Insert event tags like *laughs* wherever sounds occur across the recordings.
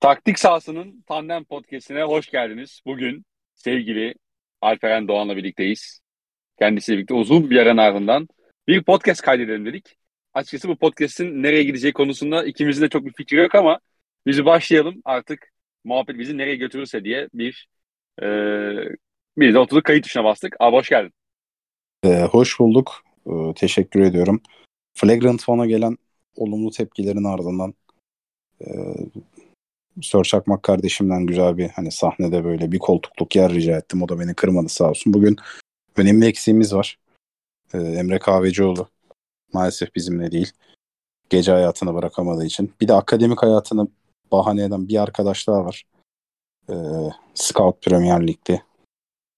Taktik sahasının Tandem Podcast'ine hoş geldiniz. Bugün sevgili Alperen Doğan'la birlikteyiz. Kendisiyle birlikte uzun bir aranın ardından bir podcast kaydedelim dedik. Açıkçası bu podcast'in nereye gideceği konusunda ikimizin de çok bir fikri yok ama bizi başlayalım artık muhabbet bizi nereye götürürse diye bir e, bir de oturduk kayıt tuşuna bastık. Abi hoş geldin. Ee, hoş bulduk. Ee, teşekkür ediyorum. Flagrant One'a gelen olumlu tepkilerin ardından e, Sör Çakmak kardeşimden güzel bir hani sahnede böyle bir koltukluk yer rica ettim. O da beni kırmadı sağ olsun. Bugün önemli eksiğimiz var. Ee, Emre Kahvecioğlu maalesef bizimle değil. Gece hayatını bırakamadığı için. Bir de akademik hayatını bahane eden bir arkadaş daha var. Ee, Scout Premier Lig'de.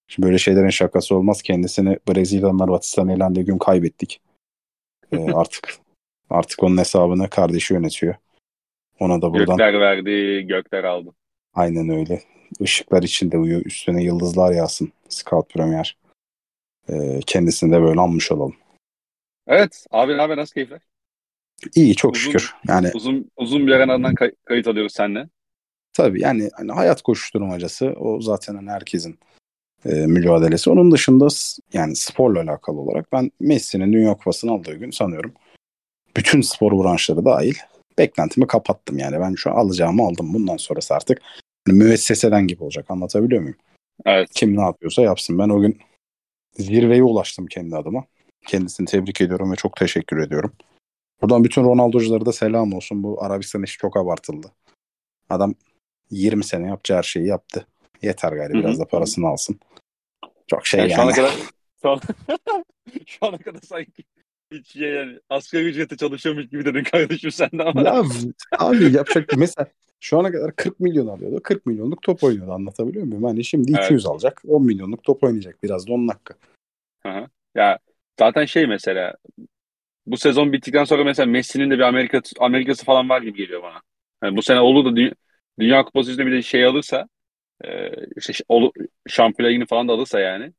Şimdi böyle şeylerin şakası olmaz. Kendisini Brezilya'nın Hırvatistan elendiği gün kaybettik. Ee, *laughs* artık artık onun hesabını kardeşi yönetiyor. Ona da buradan Gökler verdi, gökler aldı. aynen öyle. Işıklar içinde uyuyor. Üstüne yıldızlar yağsın. Scout Premier. Ee, kendisini de böyle anmış olalım. Evet abi haber nasıl keyifler? İyi çok Uzun- şükür. Yani Uzun uzun bir ardından kay- kayıt alıyoruz seninle. Tabii yani hani hayat koşuşturmacası o zaten hani herkesin e, mücadelesi. Onun dışında yani sporla alakalı olarak ben Messi'nin Dünya Kupası'nı aldığı gün sanıyorum bütün spor branşları dahil beklentimi kapattım yani. Ben şu alacağımı aldım. Bundan sonrası artık hani müesseseden gibi olacak. Anlatabiliyor muyum? Evet. Kim ne yapıyorsa yapsın. Ben o gün zirveye ulaştım kendi adıma. Kendisini tebrik ediyorum ve çok teşekkür ediyorum. Buradan bütün Ronaldo'culara da selam olsun. Bu Arabistan işi çok abartıldı. Adam 20 sene yapacağı her şeyi yaptı. Yeter gari biraz da parasını alsın. Çok şey Yani yani. *laughs* *laughs* şu ana kadar şu, an, şu ana kadar sanki hiç şey yani asgari ücrete çalışıyormuş gibi dedin kardeşim sen de ama. Ya abi yapacak mesela şu ana kadar 40 milyon alıyordu. 40 milyonluk top oynuyordu anlatabiliyor muyum? Hani şimdi Evet. 200 alacak. 10 milyonluk top oynayacak. Biraz da onun hakkı. Hı hı. Ya zaten şey mesela bu sezon bittikten sonra mesela Messi'nin de bir Amerika Amerikası falan var gibi geliyor bana. Yani bu sene olur da Dünya, Dünya Kupası yüzünde bir de şey alırsa e, işte olu- Ligi'ni falan da alırsa yani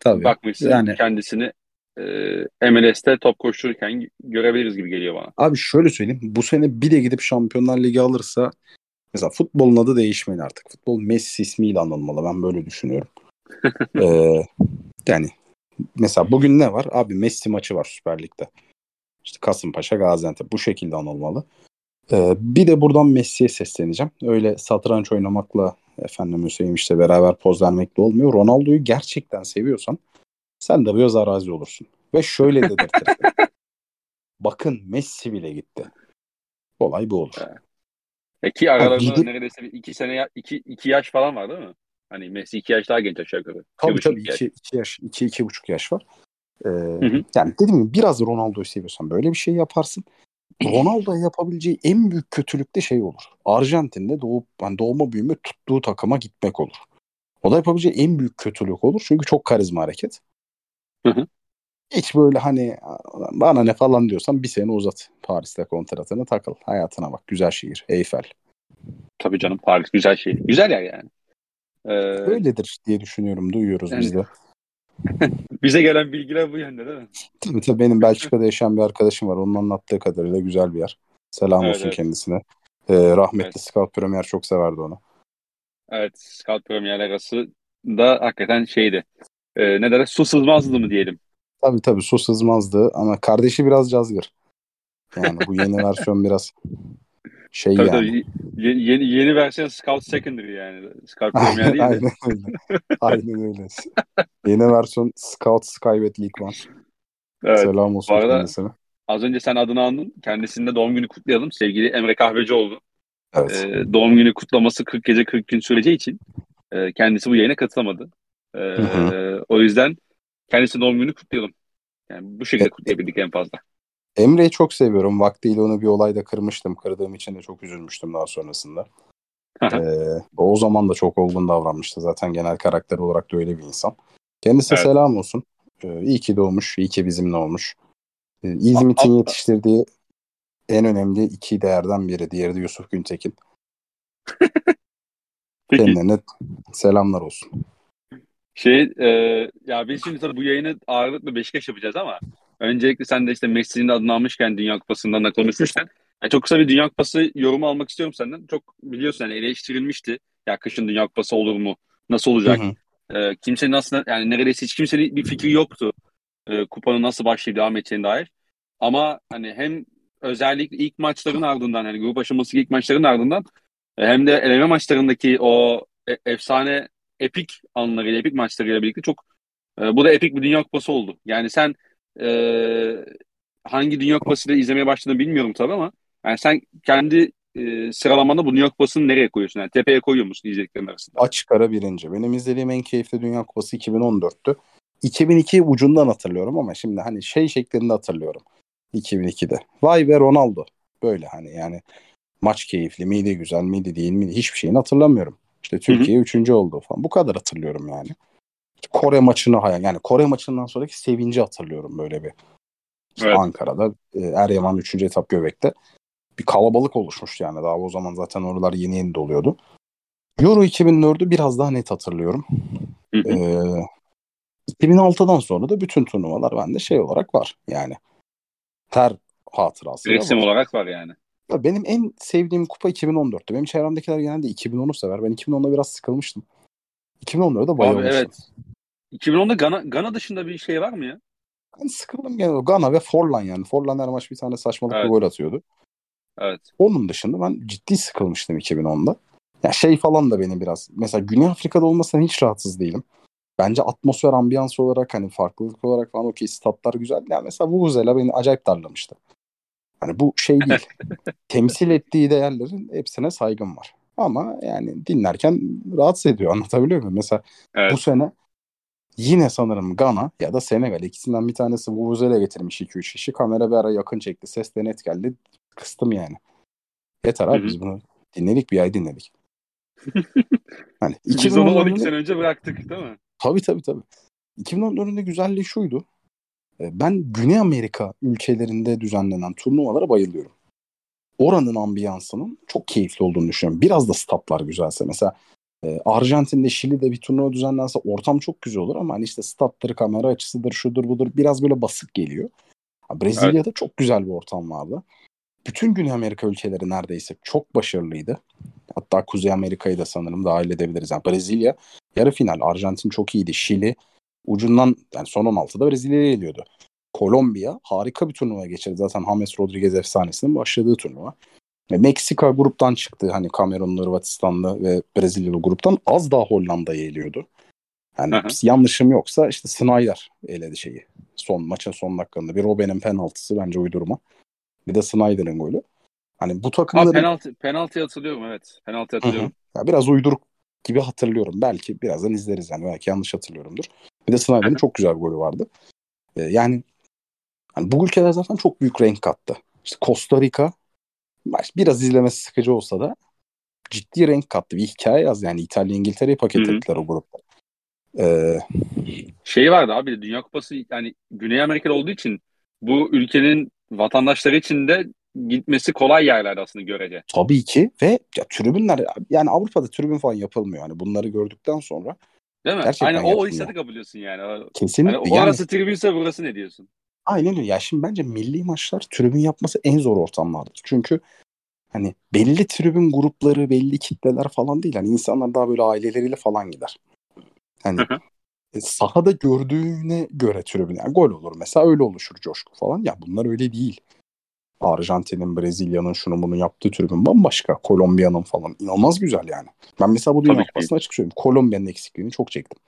Tabii. bakmışsın Yani kendisini e, MLS'te top koştururken görebiliriz gibi geliyor bana. Abi şöyle söyleyeyim. Bu sene bir de gidip Şampiyonlar Ligi alırsa mesela futbolun adı değişmeli artık. Futbol Messi ismiyle anılmalı. Ben böyle düşünüyorum. *laughs* Ee, yani mesela bugün ne var? Abi Messi maçı var Süper Lig'de. İşte Kasımpaşa Gaziantep. Bu şekilde anılmalı. Ee, bir de buradan Messi'ye sesleneceğim. Öyle satranç oynamakla efendim Hüseyin işte beraber poz vermekle olmuyor. Ronaldo'yu gerçekten seviyorsan sen de biraz arazi olursun. Ve şöyle dedirtir. *laughs* Bakın Messi bile gitti. Olay bu olur. E ki aralarında gidip- neredeyse bir iki sene iki, iki yaş falan var değil mi? Hani Messi iki yaş daha genç aşağı yukarı. İki Tabii buçuk tabii yaş. iki, iki yaş, iki, iki buçuk yaş var. Ee, hı. Yani dediğim gibi biraz Ronaldo'yu seviyorsan böyle bir şey yaparsın. Ronaldo'ya yapabileceği en büyük kötülük de şey olur. Arjantin'de doğup yani doğma büyüme tuttuğu takıma gitmek olur. O da yapabileceği en büyük kötülük olur. Çünkü çok karizma hareket. Hı hı. Hiç böyle hani bana ne falan diyorsan bir sene uzat Paris'te kontratını takıl. Hayatına bak. Güzel şehir. Eyfel. Tabii canım Paris güzel şey. Güzel yer yani. Ee, Öyledir diye düşünüyorum. Duyuyoruz Yani- biz de. *laughs* bize gelen bilgiler bu yönde değil mi? Tabii tabii benim Belçika'da yaşayan bir arkadaşım var. Onun anlattığı kadarıyla güzel bir yer. Selam Evet, olsun evet. kendisine. Ee, rahmetli Evet. Scout Premier çok severdi onu. Evet, Scout Premier arası da hakikaten şeydi. Ee, ne derler? Su sızmazdı mı diyelim. Tabii tabii su sızmazdı ama kardeşi biraz cazgır. Yani bu yeni *laughs* versiyon biraz şey Tabii yani. tabii. Yeni, yeni, yeni versiyon Scout Secondary yani. Scout Premier değil de. Aynen öyle. Aynen öyle. Yeni versiyon Scout Skybet League One. Evet. Selam olsun Bu arada- kendisine. Az önce sen adını andın. Kendisinin de doğum günü kutlayalım. Sevgili Emre Kahvecioğlu. Evet. Ee, doğum günü kutlaması 40 gece 40 gün süreceği için e, kendisi bu yayına katılamadı. Ee, Hı o yüzden kendisi doğum günü kutlayalım. Yani bu şekilde Evet. kutlayabildik en fazla. Emre'yi çok seviyorum. Vaktiyle onu bir olayda kırmıştım. Kırdığım için de çok üzülmüştüm daha sonrasında. Aha. Ee, o zaman da çok olgun davranmıştı. Zaten genel karakter olarak da öyle bir insan. Kendisine Evet. selam olsun. Ee, iyi ki doğmuş. iyi ki bizimle olmuş. Ee, İzmit'in yetiştirdiği en önemli iki değerden biri. Diğeri de Yusuf Güntekin. *laughs* Kendilerine selamlar olsun. Şey e, ya biz şimdi tabii bu yayını ağırlıklı Beşiktaş yapacağız ama öncelikle sen de işte Messi'nin adını almışken Dünya Kupası'ndan da konuşmuşken Yani çok kısa bir Dünya Kupası yorumu almak istiyorum senden. Çok biliyorsun yani eleştirilmişti. Ya kışın Dünya Kupası olur mu? Nasıl olacak? Hı hı. Ee, kimsenin aslında yani neredeyse hiç kimsenin bir fikri yoktu. Ee, kupanın nasıl başlayıp devam edeceğine dair. Ama hani hem özellikle ilk maçların ardından hani grup aşaması ilk maçların ardından e, hem de eleme maçlarındaki o e- efsane epik anlarıyla, epik maçlarıyla birlikte çok e, bu da epik bir Dünya Kupası oldu. Yani sen e, hangi Dünya Kupası'yla izlemeye başladığını bilmiyorum tabii ama yani sen kendi e, sıralamanda bu Dünya Kupası'nı nereye koyuyorsun? Yani tepeye koyuyor musun izlediklerin arasında? Açık ara birinci. Benim izlediğim en keyifli Dünya Kupası 2014'tü. 2002 ucundan hatırlıyorum ama şimdi hani şey şeklinde hatırlıyorum. 2002'de. Vay be Ronaldo. Böyle hani yani maç keyifli miydi, güzel miydi, değil miydi hiçbir şeyini hatırlamıyorum. İşte Türkiye üçüncü oldu falan. Bu kadar hatırlıyorum yani. Kore maçını hayal yani Kore maçından sonraki sevinci hatırlıyorum böyle bir. İşte Evet. Ankara'da e, Eryaman 3. etap Göbek'te bir kalabalık oluşmuş yani. Daha o zaman zaten oralar yeni yeni doluyordu. Euro 2004'ü biraz daha net hatırlıyorum. Hı hı. Ee, 2006'dan sonra da bütün turnuvalar bende şey olarak var. Yani her hatırası Resim olarak var yani. Ya Benim en sevdiğim kupa 2014'tü. Benim çevremdekiler genelde 2010'u sever. Ben 2010'da biraz sıkılmıştım. 2014'de Abi bayılmıştım. evet. 2010'da Gana, Gana dışında bir şey var mı ya? Ben sıkıldım gene. Gana ve Forlan yani. Forlan her maç bir tane saçmalık bir Evet. gol atıyordu. Evet. Onun dışında ben ciddi sıkılmıştım 2010'da. Ya şey falan da beni biraz. Mesela Güney Afrika'da olmasına hiç rahatsız değilim. Bence atmosfer, ambiyans olarak hani farklılık olarak falan okey statlar güzel. Yani mesela Vuvuzela beni acayip darlamıştı. Hani bu şey değil. *laughs* Temsil ettiği değerlerin hepsine saygım var. Ama yani dinlerken rahatsız ediyor. Anlatabiliyor muyum? Mesela Evet. bu sene yine sanırım Gana ya da Senegal ikisinden bir tanesi Vuvuzela getirmiş 2-3 kişi. Kamera bir ara yakın çekti. Ses de net geldi. Kıstım yani. Yeter abi biz bunu dinledik bir ay dinledik. *laughs* hani Biz onu 12 2014'ün sene önce bıraktık değil mi? tabii tabii tabii. 2014'ün de güzelliği şuydu. E, Ben Güney Amerika ülkelerinde düzenlenen turnuvalara bayılıyorum. Oranın ambiyansının çok keyifli olduğunu düşünüyorum. Biraz da statlar güzelse. Mesela e, Arjantin'de, Şili'de bir turnuva düzenlense ortam çok güzel olur ama hani işte statları, kamera açısıdır, şudur budur biraz böyle basık geliyor. Brezilya'da çok güzel bir ortam vardı. Bütün Güney Amerika ülkeleri neredeyse çok başarılıydı. Hatta Kuzey Amerika'yı da sanırım dahil edebiliriz. Yani Brezilya yarı final, Arjantin çok iyiydi. Şili ucundan yani son 16'da Brezilya'ya geliyordu. Kolombiya harika bir turnuva geçirdi. Zaten James Rodriguez efsanesinin başladığı turnuva. Meksika gruptan çıktı. Hani Kamerunlu, Hırvatistanlı ve Brezilyalı gruptan az daha Hollanda'yı eliyordu. Yani Hı hı. yanlışım yoksa işte Snyder eledi şeyi. Son maçın son dakikasında. Bir Robben'in penaltısı bence uydurma. Bir de Snyder'in golü. Hani bu Ha takımların penaltı penaltı hatırlıyorum evet. Penaltı hatırlıyorum. ya biraz uyduruk gibi hatırlıyorum. Belki birazdan izleriz yani. Belki yanlış hatırlıyorumdur. Bir de Snyder'in çok güzel bir golü vardı. Ee, yani hani bu ülkeler zaten çok büyük renk kattı. İşte Costa Rica biraz izlemesi sıkıcı olsa da ciddi renk kattı. Bir hikaye yaz yani İtalya İngiltere'yi paket Hı hı. ettiler o grupta. Ee, Şey vardı abi Dünya Kupası yani Güney Amerika'da olduğu için bu ülkenin vatandaşları için de gitmesi kolay yerlerde aslında görece. tabii ki ve ya, tribünler yani Avrupa'da tribün falan yapılmıyor. Hani bunları gördükten sonra Değil mi? Gerçekten Aynen o, o hissiyatı kabul ediyorsun yani. O- kesinlikle Hani yani orası tribünse burası ne diyorsun? Aynen öyle. Ya şimdi bence milli maçlar tribün yapması en zor ortamlardır. Çünkü hani belli tribün grupları, belli kitleler falan değil. Hani insanlar daha böyle aileleriyle falan gider. Hani e, sahada gördüğüne göre tribün. Yani gol olur mesela öyle oluşur coşku falan. Ya bunlar öyle değil. Arjantin'in, Brezilya'nın şunu bunu yaptığı tribün bambaşka. Kolombiya'nın falan. inanılmaz güzel yani. Ben mesela bu Dünya. Kupası'nı açık söyleyeyim. Kolombiya'nın eksikliğini çok çektim.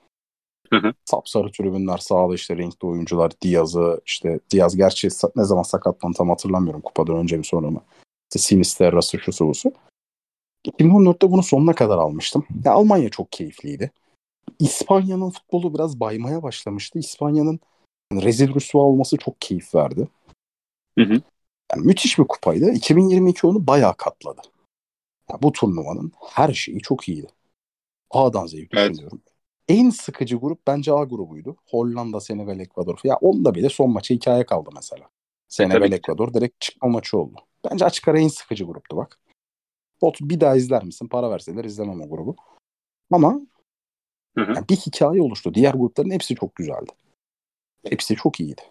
Hı hı. Sapsarı tribünler sahada işte renkli oyuncular Diaz'ı işte Diaz gerçi ne zaman sakatlandı tam hatırlamıyorum kupadan önce mi sonra mı. İşte Sinisterra'sı şusu busu. 2014'te bunu sonuna kadar almıştım. Ya Almanya çok keyifliydi. İspanya'nın futbolu biraz baymaya başlamıştı. İspanya'nın rezil rüsva olması çok keyif verdi. Hı hı. Yani müthiş bir kupaydı. 2022 onu bayağı katladı. Ya bu turnuvanın her şeyi çok iyiydi. A'dan Z'ye Evet. düşünüyorum. En sıkıcı grup bence A grubuydu. Hollanda, Senegal, Ekvador. Ya onda bile son maçı hikaye kaldı mesela. Senegal. Ekvador direkt çıkma maçı oldu. Bence açık ara en sıkıcı gruptu bak. Ot bir daha izler misin? Para verseler izlemem o grubu. Ama Hı hı. yani bir hikaye oluştu. Diğer grupların hepsi çok güzeldi. Hepsi çok iyiydi.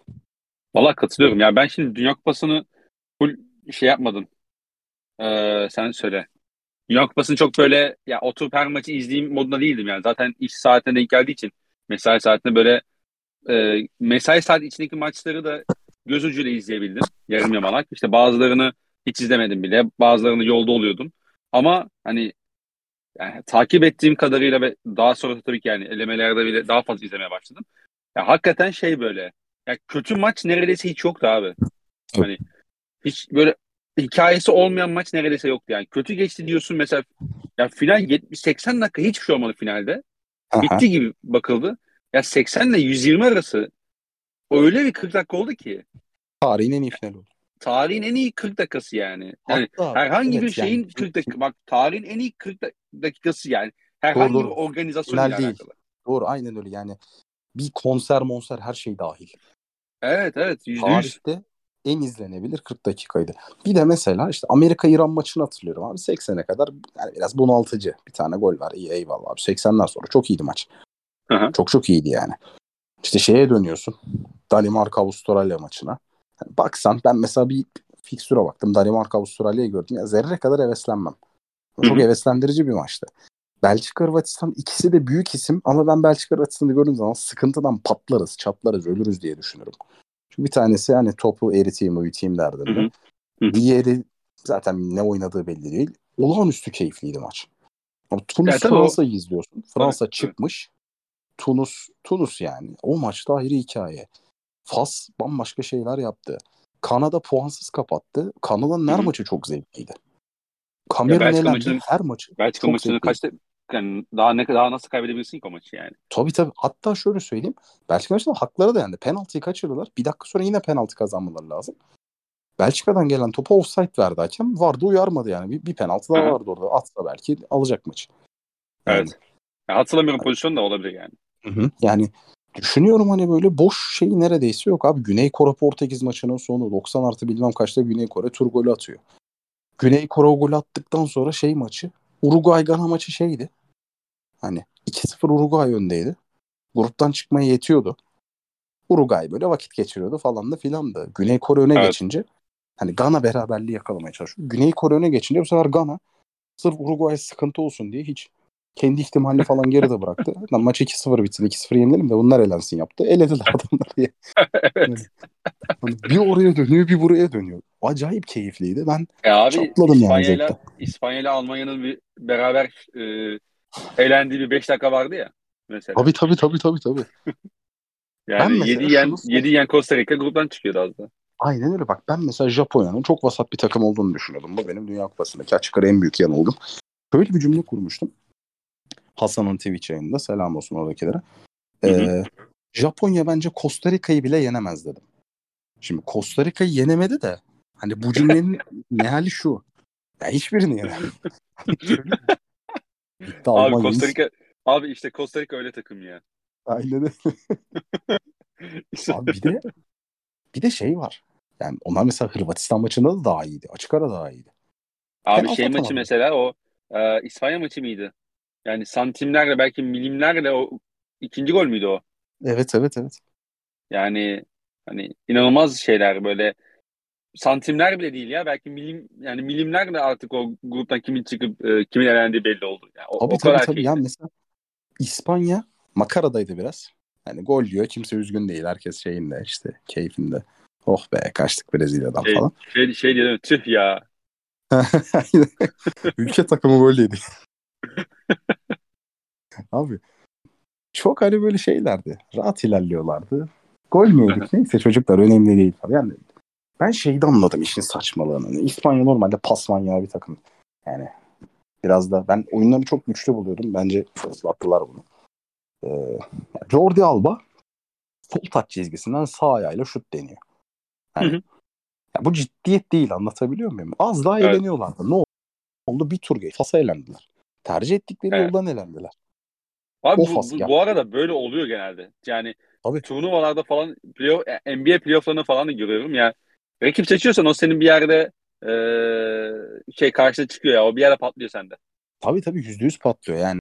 Valla katılıyorum. Ya ben şimdi Dünya Kupası'nı şey yapmadım. Ee, sen söyle. New York Kupası'nı çok böyle ya oturup her maçı izleyeyim modunda değildim yani. Zaten iş saatine denk geldiği için mesai saatinde böyle e, mesai saat içindeki maçları da göz ucuyla izleyebildim. Yarım yamalak. İşte bazılarını hiç izlemedim bile. Bazılarını yolda oluyordum. Ama hani yani, takip ettiğim kadarıyla ve daha sonra tabii ki yani elemelerde bile daha fazla izlemeye başladım. Ya hakikaten şey böyle. Ya kötü maç neredeyse hiç yoktu abi. Hani hiç böyle hikayesi olmayan maç neredeyse yoktu yani. Kötü geçti diyorsun mesela ya final 70-80 dakika hiçbir şey olmadı finalde. Aha. Bitti gibi bakıldı. Ya 80 ile 120 arası öyle bir 40 dakika oldu ki. Tarihin en iyi finali oldu. Tarihin en iyi 40 dakikası yani. Yani Hatta, herhangi evet, bir şeyin yani- 40 dakika bak tarihin en iyi 40 dakikası yani. Herhangi Doğru, bir organizasyonla Final değil. alakalı. Doğru aynen öyle yani. Bir konser monser her şey dahil. Evet evet %100. Tarihte en izlenebilir 40 dakikaydı. Bir de mesela işte Amerika-İran maçını hatırlıyorum abi. 80'e kadar yani biraz bunaltıcı. Bir tane gol var. İyi eyvallah abi. 80'den sonra çok iyiydi maç. Hı hı. Çok çok iyiydi yani. İşte şeye dönüyorsun. Danimarka-Avustralya maçına. Yani baksan ben mesela bir fikstüre baktım. Danimarka-Avustralya'yı gördüm. Ya zerre kadar heveslenmem. Çok Hı hı. heveslendirici bir maçtı. Belçika-Hırvatistan ikisi de büyük isim ama ben Belçika-Hırvatistan'ı gördüğüm zaman sıkıntıdan patlarız, çatlarız, ölürüz diye düşünürüm. Çünkü bir tanesi hani topu eriteyim, uyutayım derdinde. Diğeri zaten ne oynadığı belli değil. Olağanüstü keyifliydi maç. Ama Tunus Ya tabii o- Fransa'yı izliyorsun. Fransa Tabii, çıkmış. Tunus Tunus yani. O maçta ayrı hikaye. Fas bambaşka şeyler yaptı. Kanada puansız kapattı. Kanada'nın her maçı çok zevkliydi. Kamerun elendi. maçının- Her maçı Belçika çok maçını zevkliydi. kaçta yani daha ne daha nasıl kaybedebilirsin ki o maçı yani? Tabii tabii. Hatta şöyle söyleyeyim. Belçika maçında hakları da yendi. Penaltıyı kaçırdılar. Bir dakika sonra yine penaltı kazanmaları lazım. Belçika'dan gelen topa offside verdi hakem. Vardı uyarmadı yani. Bir, bir penaltı daha Aha. vardı orada. Atsa belki alacak maçı. Yani, Evet. Ya hatırlamıyorum pozisyon da olabilir yani. Hı hı. Yani düşünüyorum hani böyle boş şey neredeyse yok abi. Güney Kore Portekiz maçının sonu 90 artı bilmem kaçta Güney Kore tur golü atıyor. Güney Kore o golü attıktan sonra şey maçı Uruguay Gana maçı şeydi. Hani 2-0 Uruguay öndeydi. Gruptan çıkmaya yetiyordu. Uruguay böyle vakit geçiriyordu falan da filan da. Güney Kore öne Evet. geçince hani Gana beraberliği yakalamaya çalışıyor. Güney Kore öne geçince bu sefer Gana sırf Uruguay sıkıntı olsun diye hiç kendi ihtimalini falan geride bıraktı. *laughs* Lan maç 2-0 bitsin 2-0 yenilelim de bunlar elensin yaptı. Elediler adamları diye. *laughs* evet. Hani bir oraya dönüyor bir buraya dönüyor. Acayip keyifliydi. Ben E abi Çatladım yani İspanya'yla zevkten. İspanya'yla Almanya'nın bir beraber e, eğlendiği bir 5 dakika vardı ya mesela. tabii tabii tabii tabii tabii. *laughs* Ben yani mesela 7 yen şunu 7 yen Costa Rica gruptan çıkıyordu az da. Aynen öyle bak ben mesela Japonya'nın çok vasat bir takım olduğunu düşünüyordum. Bu benim Dünya Kupası'ndaki açık ara en büyük yanılgım. Böyle bir cümle kurmuştum. Hasan'ın Twitch yayınında selam olsun oradakilere. Hı hı. Ee, Japonya bence Costa Rica'yı bile yenemez dedim. Şimdi Costa Rica'yı yenemedi de hani bu cümlenin *laughs* meali şu. Ya hiçbirini yenemedi. *laughs* Gitti Abi Almanya'yı- Costa Rica abi işte Costa Rica öyle takım ya. Aynen öyle. *laughs* Abi bir de bir de şey var. Yani onlar mesela Hırvatistan maçında da daha iyiydi. Açık ara daha iyiydi. Abi Penaltı şey maçı atamadı. mesela o e, İspanya maçı mıydı? Yani santimlerle belki milimlerle o ikinci gol müydü o? Evet evet evet. Yani hani inanılmaz şeyler böyle santimler bile değil ya belki milim yani milimlerle artık o gruptan kimin çıkıp e, kimin elendiği belli oldu. Yani o, Tabii o tabii kadar tabii. keyifli. Yani mesela İspanya makaradaydı biraz. Yani gol diyor. Kimse üzgün değil. Herkes şeyinde işte keyfinde. Oh be kaçtık Brezilya'dan Şey, falan. şey, şey diyelim tüh ya. *laughs* Ülke takımı böyleydi. *laughs* Abi çok hani böyle şeylerdi. Rahat ilerliyorlardı. Gol mü yedik? *laughs* Neyse çocuklar önemli değil. Yani ben şeyde anladım işin saçmalığını. Hani İspanya normalde pas manyağı bir takım. Yani biraz da ben oyunları çok güçlü buluyordum. Bence fırsattılar bunu. Ee, Jordi Alba sol taç çizgisinden sağ ayağıyla şut deniyor. Hı hı. ya bu ciddiyet değil anlatabiliyor muyum? Az daha Evet. eğleniyorlardı. Ne oldu? Bir tur geç. Fasa elendiler. Tercih ettikleri Evet. yoldan elendiler. Abi O bu, bu, bu arada böyle oluyor genelde. Yani Tabii. turnuvalarda falan playoff, NBA playofflarını falan da görüyorum ya. Rakip seçiyorsan o senin bir yerde e, şey karşına çıkıyor ya. O bir yerde patlıyor sende. Tabii tabii yüzde yüz patlıyor yani.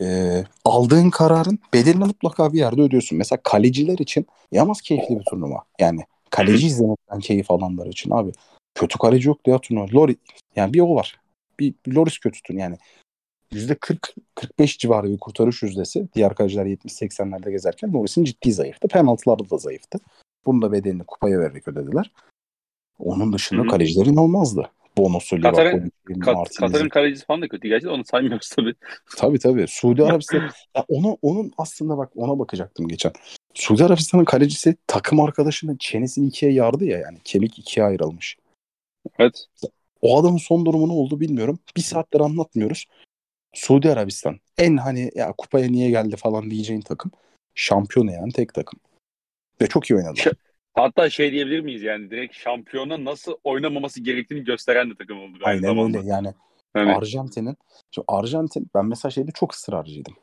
Ee, aldığın kararın bedelini mutlaka bir yerde ödüyorsun. Mesela kaleciler için yalnız keyifli bir turnuva. Yani kaleci izlemekten keyif alanlar için abi. kötü kaleci yoktu ya turnuva. Lori yani bir o var. Bir, bir Loris kötüdür yani. %40-45 civarı bir kurtarış yüzdesi. Diğer kaleciler 70-80'lerde gezerken Loris'in ciddi zayıftı. Penaltılarda da zayıftı. Bunu da bedelini kupaya vererek ödediler. Onun dışında Hı-hı. kalecilerin olmazdı. Bonosu, Katar'ın, Kat, Katar'ın kalecisi falan da kötü gerçi onu saymıyoruz tabii. Tabii tabii. Suudi *laughs* Arabistan ya onu onun aslında bak ona bakacaktım geçen. Suudi Arabistan'ın kalecisi takım arkadaşının çenesini ikiye yardı ya yani kemik ikiye ayrılmış. Evet. O adamın son durumu ne oldu bilmiyorum. Bir saattir anlatmıyoruz. Suudi Arabistan en hani ya kupaya niye geldi falan diyeceğin takım. Şampiyon yani tek takım. Ve çok iyi oynadı. Ş- Hatta şey diyebilir miyiz yani direkt şampiyona nasıl oynamaması gerektiğini gösteren de takım oldu. Aynen zamanda. öyle yani. Yani, Arjantin'in Arjantin ben mesela şeyde çok ısrarcıydım.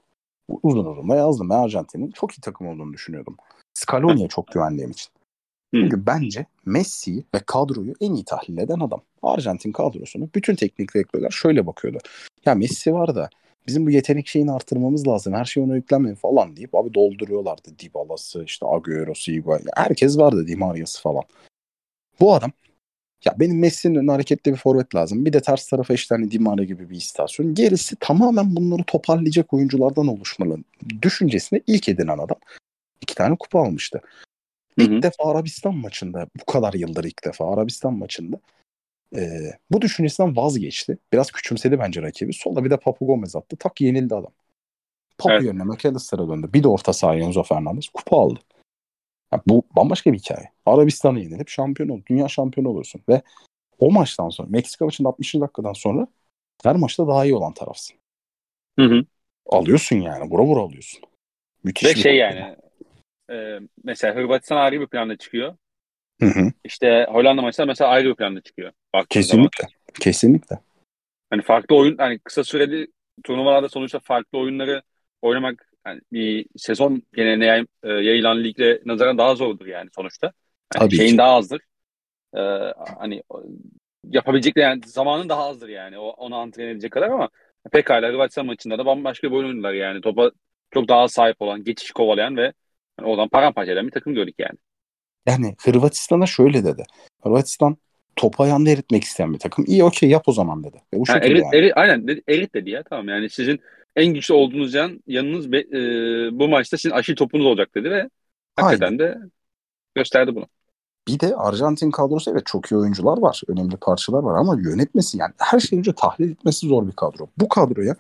Uzun uzun da yazdım. Ben Arjantin'in çok iyi takım olduğunu düşünüyordum. Scaloni'ye çok güvendiğim için. Çünkü bence Messi'yi ve kadroyu en iyi tahlil eden adam. Arjantin kadrosunu bütün teknik direktörler şöyle bakıyordu. Ya Messi var da bizim bu yetenek şeyini artırmamız lazım. Her şey ona yüklenmeyin falan deyip abi dolduruyorlardı. Dybala'sı, işte Agüero'su, Higuain. Herkes vardı Di Maria'sı falan. Bu adam ya benim Messi'nin önüne hareketli bir forvet lazım. Bir de ters tarafa işte hani Di Maria gibi bir istasyon. Gerisi tamamen bunları toparlayacak oyunculardan oluşmalı. Düşüncesine ilk edinen adam. iki tane kupa almıştı. İlk hı. defa Arabistan maçında bu kadar yıldır ilk defa Arabistan maçında e, bu düşüncesinden vazgeçti. Biraz küçümsedi bence rakibi. Solda bir de Papu Gomez attı. Tak yenildi adam. Papu Evet. yerine McAllister'a döndü. Bir de orta saha Enzo Fernandez kupa aldı. Ya bu bambaşka bir hikaye. Arabistan'a yenilip şampiyon ol. Dünya şampiyonu olursun. Ve o maçtan sonra Meksika maçında 60. dakikadan sonra her maçta daha iyi olan tarafsın. Hı hı. Alıyorsun yani. Vura vura alıyorsun. Müthiş Ve bir şey yani e, mesela Hırvatistan ayrı bir planda çıkıyor. Hı hı. İşte Hollanda maçta mesela ayrı bir planda çıkıyor. Baktığın zaman. Kesinlikle. Kesinlikle. Hani farklı oyun hani kısa süreli turnuvalarda sonuçta farklı oyunları oynamak yani bir sezon geneline yay- e, yayılan ligle nazaran daha zordur yani sonuçta. Hani Tabii şeyin ki. daha azdır. Ee, hani yapabilecekleri yani zamanın daha azdır yani o, onu antren edecek kadar ama pekala Hırvatistan maçında da bambaşka bir oyun oynadılar yani. Topa çok daha sahip olan, geçiş kovalayan ve yani oradan paramparça eden bir takım gördük yani. Yani Hırvatistan'a şöyle dedi. Hırvatistan top ayağında eritmek isteyen bir takım. İyi okey yap o zaman dedi. Ve bu şekilde erit, yani. erit- aynen dedi- erit dedi ya tamam yani sizin en güçlü olduğunuz yan yanınız be- e, bu maçta sizin aşil topunuz olacak dedi ve hakikaten de gösterdi bunu. Bir de Arjantin kadrosu evet çok iyi oyuncular var. Önemli parçalar var ama yönetmesi yani her şeyi önce tahlil etmesi zor bir kadro. Bu kadroya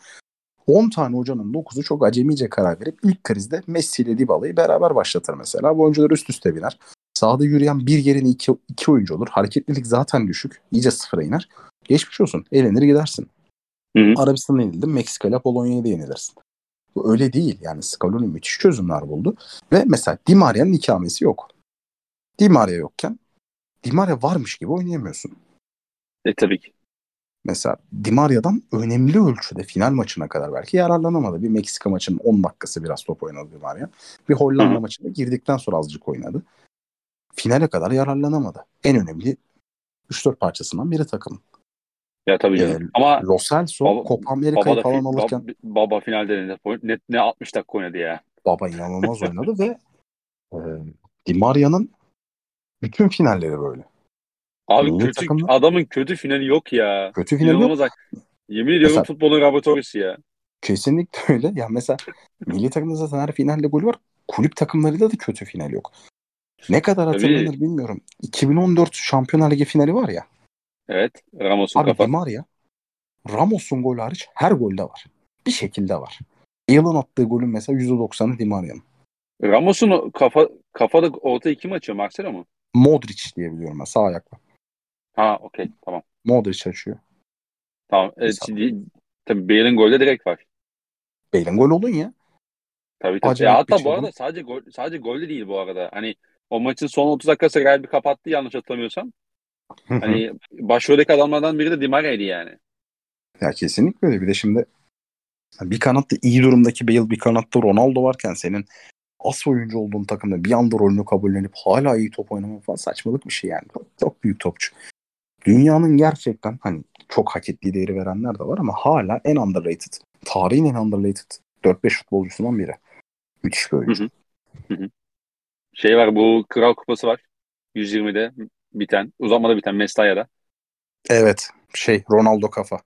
10 tane hocanın 9'u çok acemice karar verip ilk krizde Messi ile Dybala'yı beraber başlatır mesela. Bu oyuncular üst üste biner. Sahada yürüyen bir yerine iki, iki oyuncu olur. Hareketlilik zaten düşük. İyice sıfıra iner. Geçmiş olsun. Eğlenir gidersin. Arabistan'a yenildin. Meksika ile Polonya'ya da yenilirsin. Bu öyle değil. Yani Scaloni müthiş çözümler buldu. Ve mesela Di Maria'nın ikamesi yok. Di Maria yokken Di Maria varmış gibi oynayamıyorsun. E, tabii ki. Mesela Di Maria'dan önemli ölçüde final maçına kadar belki yararlanamadı. Bir Meksika maçının 10 dakikası biraz top oynadı Di Maria. Bir Hollanda Hı hı. maçında girdikten sonra azıcık oynadı. Finale kadar yararlanamadı. En önemli 3-4 parçasından biri takım. Ya tabii canım. Ee, Ama Lo Celso Baba- Copa Amerika'yı falan fi- alırken baba, baba finalde net, net ne 60 dakika oynadı ya. baba inanılmaz oynadı ve e, Di Maria'nın bütün finalleri böyle. Abi Milli kötü takımda- adamın kötü finali yok ya. Kötü final yok. İnanılmaz. bak. Yemin ediyorum Mesela- futbolun laboratuvarısı ya. Kesinlikle öyle. Ya mesela milli takımda zaten her finalde golü var. Kulüp takımlarında da kötü final yok. Ne kadar Tabii. hatırlanır bilmiyorum. 2014 Şampiyonlar Ligi finali var ya. Evet. Ramos'un Abi kafa. Di Maria Ramos'un golü hariç her golde var. Bir şekilde var. Bale'ın attığı golün mesela %90'ı Di Maria'nın. Ramos'un kafa kafada ortayı kim açıyor? Marcelo mu? Modric diye biliyorum ben sağ ayakla. Ha okey tamam. Modric açıyor. Tamam. Evet, şimdi, tabii Bale'in golde direkt var. Bale'in gol olun ya. Tabii tabii. Ya hatta şey bu bu. arada sadece gol sadece golde değil bu arada. Hani o maçın son 30 dakikası Real bir kapattı yanlış hatırlamıyorsam. Hani başroldeki adamlardan biri de Di Maria'ydı yani. Ya kesinlikle öyle. Bir de şimdi bir kanatta iyi durumdaki Bale, bir kanatta Ronaldo varken senin as oyuncu olduğun takımda bir anda rolünü kabullenip hala iyi top oynamak falan saçmalık bir şey yani. Çok, çok büyük topçu. Dünyanın gerçekten hani çok hak ettiği değeri verenler de var ama hala en underrated. Tarihin en underrated 4-5 futbolcusundan biri. Müthiş bir oyuncu. Şey var bu Kral Kupası var. 120'de biten, uzatmada biten Mestaya'da. Evet. Şey Ronaldo kafa.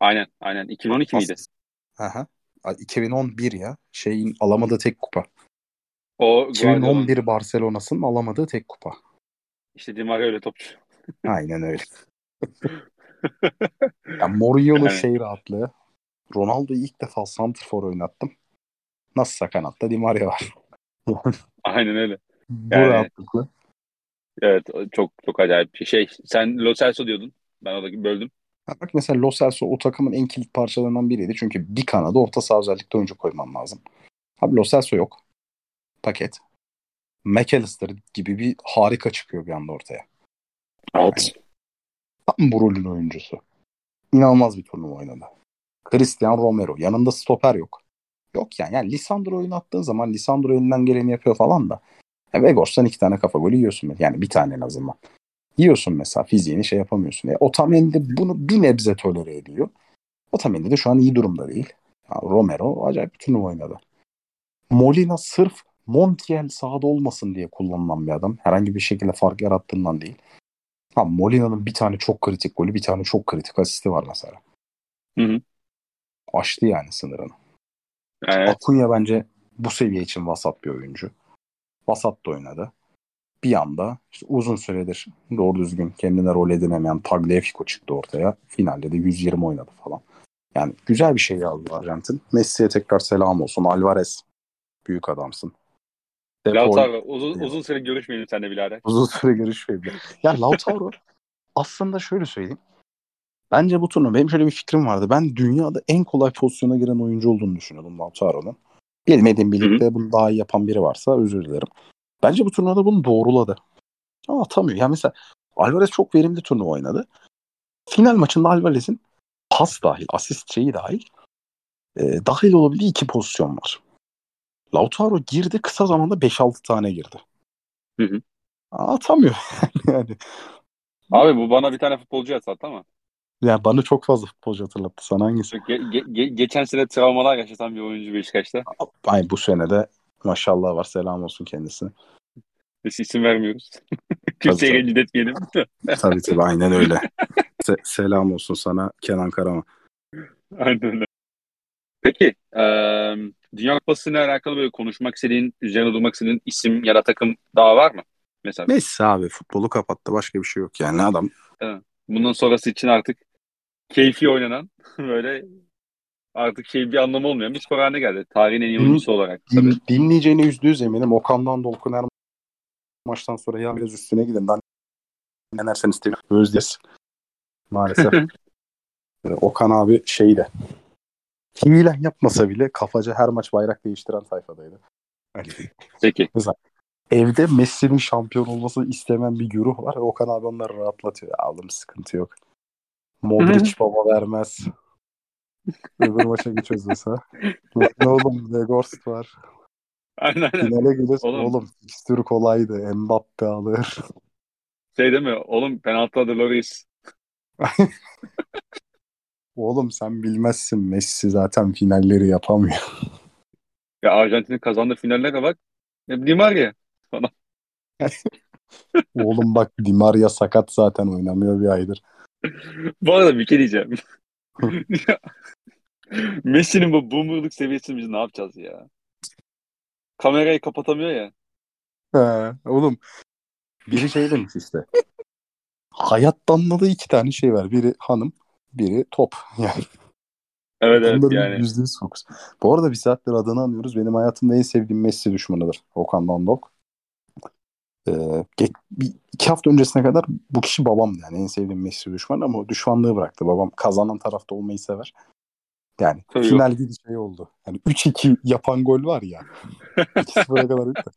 Aynen aynen. 2012 miydi? Aha. 2011 ya. Şeyin alamadığı tek kupa. O 2011 Barcelona'sının alamadığı tek kupa. İşte Di Maria öyle topçu. *laughs* Aynen öyle. *laughs* ya Mourinho'nun Yani. şey rahatlığı. Ronaldo'yu ilk defa santrfor oynattım. Nasılsa kanatta Di Maria var. *laughs* Aynen öyle. Bu Yani- rahatlıkla. Evet çok çok acayip bir şey. Sen Lo Celso diyordun. Ben orada böldüm. Bak mesela Lo Celso o takımın en kilit parçalarından biriydi. Çünkü bir kanada orta saha özellikle oyuncu koyman lazım. Abi Lo Celso yok. Paket. McAllister gibi bir harika çıkıyor bir anda ortaya. Evet. Tam bu rolün oyuncusu. İnanılmaz bir turnuva oynadı. Cristian Romero. Yanında stoper yok. Yok yani. yani Lisandro oynattığın zaman Lisandro elinden geleni yapıyor falan da. Ya Vegors'tan iki tane kafa golü yiyorsun. Yani bir tane en azından. Yiyorsun mesela fiziğini şey yapamıyorsun. E, Otamendi bunu bir nebze tolere ediyor. Otamendi de şu an iyi durumda değil. Ya, Romero acayip bir turnuva oynadı. Molina sırf Montiel sahada olmasın diye kullanılan bir adam. Herhangi bir şekilde fark yarattığından değil. Ha, Molina'nın bir tane çok kritik golü, bir tane çok kritik asisti var mesela. Hı hı. Aştı yani sınırını. Evet. Akunya bence bu seviye için vasat bir oyuncu. Vasat da oynadı. Bir anda işte uzun süredir doğru düzgün kendine rol edinemeyen Tagliafico çıktı ortaya. Finalde de 120 oynadı falan. Yani güzel bir şey aldı Arjantin. Messi'ye tekrar selam olsun. Alvarez büyük adamsın. Lautaro uzun, uzun süre görüşmeyelim seninle birader. Uzun süre görüşmeyelim. Ya Lautaro aslında şöyle söyleyeyim. Bence bu turnuva benim şöyle bir fikrim vardı. Ben dünyada en kolay pozisyona giren oyuncu olduğunu düşünüyordum Lautaro'nun. Bilmediğim birlikte bunu daha iyi yapan biri varsa özür dilerim. Bence bu turnuvada bunu doğruladı. Ama atamıyor. Yani mesela Alvarez çok verimli turnuva oynadı. Final maçında Alvarez'in pas dahil, asist şeyi dahil e, dahil olabildiği iki pozisyon var. Lautaro girdi kısa zamanda 5-6 tane girdi. Hı hı. Atamıyor *laughs* yani. Abi bu bana bir tane futbolcu atsattı ama. Yani bana çok fazla futbolcu hatırlattı. Sana hangisi? Ge- ge- ge- geçen sene travmalar yaşatan bir oyuncu Beşiktaş'ta. Ay bu sene de maşallah var. Selam olsun kendisine. Biz isim vermiyoruz. *laughs* Kimseye tabii. rencide etmeyelim. *laughs* tabii tabii aynen öyle. Se- selam olsun sana Kenan Karaman. Aynen öyle. Peki, eee Dünya Kupası ile alakalı böyle konuşmak istediğin, üzerine durmak istediğin isim ya da takım daha var mı? Mesela Messi abi futbolu kapattı. Başka bir şey yok yani. Adam bundan sonrası için artık keyfi oynanan *laughs* böyle artık şey bir anlamı olmayan bir skor haline geldi. Tarihin en iyi oyuncusu olarak tabii. din- dinleyeceğine yüzde yüz eminim. Okan'dan Dolkun her maçtan sonra ya biraz üstüne gidin. Ben denerseniz tabii özdeyiz. Maalesef. *laughs* Ee, Okan abi şeyde hile yapmasa bile kafaca her maç bayrak değiştiren tayfadaydı. Hani Peki. evde Messi'nin şampiyon olması istemen bir güruh var. Okan abi onları rahatlatıyor. Aldım sıkıntı yok. Modric baba vermez. Öbür maça geçiyoruz mesela. ne oğlum Legorst var. Aynen aynen. Finale geliriz. Oğlum. Oğlum, fikstürü kolaydı. Mbappe alır. Şey değil mi? Oğlum penaltı adı Loris. *laughs* Oğlum sen bilmezsin. Messi zaten finalleri yapamıyor. Ya Arjantin'in kazandığı finallere bak. Di Maria. *laughs* Oğlum bak Di Maria sakat zaten oynamıyor bir aydır. *laughs* Bu arada bir şey diyeceğim. *laughs* Messi'nin bu boomerlık seviyesini biz ne yapacağız ya? Kamerayı kapatamıyor ya. He, oğlum biri şey demiş işte. Hayatta anladığı iki tane şey var. Biri hanım, biri top. *laughs* Yani Evet evet bunların yani. yüzde yüz fokus. Bu arada bir saattir adını anıyoruz. Benim hayatımda en sevdiğim Messi düşmanıdır. Okan Dandok. Ee, bir, iki hafta öncesine kadar bu kişi babamdı yani en sevdiğim Messi düşmanı ama o düşmanlığı bıraktı. Babam kazanan tarafta olmayı sever. Yani Tabii final gibi şey oldu. Yani 3-2 yapan gol var ya. *laughs* 2-0'a kadar bitti.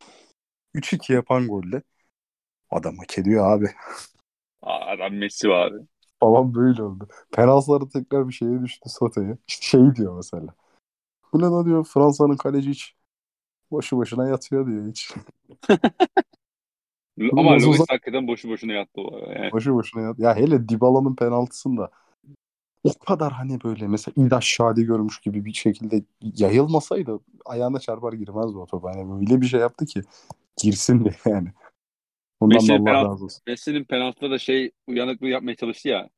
3-2 yapan golle adam hak ediyor abi. Adam Messi var abi. Babam böyle oldu. Penaltıları tekrar bir şeye düştü Sota'ya. İşte şey diyor mesela. Bu ne lan diyor Fransa'nın kaleci hiç boşu boşuna yatıyor diyor hiç. *laughs* Ama Loris uzak- hakikaten boşu boşuna yattı o. Yani. Boşu boşuna yat. Ya hele Dybala'nın penaltısında o kadar hani böyle mesela İdaş Şadi görmüş gibi bir şekilde yayılmasaydı ayağına çarpar girmezdi o top. Hani böyle bir şey yaptı ki girsin diye *laughs* yani. Bundan da Messi'nin Allah penaltı- razı olsun. Messi'nin penaltıda da şey uyanıklığı yapmaya çalıştı ya.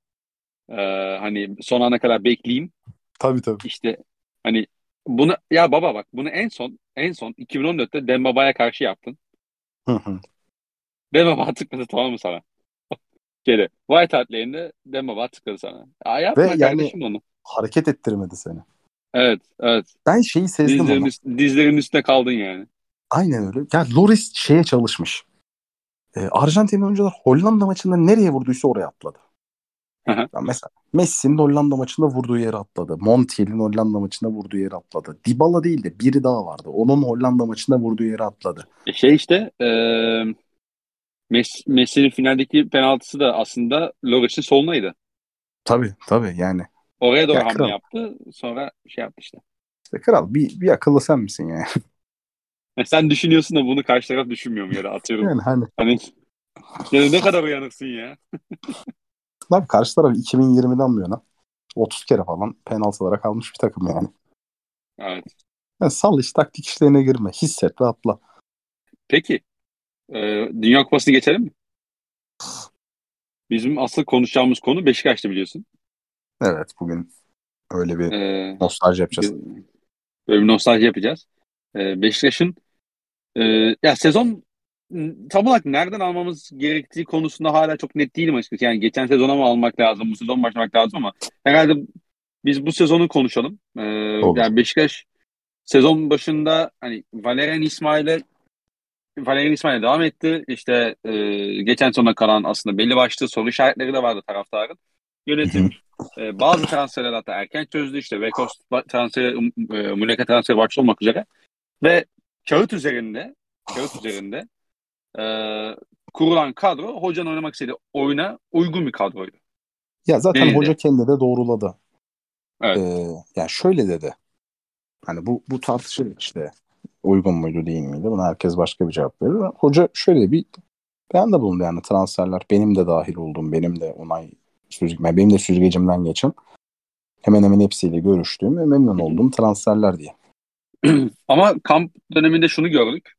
Ee, hani son ana kadar bekleyeyim. Tabii tabii. İşte hani bunu ya baba bak bunu en son en son 2014'te Dembaba'ya karşı yaptın. Hı hı. Dembaba tıkladı tamam mı sana? *laughs* Geri. White Hart Lane'de Dembaba tıkladı sana. Ya yapma Ve yani- kardeşim onu. Hareket ettirmedi seni. Evet, evet. Ben şeyi sezdim Dizlerin, ama. üst- dizlerin üstüne kaldın yani. Aynen öyle. Ya Loris şeye çalışmış. Ee, Arjantin oyuncular Hollanda maçında nereye vurduysa oraya atladı. Hı hı. Ya mesela Messi'nin Hollanda maçında vurduğu yere atladı. Montiel'in Hollanda maçında vurduğu yere atladı. Dybala değil de biri daha vardı. Onun Hollanda maçında vurduğu yere atladı. E şey işte eee Messi, Messi'nin finaldeki penaltısı da aslında Loris'in solunaydı. Tabii tabii yani. Oraya doğru Ya hamle kral. yaptı. Sonra şey yaptı işte. İşte kral bir, bir akıllı sen misin yani? *laughs* E sen düşünüyorsun da bunu karşı taraf düşünmüyor mu ya da atıyorum. yani hani Hani ya ne kadar uyanıksın ya. *laughs* lan karşı taraf 2020'den bu yana 30 kere falan penaltılara kalmış bir takım yani. Evet. yani sal iş taktik işlerine girme. Hisset ve atla. Peki. Eee, Dünya Kupası'nı geçelim mi? Bizim asıl konuşacağımız konu Beşiktaş'ta biliyorsun. Evet bugün öyle bir Eee nostalji yapacağız. Böyle bir nostalji yapacağız. Ee, Beşiktaş'ın e, ya sezon tam olarak nereden almamız gerektiği konusunda hala çok net değilim açıkçası. Yani geçen sezona mı almak lazım, bu sezon başlamak lazım ama herhalde biz bu sezonu konuşalım. Ee, Olur. yani Beşiktaş sezon başında hani Valerian İsmail'e Valerian İsmail'e devam etti. İşte e, geçen sezona kalan aslında belli başlı soru işaretleri de vardı taraftarın. Yönetim e, bazı transferler hatta erken çözdü. İşte Vekos transferi, e, Muleka transferi başta olmak üzere. Ve kağıt üzerinde kağıt üzerinde e, kurulan kadro hocanın oynamak istediği oyuna uygun bir kadroydu. Ya zaten Değildi. hoca kendi de doğruladı. Evet. Ee, yani şöyle dedi. Hani bu bu tartışılır işte. Uygun muydu değil miydi? Buna herkes başka bir cevap verir. Hoca şöyle bir ben de bulundu yani transferler benim de dahil olduğum benim de onay süzge, benim de süzgecimden geçen hemen hemen hepsiyle görüştüğüm ve memnun olduğum transferler diye. *clears throat* Ama kamp döneminde şunu gördük.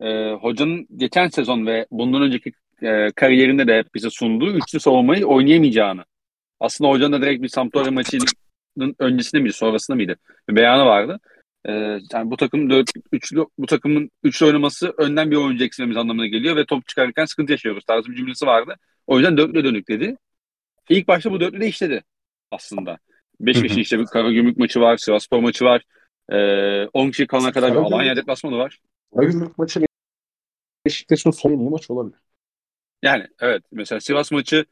E, hocanın geçen sezon ve bundan önceki e, kariyerinde de hep bize sunduğu üçlü savunmayı oynayamayacağını. Aslında hocanın da direkt bir Sampdoria maçının öncesinde miydi, sonrasında mıydı? Bir beyanı vardı. E, yani bu takım dört, üçlü, bu takımın üçlü oynaması önden bir oyuncu eksilmemiz anlamına geliyor ve top çıkarırken sıkıntı yaşıyoruz tarzı bir cümlesi vardı. O yüzden dörtlü dönük dedi. İlk başta bu dörtlü de işledi aslında. Hı hı. işte bir Karagümrük maçı var, Sivasspor maçı var. Ee, 10 kişi kalana kadar bir Alanya deplasmanı var. Karagümrük maçı Beşiktaş'ın son iyi maç olabilir. Yani evet mesela Sivas maçı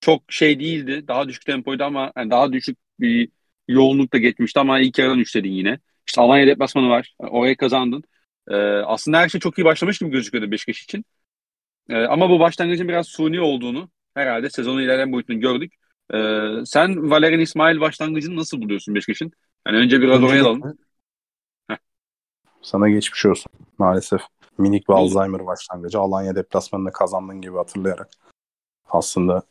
çok şey değildi. Daha düşük tempoydu ama yani daha düşük bir yoğunlukta geçmişti ama ilk yarıdan üçledin yine. İşte Alanya deplasmanı var. Orayı kazandın. Ee, aslında her şey çok iyi başlamış gibi gözüküyordu Beşiktaş için. Ee, ama bu başlangıcın biraz suni olduğunu herhalde sezonun ilerleyen boyutunu gördük. Ee, sen Valerian İsmail başlangıcını nasıl buluyorsun Beşiktaş'ın? Yani önce biraz oraya alalım. Sana geçmiş olsun. Maalesef minik bir? Alzheimer başlangıcı. Alanya deplasmanında kazandığın gibi hatırlayarak. Aslında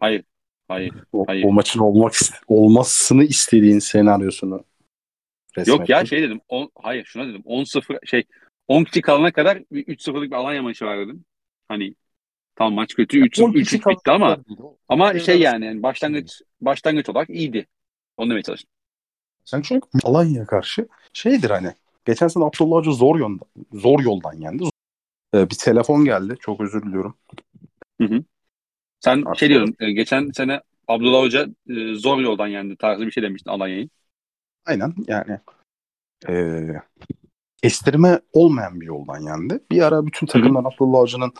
Hayır. Hayır. o, Hayır. o maçın olmak olmasını istediğin senaryosunu resmettin. Yok ya şey dedim. On, hayır şuna dedim. 10-0 şey 10 kişi kalana kadar bir 3-0'lık bir Alanya maçı var dedim. Hani tam maç kötü 3 10 3 kişi bitti ama ama şey evet. yani, yani başlangıç başlangıç olarak iyiydi. Onu demeye çalıştım. Sen çünkü Alanya'ya karşı şeydir hani geçen sene Abdullah Hoca zor yoldan, zor yoldan yendi. Ee, bir telefon geldi. Çok özür diliyorum. Sen Aslında- şey diyordun. e, geçen sene Abdullah Hoca e, zor yoldan yendi tarzı bir şey demiştin Alanya'yı. Aynen yani ee, estirme olmayan bir yoldan yendi. Bir ara bütün takımlar Abdullah Hoca'nın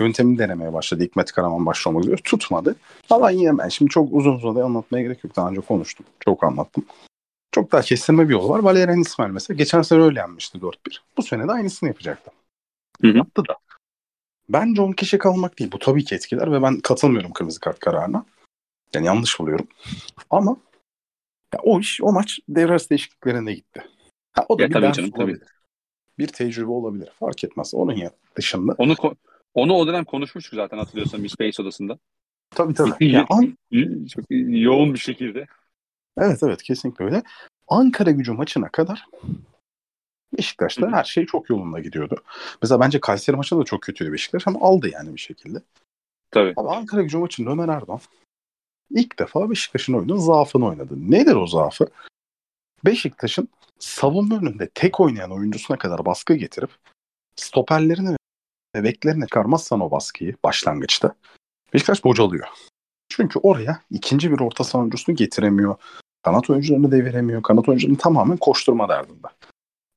yöntemini denemeye başladı. Hikmet Karaman başta olmak üzere. Tutmadı. Alanya hemen. Şimdi çok uzun uzadı anlatmaya gerek yok. Daha önce konuştum. Çok anlattım. Çok daha kestirme bir yol var. Valerian İsmail mesela geçen sene öyle yenmişti 4-1. Bu sene de aynısını yapacaktı. Hı hı. Yaptı da. Bence 10 kişi kalmak değil. Bu tabii ki etkiler ve ben katılmıyorum kırmızı kart kararına. Yani yanlış buluyorum. Ama ya o iş, o maç devre arası değişikliklerine gitti. Ha, o da Ya bir tabii canım, tabii. olabilir. Bir tecrübe olabilir. Fark etmez. Onun ya dışında. Onu onu o dönem konuşmuştuk zaten hatırlıyorsan bir Space odasında. Tabii tabii. İyi. Ya, An- Çok yoğun bir şekilde. evet evet kesinlikle öyle. Ankara gücü maçına kadar Beşiktaş'ta her şey çok yolunda gidiyordu. Mesela bence Kayseri maçında da çok kötüydü Beşiktaş ama aldı yani bir şekilde. Tabii. Abi Ankara gücü maçında Ömer Erdoğan ilk defa Beşiktaş'ın oyunun zaafını oynadı. Nedir o zaafı? Beşiktaş'ın savunma önünde tek oynayan oyuncusuna kadar baskı getirip stoperlerini ve beklerine çıkarmazsan o baskıyı başlangıçta Beşiktaş bocalıyor. Çünkü oraya ikinci bir orta saha oyuncusunu getiremiyor. Kanat oyuncularını deviremiyor. Kanat oyuncularını tamamen koşturma derdinde.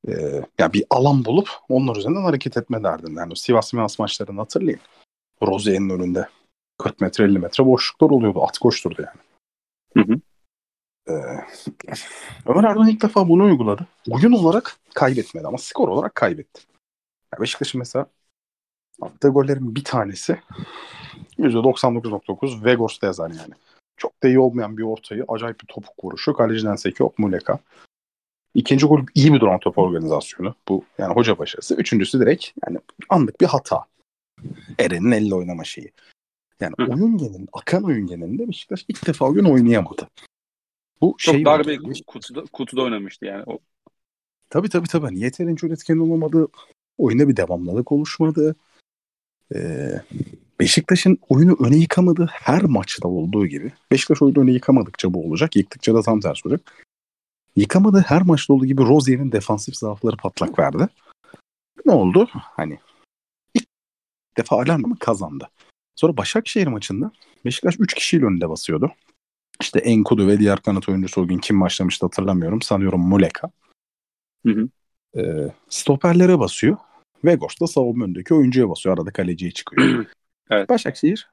Ee, ya bir alan bulup onlar üzerinden hareket etme derdinde. Yani Sivas Sivas maçlarını hatırlayın. Rozier'in önünde 40 metre 50 metre boşluklar oluyordu. At koşturdu yani. Hı hı. Ee, Ömer Erdoğan ilk defa bunu uyguladı. Oyun olarak kaybetmedi ama skor olarak kaybetti. Yani Beşiktaş'ın mesela attığı gollerin bir tanesi %99.9 Vegors'ta yazar yani. Çok da iyi olmayan bir ortayı acayip bir topuk vuruşu. Kaleciden sekiyor Muleka. İkinci gol iyi bir duran top organizasyonu. Bu yani hoca başarısı. Üçüncüsü direkt yani anlık bir hata. Eren'in elle oynama şeyi. Yani Hı. oyun genelinde, akan oyun genelinde Beşiktaş ilk defa oyun oynayamadı. Bu Çok şey dar bir kutuda, kutuda oynamıştı yani. O, Tabii tabii tabii. Hani yeterince üretken olamadı. Oyunda bir devamlılık oluşmadı. Ee, Beşiktaş'ın oyunu öne yıkamadığı her maçta olduğu gibi Beşiktaş oyunu öne yıkamadıkça bu olacak. Yıktıkça da tam tersi olacak. Yıkamadığı her maçta olduğu gibi Rozier'in defansif zaafları patlak verdi. Ne oldu? Hani ilk defa alarmı kazandı. Sonra Başakşehir maçında Beşiktaş 3 kişiyle önünde basıyordu. İşte Enkudu ve diğer kanat oyuncusu o gün kim başlamıştı hatırlamıyorum. Sanıyorum Muleka. Hı hı. Ee, stoperlere basıyor. Vegors da savunma önündeki oyuncuya basıyor. Arada kaleciye çıkıyor. *clears throat* Evet. Başakşehir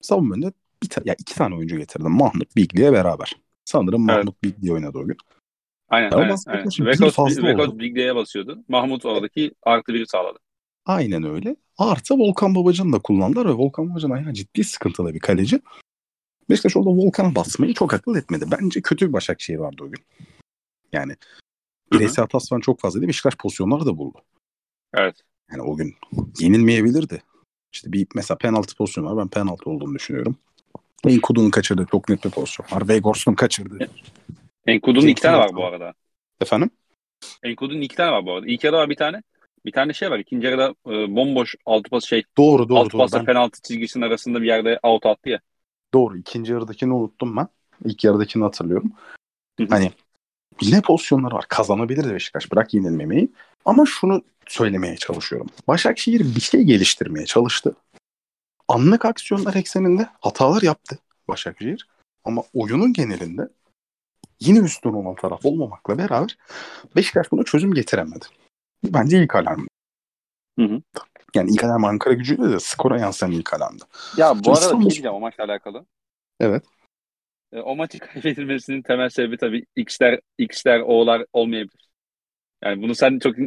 savunma önünde bir ta- ya iki tane oyuncu getirdi. Mahmut Bigli'ye beraber. Sanırım Evet. Mahmut Bigli oynadı o gün. aynen Ama aynen. Vekos, fazla Vekos. Bigde'ye basıyordu. Mahmut oradaki artı biri sağladı. Aynen öyle. Artı Volkan Babacan'ı da kullandılar ve Volkan Babacan ayağı ciddi sıkıntılı bir kaleci. Beşiktaş orada Volkan'a basmayı çok akıl etmedi. Bence kötü bir Başakşehir vardı o gün. Yani bireysel hatası falan çok fazlaydı. Beşiktaş pozisyonları da buldu. Evet. Yani o gün yenilmeyebilirdi. İşte bir mesela penaltı pozisyonu var. Ben penaltı olduğunu düşünüyorum. Enkudu'nun kaçırdığı çok net bir pozisyon var. Vegors'un kaçırdığı. Enkudu'nun iki tane var bu arada. Efendim? Enkudu'nun iki tane var bu arada. İlk yarıda var bir tane. Bir tane şey var. İkinci yarıda e, bomboş altı pas şey Doğru doğru altı pasla Ben, penaltı çizgisinin arasında bir yerde out attı ya. doğru. İkinci yarıdakini unuttum ben. İlk yarıdakini hatırlıyorum. Hani yine pozisyonları var. Kazanabilirdi Beşiktaş. Bırak yenilmemeyi. Ama şunu söylemeye çalışıyorum. Başakşehir bir şey geliştirmeye çalıştı. Anlık aksiyonlar ekseninde hatalar yaptı Başakşehir. Ama oyunun genelinde yine üstün olan taraf olmamakla beraber Beşiktaş buna çözüm getiremedi. Bence ilk alarm. Hı hı. Yani ilk alarm Ankara gücüyle de skora yansıyan ilk alarmdı. Ya bu Şimdi arada İstanbul- şey diyeceğim o maçla alakalı. Evet. E, o maçı kaybedilmesinin temel sebebi tabii X'ler, X'ler, O'lar olmayabilir. Yani bunu sen çok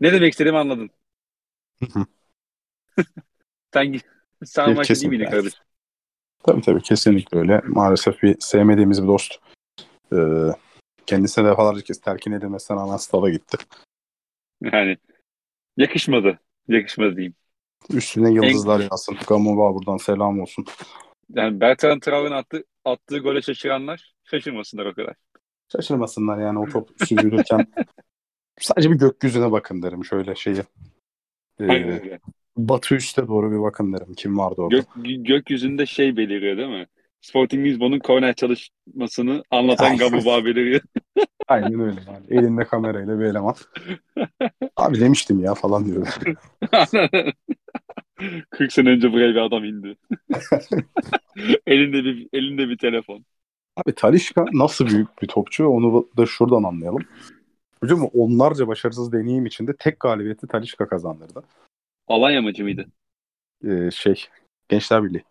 ne demek istediğimi anladın. Hı hı. *laughs* sen sen maçta değil miydin kardeşim? Tabii tabii kesinlikle öyle. Maalesef bir sevmediğimiz bir dost. Ee, kendisine defalarca kez telkin edilmesine rağmen stada gitti. Yani yakışmadı. Yakışmadı diyeyim. Üstüne yıldızlar yazsın. Gamova buradan selam olsun. Yani Bertrand Traoré'nin attığı, attığı gole şaşıranlar şaşırmasınlar o kadar. Şaşırmasınlar yani o *laughs* top süzülürken. Sadece bir gökyüzüne bakın derim şöyle şeyi. Ee, Aynen batı üste doğru bir bakın derim. Kim vardı orada? Gök, gökyüzünde şey beliriyor değil mi? Sporting Lisbon'un korner çalışmasını anlatan Aynen. Gabuba beliriyor. *laughs* Aynen öyle. Yani. Elinde kamerayla bir eleman. Abi demiştim ya falan diyor. *laughs* 40 sene önce buraya bir adam indi. *laughs* elinde bir elinde bir telefon. Abi Talişka nasıl büyük bir topçu onu da şuradan anlayalım. Hocam onlarca başarısız deneyim içinde tek galibiyeti Talişka kazandırdı. Alanya maçı mıydı? Ee, şey Gençler Birliği.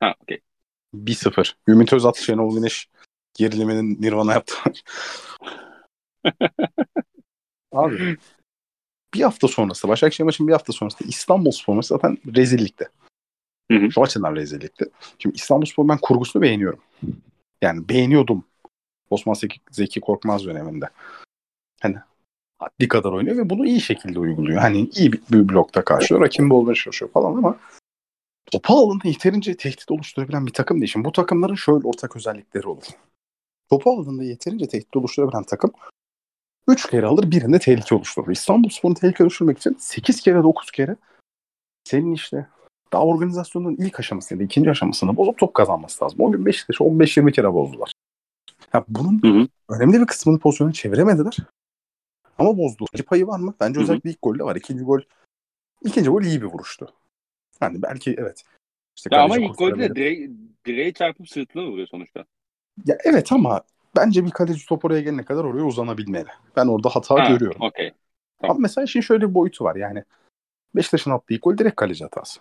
Ha okey. 1-0. Ümit Özat, Şenol Güneş geriliminin nirvana yaptılar. *laughs* Abi bir hafta sonrası Başakşehir maçının bir hafta sonrası İstanbulspor maçı zaten rezillikte. Hı hı. Şu açıdan rezillikte. Şimdi İstanbulspor ben kurgusunu beğeniyorum. Yani beğeniyordum. Osman Zeki, Zeki Korkmaz döneminde. Hani haddi kadar oynuyor ve bunu iyi şekilde uyguluyor. Hani iyi bir, bir blokta karşılıyor. Rakibin bolluğunu çalışıyor falan ama topu alında yeterince tehdit oluşturabilen bir takım değil. Şimdi bu takımların şöyle ortak özellikleri olur. Topu aldığında yeterince tehdit oluşturabilen takım 3 kere alır birinde tehlike oluşturur. İstanbulspor'un tehlike oluşturmak için 8 kere 9 kere senin işte daha organizasyonun ilk aşamasında, ikinci aşamasında bozup top kazanması lazım. O gün Beşiktaş'ı 15-20 kere bozdular. Ya bunun hı hı. önemli bir kısmını pozisyonu çeviremediler. Ama bozdu. Payı var mı? Bence hı hı. özellikle ilk golde var. İkinci gol ikinci gol iyi bir vuruştu. Yani belki evet. İşte ya ama ilk golde de direğe, direğe çarpıp sırtına vuruyor sonuçta. Ya evet ama bence bir kaleci top oraya gelene kadar oraya uzanabilmeli. Ben orada hata ha, görüyorum. Okay. Tamam. Ama mesela işin şöyle bir boyutu var yani. Beşiktaş'ın attığı ilk gol direkt kaleci hatası.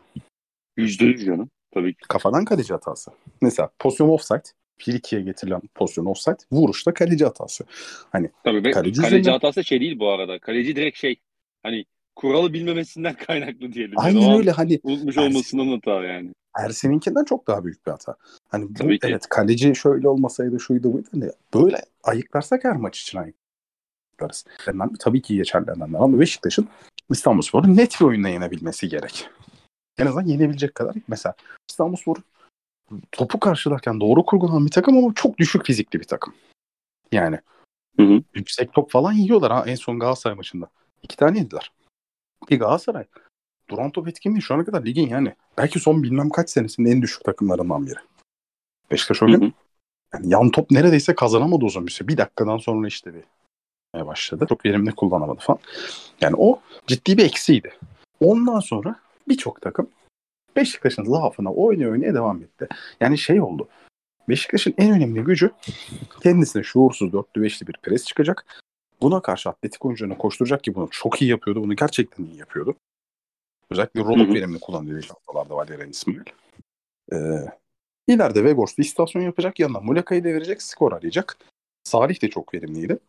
Yüzde yüz canım. Tabii ki. Kafadan kaleci hatası. Mesela pozisyon offside. 1-2'ye getirilen pozisyon offside. Vuruşta kaleci hatası. Hani Tabii kaleci, kaleci üzerinde... hatası şey değil bu arada. Kaleci direkt şey hani kuralı bilmemesinden *laughs* kaynaklı diyelim. Aynen yani öyle hani. Unutmuş Ersin, olmasından hata yani. Ersin'inkinden çok daha büyük bir hata. Hani bu, Tabii ki. evet kaleci şöyle olmasaydı şuydu buydu. Hani böyle ayıklarsak her maç için ayıklarız. Tabii ki geçerlerinden ama Beşiktaş'ın İstanbulspor'u net bir oyunla yenebilmesi gerek. En azından yenebilecek kadar. Mesela İstanbulspor topu karşılarken doğru kurgulanan bir takım ama çok düşük fizikli bir takım. Yani hı hı. yüksek top falan yiyorlar ha en son Galatasaray maçında. İki tane yediler. Bir Galatasaray. Duran top etkinliği şu ana kadar ligin yani belki son bilmem kaç senesinin en düşük takımlarından biri. Beşiktaş o gün yani yan top neredeyse kazanamadı uzun bir süre. Bir dakikadan sonra işte bir başladı. Çok verimli kullanamadı falan. Yani o ciddi bir eksiydi. Ondan sonra birçok takım Beşiktaş'ın zaafına oynaya oynaya devam etti. Yani şey oldu. Beşiktaş'ın en önemli gücü kendisine şuursuz dörtlü beşli bir pres çıkacak. Buna karşı atletik oyuncularına koşturacak ki bunu çok iyi yapıyordu. Bunu gerçekten iyi yapıyordu. Özellikle Rodok verimli kullandığı haftalarda Valerian İsmail. Ee, ileride Vegors'ta istasyon yapacak. Yanına Muleka'yı devirecek. Skor arayacak. Salih de çok verimliydi.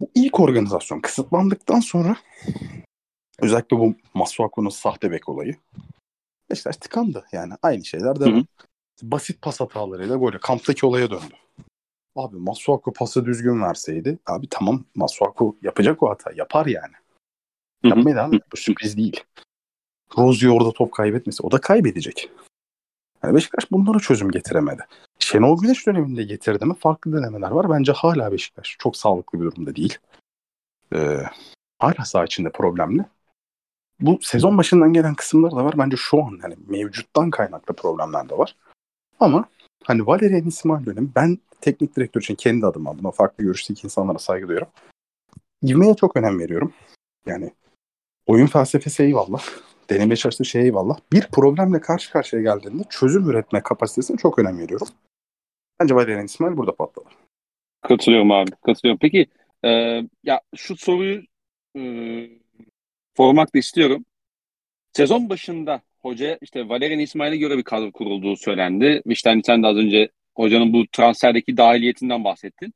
Bu ilk organizasyon kısıtlandıktan sonra özellikle bu Masuaku'nun sahte bek olayı Beşiktaş tıkandı. Yani aynı şeyler devam. Basit pas hatalarıyla böyle kamptaki olaya döndü. Abi Masuaku pası düzgün verseydi abi tamam Masuaku yapacak o hata. Yapar yani. Yapmaya devam Bu sürpriz değil. Rozier orada top kaybetmesi o da kaybedecek. Yani Beşiktaş bunlara çözüm getiremedi. Şenol Güneş döneminde getirdi mi farklı denemeler var. Bence hala Beşiktaş çok sağlıklı bir durumda değil. Ee, hala sağ içinde problemli. Bu sezon başından gelen kısımlar da var. Bence şu an hani mevcuttan kaynaklı problemler de var. Ama hani Valerian İsmail dönemi ben teknik direktör için kendi adıma buna farklı görüşteki insanlara saygı duyuyorum. İvmeye çok önem veriyorum. Yani oyun felsefesi eyvallah. Deneme çalıştığı şey eyvallah. Bir problemle karşı karşıya geldiğinde çözüm üretme kapasitesine çok önem veriyorum. Bence Valerian İsmail burada patladı. Katılıyorum abi. Katılıyorum. Peki e, ya şu soruyu e, sormak da istiyorum. Sezon başında hoca işte Valerian İsmail'e göre bir kadro kurulduğu söylendi. İşte hani sen de az önce hocanın bu transferdeki dahiliyetinden bahsettin.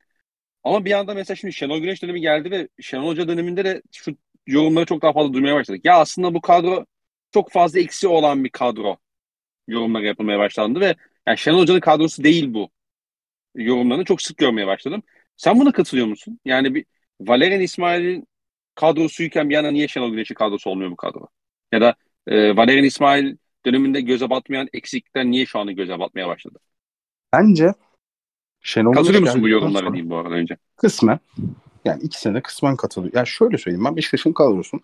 Ama bir anda mesela şimdi Şenol Güneş dönemi geldi ve Şenol Hoca döneminde de şu yorumları çok daha fazla duymaya başladık. Ya aslında bu kadro çok fazla eksi olan bir kadro yorumları yapılmaya başlandı ve yani Şenol Hoca'nın kadrosu değil bu yorumlarını çok sık görmeye başladım. Sen buna katılıyor musun? Yani bir Valerian İsmail'in kadrosuyken bir yana niye Şenol Güneş'in kadrosu olmuyor bu kadro? Ya da e, Valerian İsmail döneminde göze batmayan eksiklikler niye şu anda göze batmaya başladı? Bence Şenol Katılıyor musun bu yorumlara diyeyim bu arada önce? Kısmen. Yani iki sene kısmen katılıyor. Yani şöyle söyleyeyim ben Beşiktaş'ın kadrosun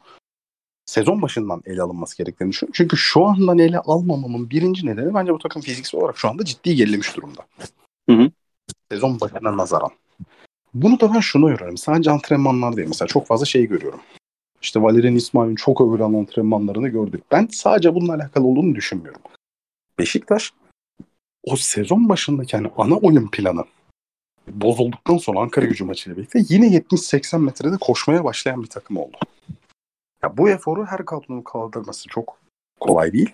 sezon başından ele alınması gerektiğini düşünüyorum. Çünkü şu andan ele almamamın birinci nedeni bence bu takım fiziksel olarak şu anda ciddi gerilemiş durumda. Hı hı. Sezon başına nazaran. Bunu da ben şunu görüyorum. Sadece antrenmanlar değil. Mesela çok fazla şey görüyorum. İşte Valerian İsmail'in çok övülen antrenmanlarını gördük. Ben sadece bununla alakalı olduğunu düşünmüyorum. Beşiktaş o sezon başındaki yani ana oyun planı bozulduktan sonra Ankara gücü maçıyla birlikte yine 70-80 metrede koşmaya başlayan bir takım oldu. Ya bu eforu her kadronun kaldırması çok kolay değil.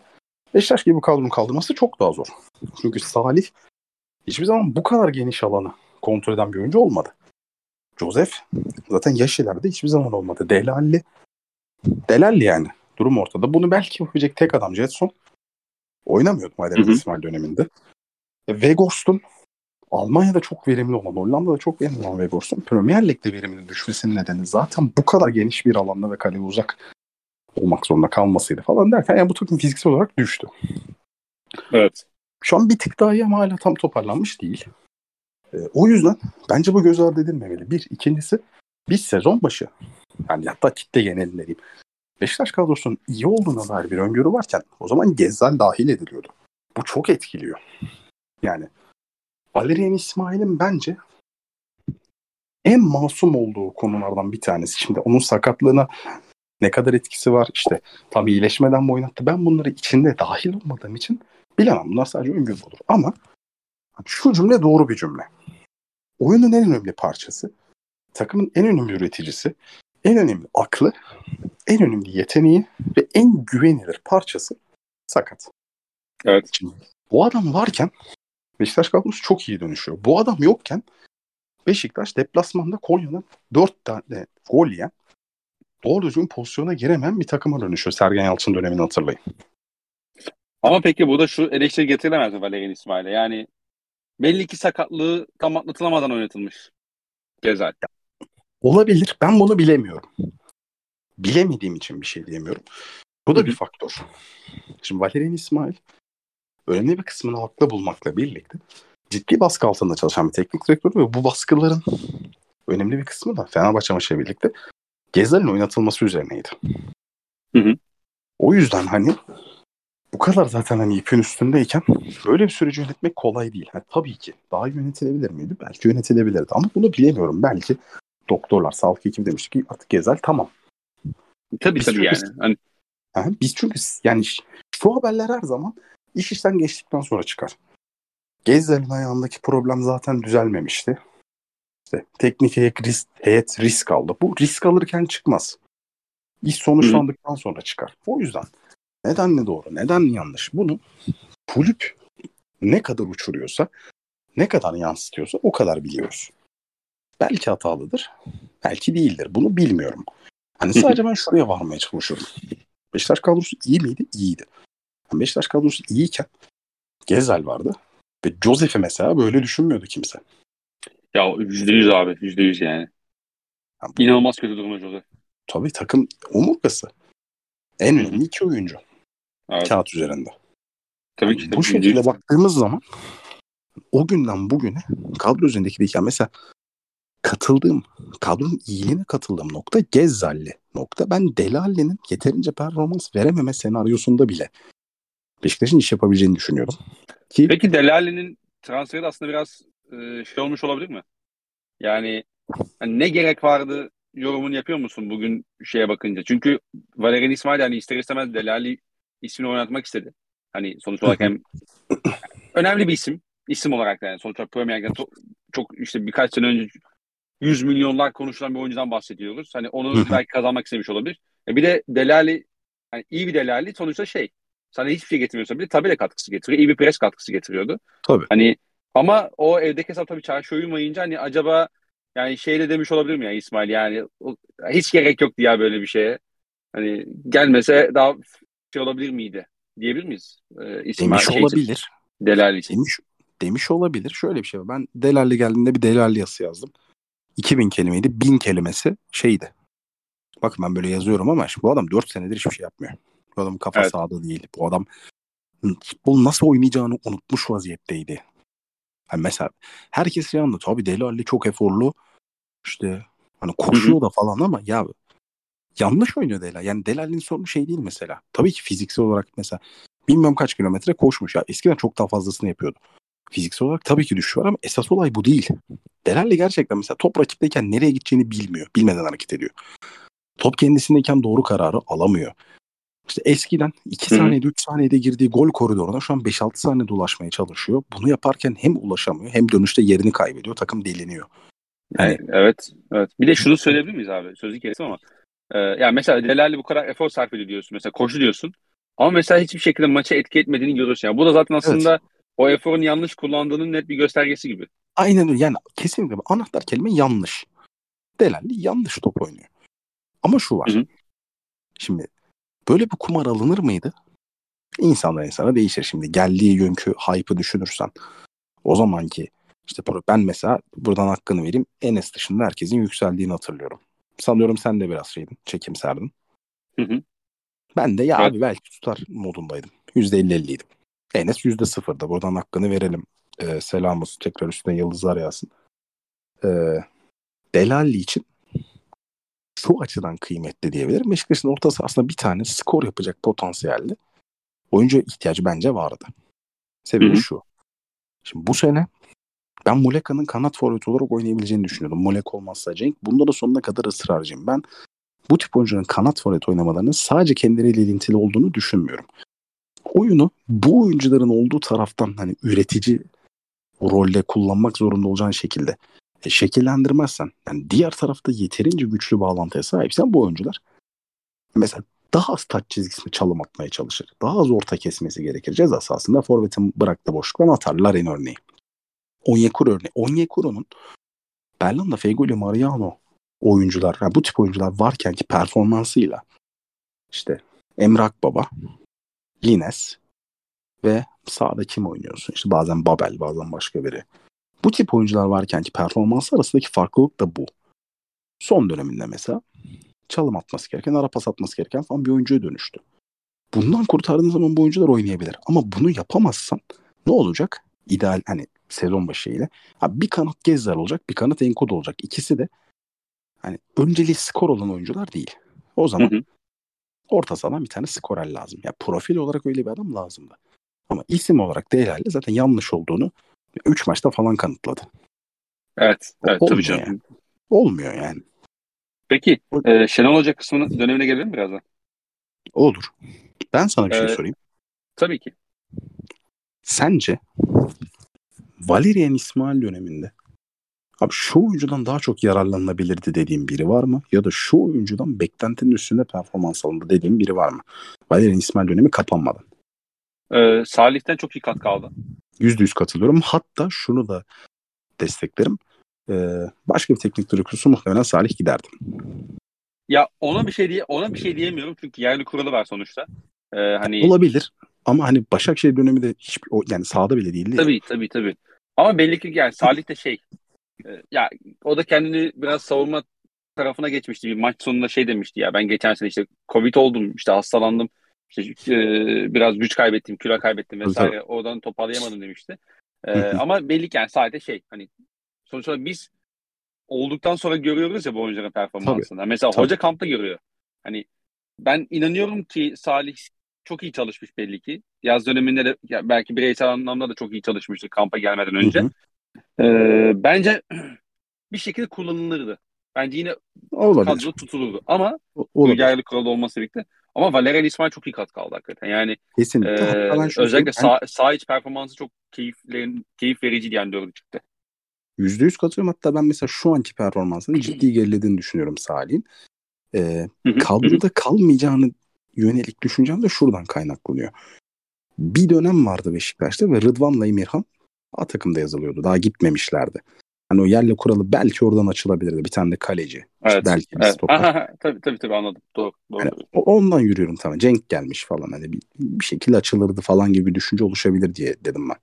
Beşiktaş gibi bir kadronun kaldırması çok daha zor. Çünkü Salih hiçbir zaman bu kadar geniş alanı kontrol eden bir oyuncu olmadı. Joseph zaten yaş ileride hiçbir zaman olmadı. Delalli Delalli yani. Durum ortada. Bunu belki yapabilecek tek adam Jetson. Oynamıyordu Maydanoz İsmail döneminde. E, Vegors'un Almanya'da çok verimli olan, Hollanda'da çok verimli olan Vegors'un Premier Lig'de verimli düşmesinin nedeni zaten bu kadar geniş bir alanda ve kaleye uzak olmak zorunda kalmasıydı falan derken yani bu takım fiziksel olarak düştü. Evet. Şu an bir tık daha iyi ama hala tam toparlanmış değil. E, o yüzden bence bu göz ardı edilmemeli. Bir. ikincisi biz sezon başı yani hatta kitle genelinde diyeyim. Beşiktaş kadrosunun iyi olduğuna dair bir öngörü varken o zaman Gezzal dahil ediliyordu. Bu çok etkiliyor. Yani Valerian İsmail'in bence en masum olduğu konulardan bir tanesi. Şimdi onun sakatlığına ne kadar etkisi var işte tabii iyileşmeden mi oynattı ben bunları içinde dahil olmadığım için bilemem bunlar sadece öngörü olur ama şu cümle doğru bir cümle. Oyunun en önemli parçası, takımın en önemli üreticisi, en önemli aklı, en önemli yeteneği ve en güvenilir parçası sakat. Evet. Şimdi, bu adam varken Beşiktaş kadrosu çok iyi dönüşüyor. Bu adam yokken Beşiktaş deplasmanda Konya'nın 4 tane gol yiyen doğru düzgün pozisyona giremeyen bir takıma dönüşüyor. Sergen Yalçın dönemini hatırlayın. Ama peki burada şu eleştiri getirilemez mi Valerian İsmail'e? Yani belli ki sakatlığı tam atlatılamadan oynatılmış. Gezal. Olabilir. Ben bunu bilemiyorum. Bilemediğim için bir şey diyemiyorum. Bu da bir faktör. Şimdi Valerian İsmail önemli bir kısmını haklı bulmakla birlikte ciddi baskı altında çalışan bir teknik direktör ve bu baskıların önemli bir kısmı da Fenerbahçe maçıyla birlikte Gezal'in oynatılması üzerineydi. Hı hı. O yüzden hani bu kadar zaten hani ipin üstündeyken böyle bir süreci yönetmek kolay değil. Ha, tabii ki daha yönetilebilir miydi? Belki yönetilebilirdi ama bunu bilemiyorum. Belki doktorlar, sağlık ekibi demişti ki artık Gezal tamam. Tabii Biz tabii çünkü- yani. Hani, Ha, biz çünkü yani şu haberler her zaman iş işten geçtikten sonra çıkar. Gezal'in ayağındaki problem zaten düzelmemişti. İşte teknik heyet risk, heyet risk aldı. Bu risk alırken çıkmaz. İş sonuçlandıktan sonra çıkar. O yüzden neden ne doğru, neden yanlış bunu kulüp ne kadar uçuruyorsa, ne kadar yansıtıyorsa o kadar biliyoruz. Belki hatalıdır, belki değildir. Bunu bilmiyorum. Hani *laughs* sadece ben şuraya varmaya çalışıyorum. Beşiktaş kadrosu iyi miydi? İyiydi. Yani Beşiktaş kadrosu iyiyken Gezel vardı. Ve Josef'i mesela böyle düşünmüyordu kimse. ya yüzde yüz abi. Yüzde yüz yani. Yani bu- İnanılmaz kötü durumda Jose. tabii takım omurgası. En önemli iki oyuncu Evet. kağıt üzerinde. Tabii ki. bu şekilde yüz. baktığımız zaman o günden bugüne kadro üzerindeki değişken mesela katıldığım kadronun iyiliğine katıldığım nokta Gezzalli nokta. Ben Delali'nin yeterince performans verememe senaryosunda bile Beşiktaş'ın iş yapabileceğini düşünüyorum. Ki Peki Delali'nin transferi de aslında biraz e, şey olmuş olabilir mi? Yani hani ne gerek vardı yorumunu yapıyor musun bugün şeye bakınca? Çünkü Valerian İsmail hani ister istemez Delali ismini oynatmak istedi. Hani sonuç olarak hem önemli bir isim. isim olarak da yani sonuç olarak Premier Lig'de to- çok işte birkaç sene önce 100 milyonlar konuşulan bir oyuncudan bahsediyoruz. Hani onu belki kazanmak istemiş olabilir. E bir de Delali hani iyi bir Delali sonuçta şey sana hiçbir şey getirmiyorsa bile tabela katkısı getiriyor. iyi bir pres katkısı getiriyordu. tabii. Hani ama o evdeki hesap tabii çarşı uyumayınca hani acaba yani şey de demiş olabilir mi ya İsmail yani o- hiç gerek yoktu ya böyle bir şeye. Hani gelmese daha şey olabilir miydi diyebilir miyiz? Ee, İsmail Demiş şey için, olabilir. Delali için. Demiş, demiş olabilir. Şöyle bir şey var. Ben Delali geldiğinde bir Delali yazısı yazdım. 2000 kelimeydi. 1000 kelimesi şeydi. Bakın ben böyle yazıyorum ama bu adam 4 senedir hiçbir şey yapmıyor. Bu adamın kafa Evet. sahada değil. Bu adam futbol nasıl oynayacağını unutmuş vaziyetteydi. Hani mesela herkes şey anlatıyor. Abi Delali çok eforlu. İşte hani koşuyor da falan ama ya yanlış oynuyor Delali. Yani Delali'nin sorunu şey değil mesela. Tabii ki fiziksel olarak mesela bilmem kaç kilometre koşmuş ya. Eskiden çok daha fazlasını yapıyordu. Fiziksel olarak tabii ki düşüyor ama esas olay bu değil. Delali gerçekten mesela top rakipteyken nereye gideceğini bilmiyor. Bilmeden hareket ediyor. Top kendisindeyken doğru kararı alamıyor. İşte eskiden 2 Hı hı. saniyede 3 saniyede girdiği gol koridoruna şu an 5-6 saniyede ulaşmaya çalışıyor. Bunu yaparken hem ulaşamıyor hem dönüşte yerini kaybediyor. Takım deliniyor. Hani Yani, evet, evet. Bir de şunu söyleyebilir miyiz abi? Sözü kestim ama. Ee, yani mesela Delali bu kadar efor sarf ediyor diyorsun. Mesela koşu diyorsun. Ama mesela hiçbir şekilde maça etki etmediğini görüyorsun. Yani bu da zaten aslında o eforun yanlış kullandığının net bir göstergesi gibi. Aynen öyle. Yani kesinlikle anahtar kelime yanlış. Delali yanlış top oynuyor. Ama şu var. Hı hı. Şimdi böyle bir kumar alınır mıydı? İnsandan insana değişir. Şimdi geldiği günkü hype'ı düşünürsen o zamanki işte ben mesela buradan hakkını vereyim. Enes dışında herkesin yükseldiğini hatırlıyorum. Sanıyorum sen de biraz şeydin. Çekimserdin. Hı hı. Ben de ya Evet. abi belki tutar modundaydım. %50-50'ydim. Enes %0'da. Buradan hakkını verelim. Ee, selam olsun. Tekrar üstüne yıldızlar yazsın. Ee, Delali için şu açıdan kıymetli diyebilirim. Beşiktaş'ın orta sahasında bir tane skor yapacak potansiyelli oyuncu ihtiyacı bence vardı. Sebebi şu. Şimdi bu sene ben Muleka'nın kanat forvet olarak oynayabileceğini düşünüyordum. Mulek olmazsa Cenk. Bunda da sonuna kadar ısrarcıyım. Ben bu tip oyuncuların kanat forvet oynamalarının sadece kendileriyle ilintili olduğunu düşünmüyorum. Oyunu bu oyuncuların olduğu taraftan hani üretici rolde kullanmak zorunda olacağın şekilde e, şekillendirmezsen yani diğer tarafta yeterince güçlü bağlantıya sahipsen bu oyuncular mesela daha az taç çizgisini çalım atmaya çalışır. Daha az orta kesmesi gerekir. Ceza sahasında forvetin bıraktığı boşluktan atar. Larin örneği. Onyekuru örneği. Onyekuru'nun Berlanda, Fegoli, Mariano oyuncular, yani bu tip oyuncular varken ki performansıyla işte Emrak Baba, Lines ve sağda kim oynuyorsun? İşte bazen Babel, bazen başka biri. Bu tip oyuncular varken ki performans arasındaki farklılık da bu. Son döneminde mesela çalım atması gereken, ara pas atması gereken falan bir oyuncuya dönüştü. Bundan kurtardığın zaman bu oyuncular oynayabilir. Ama bunu yapamazsan ne olacak? İdeal hani sezon başı ile. Abi bir kanat Gezzar olacak, bir kanat Enkod olacak. İkisi de hani önceliği skor olan oyuncular değil. O zaman hı hı. orta sahadan bir tane skorer lazım. Ya profil olarak öyle bir adam lazımdı. Ama isim olarak Değerli zaten yanlış olduğunu 3 maçta falan kanıtladı. Evet, evet Olmuyor tabii canım. Yani. Olmuyor yani. Peki e, Şenol Hoca kısmının dönemine gelelim birazdan. Olur. Ben sana bir şey ee, sorayım. Tabii ki. Sence Valerian İsmail döneminde abi şu oyuncudan daha çok yararlanılabilirdi dediğim biri var mı? Ya da şu oyuncudan beklentinin üstünde performans alındı dediğim biri var mı? Valerian İsmail dönemi kapanmadan. Ee, Salih'ten çok iyi katkı aldı. Yüzde yüz katılıyorum. Hatta şunu da desteklerim e, başka bir teknik direktörü muhtemelen Salih giderdi. Ya ona bir şey diye ona bir şey diyemiyorum çünkü yerli kuralı var sonuçta. Ee, hani olabilir ama hani Başakşehir dönemi de hiç yani sahada bile değildi. Tabii ya. tabii tabii. Ama belli ki yani Salih de şey e, ya o da kendini biraz savunma tarafına geçmişti. Bir maç sonunda şey demişti ya ben geçen sene işte Covid oldum işte hastalandım. İşte, e, biraz güç kaybettim, kilo kaybettim vesaire. Oradan toparlayamadım demişti. E, ama belli ki yani sadece şey hani sonuç olarak biz olduktan sonra görüyoruz ya bu oyuncuların performansını. Tabii. Mesela Tabii. hoca kampta görüyor. Hani ben inanıyorum ki Salih çok iyi çalışmış belli ki. Yaz döneminde de ya belki bireysel anlamda da çok iyi çalışmıştı kampa gelmeden önce. Hı hı. Ee, bence *clears throat* bir şekilde kullanılırdı. Bence yine Olabilir. kadro tutulurdu. Ama yerli kuralı olması birlikte. Ama Valerian İsmail çok iyi katkı aldı hakikaten. Yani Kesinlikle. E, özellikle sağ, sağ iç performansı çok keyif, keyif verici yani dördü çıktı. Yüzde yüz katılıyorum. Hatta ben mesela şu anki performansını ciddi gerilediğini düşünüyorum Salih'in. Ee, kadroda kalmayacağını yönelik düşüncem de şuradan kaynaklanıyor. Bir dönem vardı Beşiktaş'ta ve Rıdvan'la Emirhan A takımda yazılıyordu. Daha gitmemişlerdi. Hani o yerle kuralı belki oradan açılabilirdi. Bir tane de kaleci. Evet. İşte belki evet. Aha, tabii tabii tabii anladım. Doğru. doğru. Yani ondan yürüyorum tamam. Cenk gelmiş falan. Hani bir, bir şekilde açılırdı falan gibi bir düşünce oluşabilir diye dedim ben.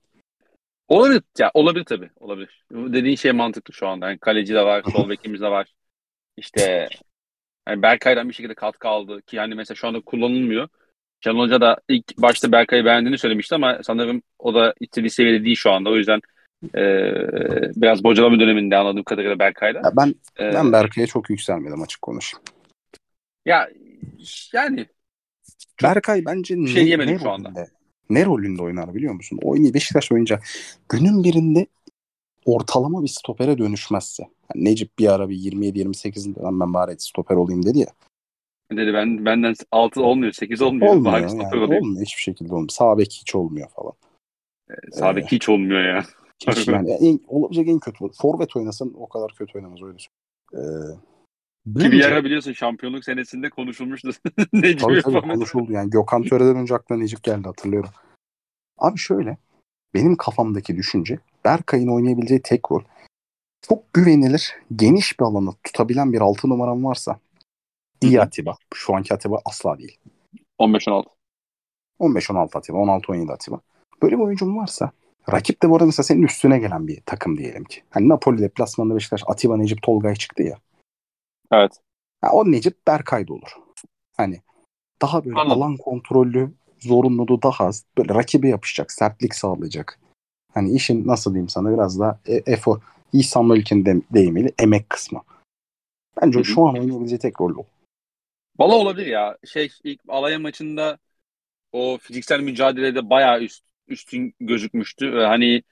Olabilir. Ya olabilir tabii. Olabilir. Dediğin şey mantıklı şu anda. Yani kaleci de var, sol bekimiz de var. İşte yani Berkay'dan bir şekilde katkı aldı ki yani mesela şu anda kullanılmıyor. Can Hoca da ilk başta Berkay'ı beğendiğini söylemişti ama sanırım o da istediği seviyede değil şu anda. O yüzden e, biraz bocalama döneminde anladığım kadarıyla Berkay'da. Ya ben ee, ben Berkay'a çok yükselmedim açık konuşayım. Ya yani Berkay bence şey ne, ne şu anda. Rolünde, ne rolünde oynar biliyor musun? Oyunu Beşiktaş oyunca günün birinde ortalama bir stopere dönüşmezse. Yani Necip bir ara bir 27-28'den ben bari stoper olayım dedi ya. Dedi ben benden 6 olmuyor 8 olmuyor. Olmuyor yani, olmuyor hiçbir şekilde olmuyor. Sağ bek hiç olmuyor falan. Ee, sağ bek ee, hiç olmuyor ya. *laughs* Hiç yani en, olabilecek en kötü. Forvet oynasın o kadar kötü oynamaz öyle ee, Ki bir ara biliyorsun şampiyonluk senesinde konuşulmuştu. *laughs* Necip tabii tabii konuşuldu yani. Gökhan Töre'den önce aklına Necip geldi hatırlıyorum. Abi şöyle benim kafamdaki düşünce Berkay'ın oynayabileceği tek rol çok güvenilir, geniş bir alanı tutabilen bir altı numaram varsa iyi Atiba. Şu anki Atiba asla değil. 15-16. 15-16 Atiba, 16-17 Atiba. Böyle bir oyuncum varsa rakip de bu arada mesela senin üstüne gelen bir takım diyelim ki. Hani Napoli deplasmanında Beşiktaş Atiba, Necip, Tolgay çıktı ya. Evet. Yani o Necip Berkay'da olur. Hani daha böyle Anladım. alan kontrollü, zorunluluğu daha az. Böyle rakibe yapışacak, sertlik sağlayacak. Hani işin nasıl diyeyim sana biraz daha e- efor. İhsan Melih'in de, deyimiyle emek kısmı. Bence Hı hı. şu an oynayabileceği tek rol o. Valla olabilir ya. Şey ilk Alanya maçında o fiziksel mücadelede bayağı üst, üstün gözükmüştü. Ve Hani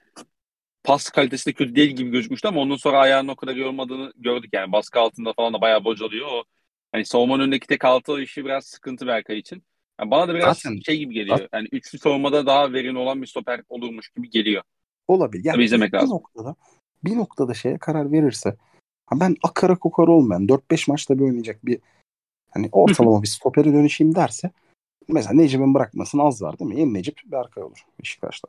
pas kalitesi de kötü değil gibi gözükmüştü ama ondan sonra ayağının o kadar yorulmadığını gördük yani. Baskı altında falan da bayağı bocalıyor. O hani savunmanın önündeki tek altı işi biraz sıkıntı Berkay için. Yani bana da biraz Zaten- şey gibi geliyor. Yani üçlü savunmada daha verimli olan bir stoper olurmuş gibi geliyor. Olabilir. Yani Tabii izlemek lazım. noktada bir noktada şeye karar verirse ha ben akara kokara olmayan 4-5 maçta bir oynayacak bir hani ortalama bir stopere dönüşeyim derse mesela Necip'in bırakmasını az var değil mi? Yeni Necip Berkay olur Beşiktaş'ta.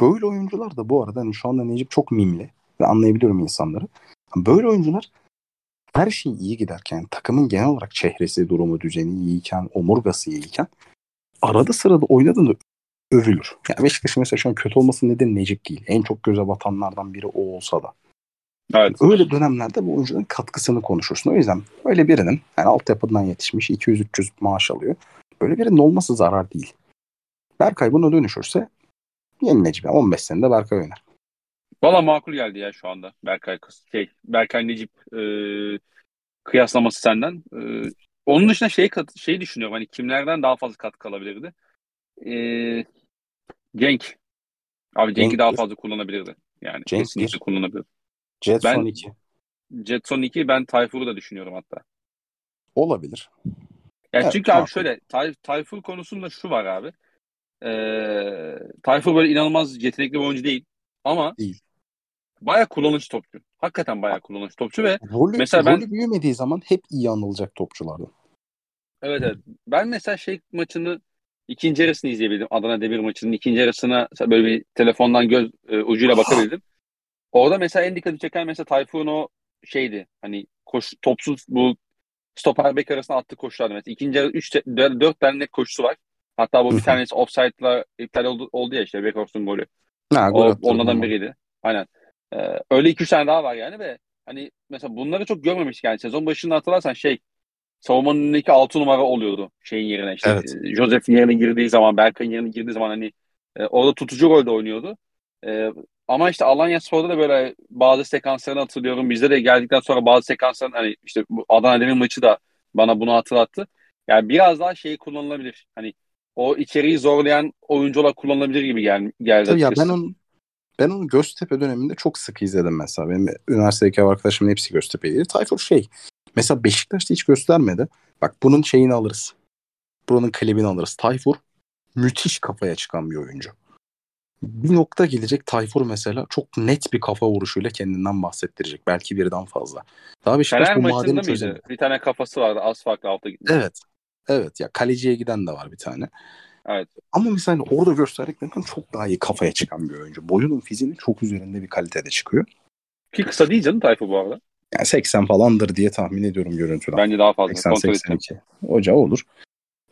Böyle oyuncular da bu arada hani şu anda Necip çok mimli ve anlayabiliyorum insanları. Böyle oyuncular her şey iyi giderken, takımın genel olarak çehresi, durumu, düzeni iyiyken, omurgası iyiyken arada sırada oynadığında övülür. Yani Beşiktaş'ın mesela şu an kötü olması nedeni Necip değil. En çok göze batanlardan biri o olsa da. Evet. Öyle dönemlerde bu oyuncunun katkısını konuşursun. O yüzden öyle birinin yani altyapıdan yetişmiş 200-300 maaş alıyor. Böyle birinin olması zarar değil. Berkay buna dönüşürse yeni Necip. Yani 15 senede Berkay oynar. Valla makul geldi ya şu anda Berkay şey Berkay Necip e, kıyaslaması senden. E, onun dışında şey şey düşünüyorum hani kimlerden daha fazla katkı alabilirdi? E, Cenk. Abi Cenk'i Cenk daha fazla kullanabilirdi. Yani Cenk kesinlikle bir. kullanabilirdi. Jet Ben- son 2. Jetson 2 ben Tayfur'u da düşünüyorum hatta. Olabilir. Ya Evet, çünkü abi şöyle Tay, Tayfur konusunda şu var abi. Ee, Tayfur böyle inanılmaz yetenekli bir oyuncu değil. Ama Değil. bayağı kullanıcı topçu. Hakikaten bayağı kullanıcı topçu ve Rolü, Mesela ben- rolü büyümediği zaman hep iyi anılacak topçulardan. evet evet. Ben mesela şey maçını ikinci yarısını izleyebildim. Adana Demir maçının ikinci yarısına böyle bir telefondan göz e, ucuyla bakabildim. Orada mesela en dikkati çeken mesela Tayfur'un o şeydi. Hani koş, topsuz bu stoper bek arasında attığı koşulardı. Mesela ikinci yarı 3 4 tane net koşusu var. Hatta bu bir tanesi offside'la iptal oldu, oldu ya işte Weghorst'un golü. Ha, gol O onlardan ama. biriydi. Aynen. Ee, öyle iki üç tane daha var yani ve hani mesela bunları çok görmemiştik yani sezon başında hatırlarsan şey savunmanın önündeki 6 numara oluyordu şeyin yerine işte Evet. e, Josef'in yerine girdiği zaman Berkay'ın yerine girdiği zaman hani e, orada tutucu rolde oynuyordu. E, ama işte Alanya Spor'da da böyle bazı sekanslarını hatırlıyorum. Bizde de geldikten sonra bazı sekansların hani işte bu Adana Demir maçı da bana bunu hatırlattı. Yani biraz daha şeyi kullanılabilir. Hani o içeriği zorlayan oyuncular kullanılabilir gibi gel geldi Tabii ya ben onu ben onu Göztepe döneminde çok sık izledim mesela. Benim üniversitedeki arkadaşımın hepsi Göztepe'liydi. Tayfur şey mesela Beşiktaş'ta hiç göstermedi. Bak bunun şeyini alırız. Buranın klibini alırız. Tayfur müthiş kafaya çıkan bir oyuncu. Bir nokta gelecek Tayfur mesela çok net bir kafa vuruşuyla kendinden bahsettirecek. Belki birden fazla. Daha Beşiktaş Fener bu madeni çözemedi. Bir tane kafası vardı az farklı alta gitti. Evet. Evet ya kaleciye giden de var bir tane. Evet. Ama mesela orada gösterdiklerinden çok daha iyi kafaya çıkan bir oyuncu. Boyunun fiziğinin çok üzerinde bir kalitede çıkıyor. Ki kısa değil canım Tayfur bu arada. Yani 80 falandır diye tahmin ediyorum görüntüden. Bence daha fazla. Kontrol edeceğim. 80-82. Ocağı olur.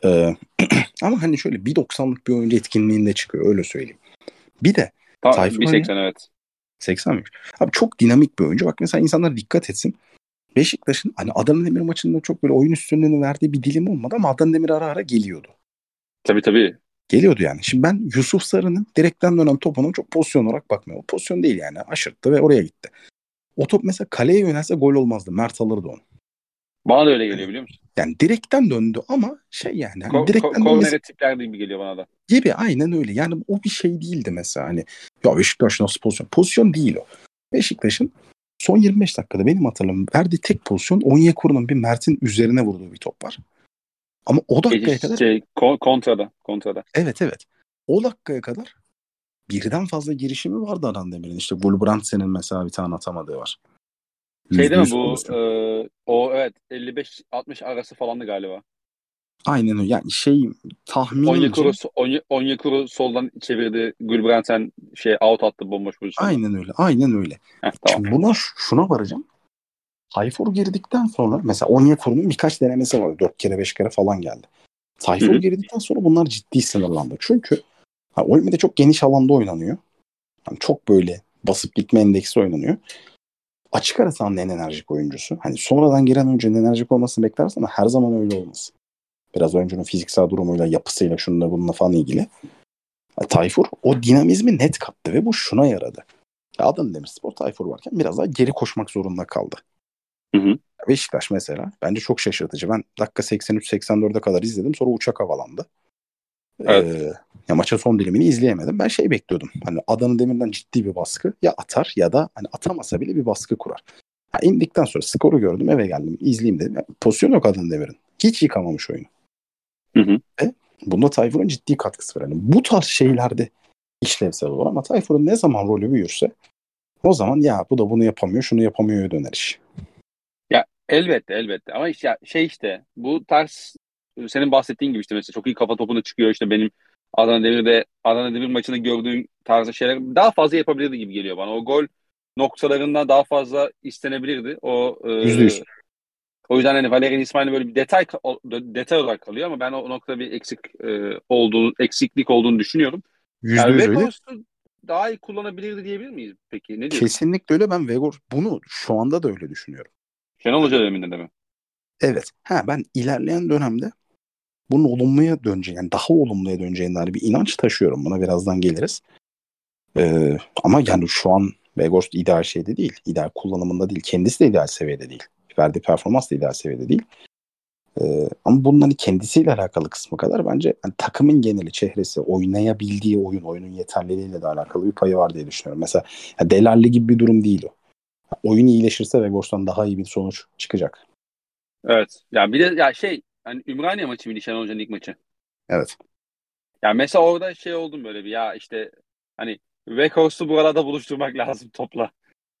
Ee, *clears throat* ama hani şöyle 1.90'lık bir oyuncu etkinliğinde çıkıyor öyle söyleyeyim. Bir de Tamam, Tayfur 1.80 evet. 80 mi? Abi çok dinamik bir oyuncu. Bak mesela insanlar dikkat etsin. Beşiktaş'ın hani Adana Demir maçında çok böyle oyun üstünlüğünü verdiği bir dilim olmadı ama Adana Demir ara ara geliyordu. Tabii tabii. Geliyordu yani. Şimdi ben Yusuf Sarı'nın direkten dönen topuna çok pozisyon olarak bakmıyorum. O pozisyon değil yani. Aşırttı ve oraya gitti. O top mesela kaleye yönelse gol olmazdı. Mert alırdı onu. Bana da öyle geliyor biliyor musun? Yani direkten döndü ama şey yani. Hani Ko- direkten ko- dönmesi tipler gibi geliyor bana da. gibi aynen öyle. Yani o bir şey değildi mesela. Hani ya Beşiktaş nasıl pozisyon? Pozisyon değil o. Beşiktaş'ın son 25 dakikada benim hatırlamam verdiği tek pozisyon Onyekuru'nun bir Mert'in üzerine vurduğu bir top var. Ama o dakikaya kadar şey, ko- kontrada. Kontrada. evet evet. O dakikaya kadar birden fazla girişimi vardı Adana Demir'in. İşte Gulbrandsen'in mesela bir tane atamadığı var. Şey değil mi %100 bu pozisyon. e, o evet 55-60 arası falandı galiba. Aynen öyle. Yani şey tahminimce Onyekuru, Onye, Onyekuru soldan çevirdi. Gulbrandsen şey out attı bomboş pozisyonda. aynen öyle. Aynen öyle. Heh, tamam. Şimdi buna şuna varacağım. Tayfur girdikten sonra mesela Onyekuru'nun birkaç denemesi var. Dört kere beş kere falan geldi. Tayfur girdikten sonra bunlar ciddi sınırlandı. Çünkü ha, Olme'de çok geniş alanda oynanıyor. Yani çok böyle basıp gitme endeksi oynanıyor. Açık ara sahanın en enerjik oyuncusu. Hani sonradan giren oyuncunun enerjik olmasını beklersin ama her zaman öyle olmaz. Biraz oyuncunun fiziksel durumuyla, yapısıyla, şununla bununla falan ilgili. Ha, Tayfur o dinamizmi net kattı ve bu şuna yaradı. Ya Adana Demirspor Tayfur varken biraz daha geri koşmak zorunda kaldı. Hı hı. Beşiktaş mesela bence çok şaşırtıcı. Ben dakika 83-84'e kadar izledim. Sonra uçak havalandı. Evet. Ee, ya maçın son dilimini izleyemedim. Ben şey bekliyordum. Hani Adana Demir'den ciddi bir baskı ya atar ya da hani atamasa bile bir baskı kurar. Ha, indikten sonra skoru gördüm eve geldim izleyeyim dedim. Ya, pozisyon yok Adana Demir'in. Hiç yıkamamış oyunu. Hı hı. E, bunda Tayfur'un ciddi katkısı var. Yani bu tarz şeylerde işlevsel olur ama Tayfur'un ne zaman rolü büyürse o zaman ya bu da bunu yapamıyor şunu yapamıyor döner iş. Ya elbette elbette ama işte şey işte bu tarz senin bahsettiğin gibi işte mesela çok iyi kafa topuna çıkıyor işte benim Adana Demir'de Adana Demir maçında gördüğüm tarzı şeyler daha fazla yapabilirdi gibi geliyor bana. O gol noktalarında daha fazla istenebilirdi. O e, o yüzden hani Valerian İsmail'in böyle bir detay detay olarak kalıyor ama ben o noktada bir eksik e, olduğunu eksiklik olduğunu düşünüyorum. Yüzde yani yüz öyle. daha iyi kullanabilirdi diyebilir miyiz peki? Ne diyorsun? Kesinlikle öyle. Ben Vegor bunu şu anda da öyle düşünüyorum. Şenol Hoca döneminde de mi? Evet. Ha ben ilerleyen dönemde bunun olumluya döneceği yani daha olumluya döneceğine dair bir inanç taşıyorum. Buna birazdan geliriz. Ee, ama yani şu an Weghorst ideal şeyde değil. ideal kullanımında değil. Kendisi de ideal seviyede değil. Verdiği performans da ideal seviyede değil. Ee, ama bunun hani kendisiyle alakalı kısmı kadar bence yani takımın geneli çehresi, oynayabildiği oyun, oyunun yeterliliğiyle de alakalı bir payı var diye düşünüyorum. Mesela yani Delalli gibi bir durum değil o. Oyun iyileşirse Weghorst'tan daha iyi bir sonuç çıkacak. Evet. Ya bir de ya şey hani Ümraniye maçı mıydı Şenol Hoca'nın ilk maçı? Evet. Ya mesela orada şey oldum böyle bir ya işte hani Weghorst'u buralarda buluşturmak *laughs* lazım topla.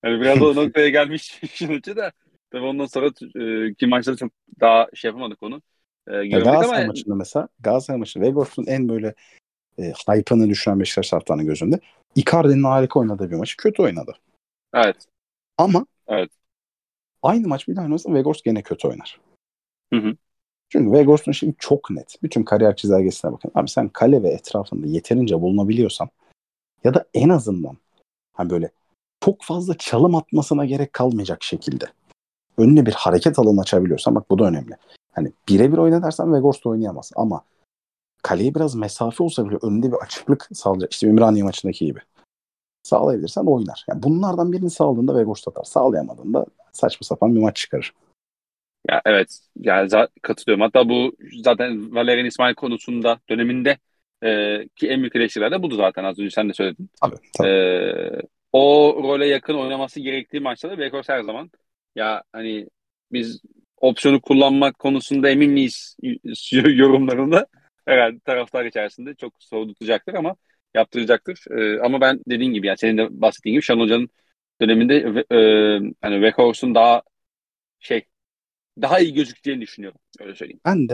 Yani biraz o noktaya gelmiş *laughs* Şenol de tabii ondan sonra e, ki maçları çok daha şey yapamadık onu. E, Galatasaray ama... maçında mesela Galatasaray maçında Weghorst'un en böyle e, hype'ını düşüren Beşiktaş taraftarının gözünde Icardi'nin harika oynadığı bir maçı kötü oynadı. Evet. Ama evet. aynı maç bir daha oynarsa Weghorst gene kötü oynar. Hı hı. Çünkü Weghorst'un şeyi çok net. Bütün kariyer çizelgesine bakın. Abi sen kale ve etrafında yeterince bulunabiliyorsan ya da en azından hani böyle çok fazla çalım atmasına gerek kalmayacak şekilde önüne bir hareket alanı açabiliyorsan bak bu da önemli. Hani birebir oyna dersen Weghorst oynayamaz ama kaleye biraz mesafe olsa bile önünde bir açıklık sağlayacak. İşte Ümraniye maçındaki gibi. Sağlayabilirsen oynar. Yani bunlardan birini sağladığında Weghorst atar. Sağlayamadığında saçma sapan bir maç çıkarır. Ya evet. Yani katılıyorum. Hatta bu zaten Valerian İsmail konusunda döneminde e, ki en büyük eleştiriler de budur zaten az önce sen de söyledin. Tabii, tabii. E, o role yakın oynaması gerektiği maçlarda Weghorst her zaman ya hani biz opsiyonu kullanmak konusunda emin miyiz *laughs* yorumlarında herhalde taraftar içerisinde çok soğudutacaktır ama yaptıracaktır. Ee, ama ben dediğin gibi yani senin de bahsettiğin gibi Şenol Hoca'nın döneminde e, hani Weghorst'un daha şey daha iyi gözüktüğünü düşünüyorum. Öyle söyleyeyim. Ben de.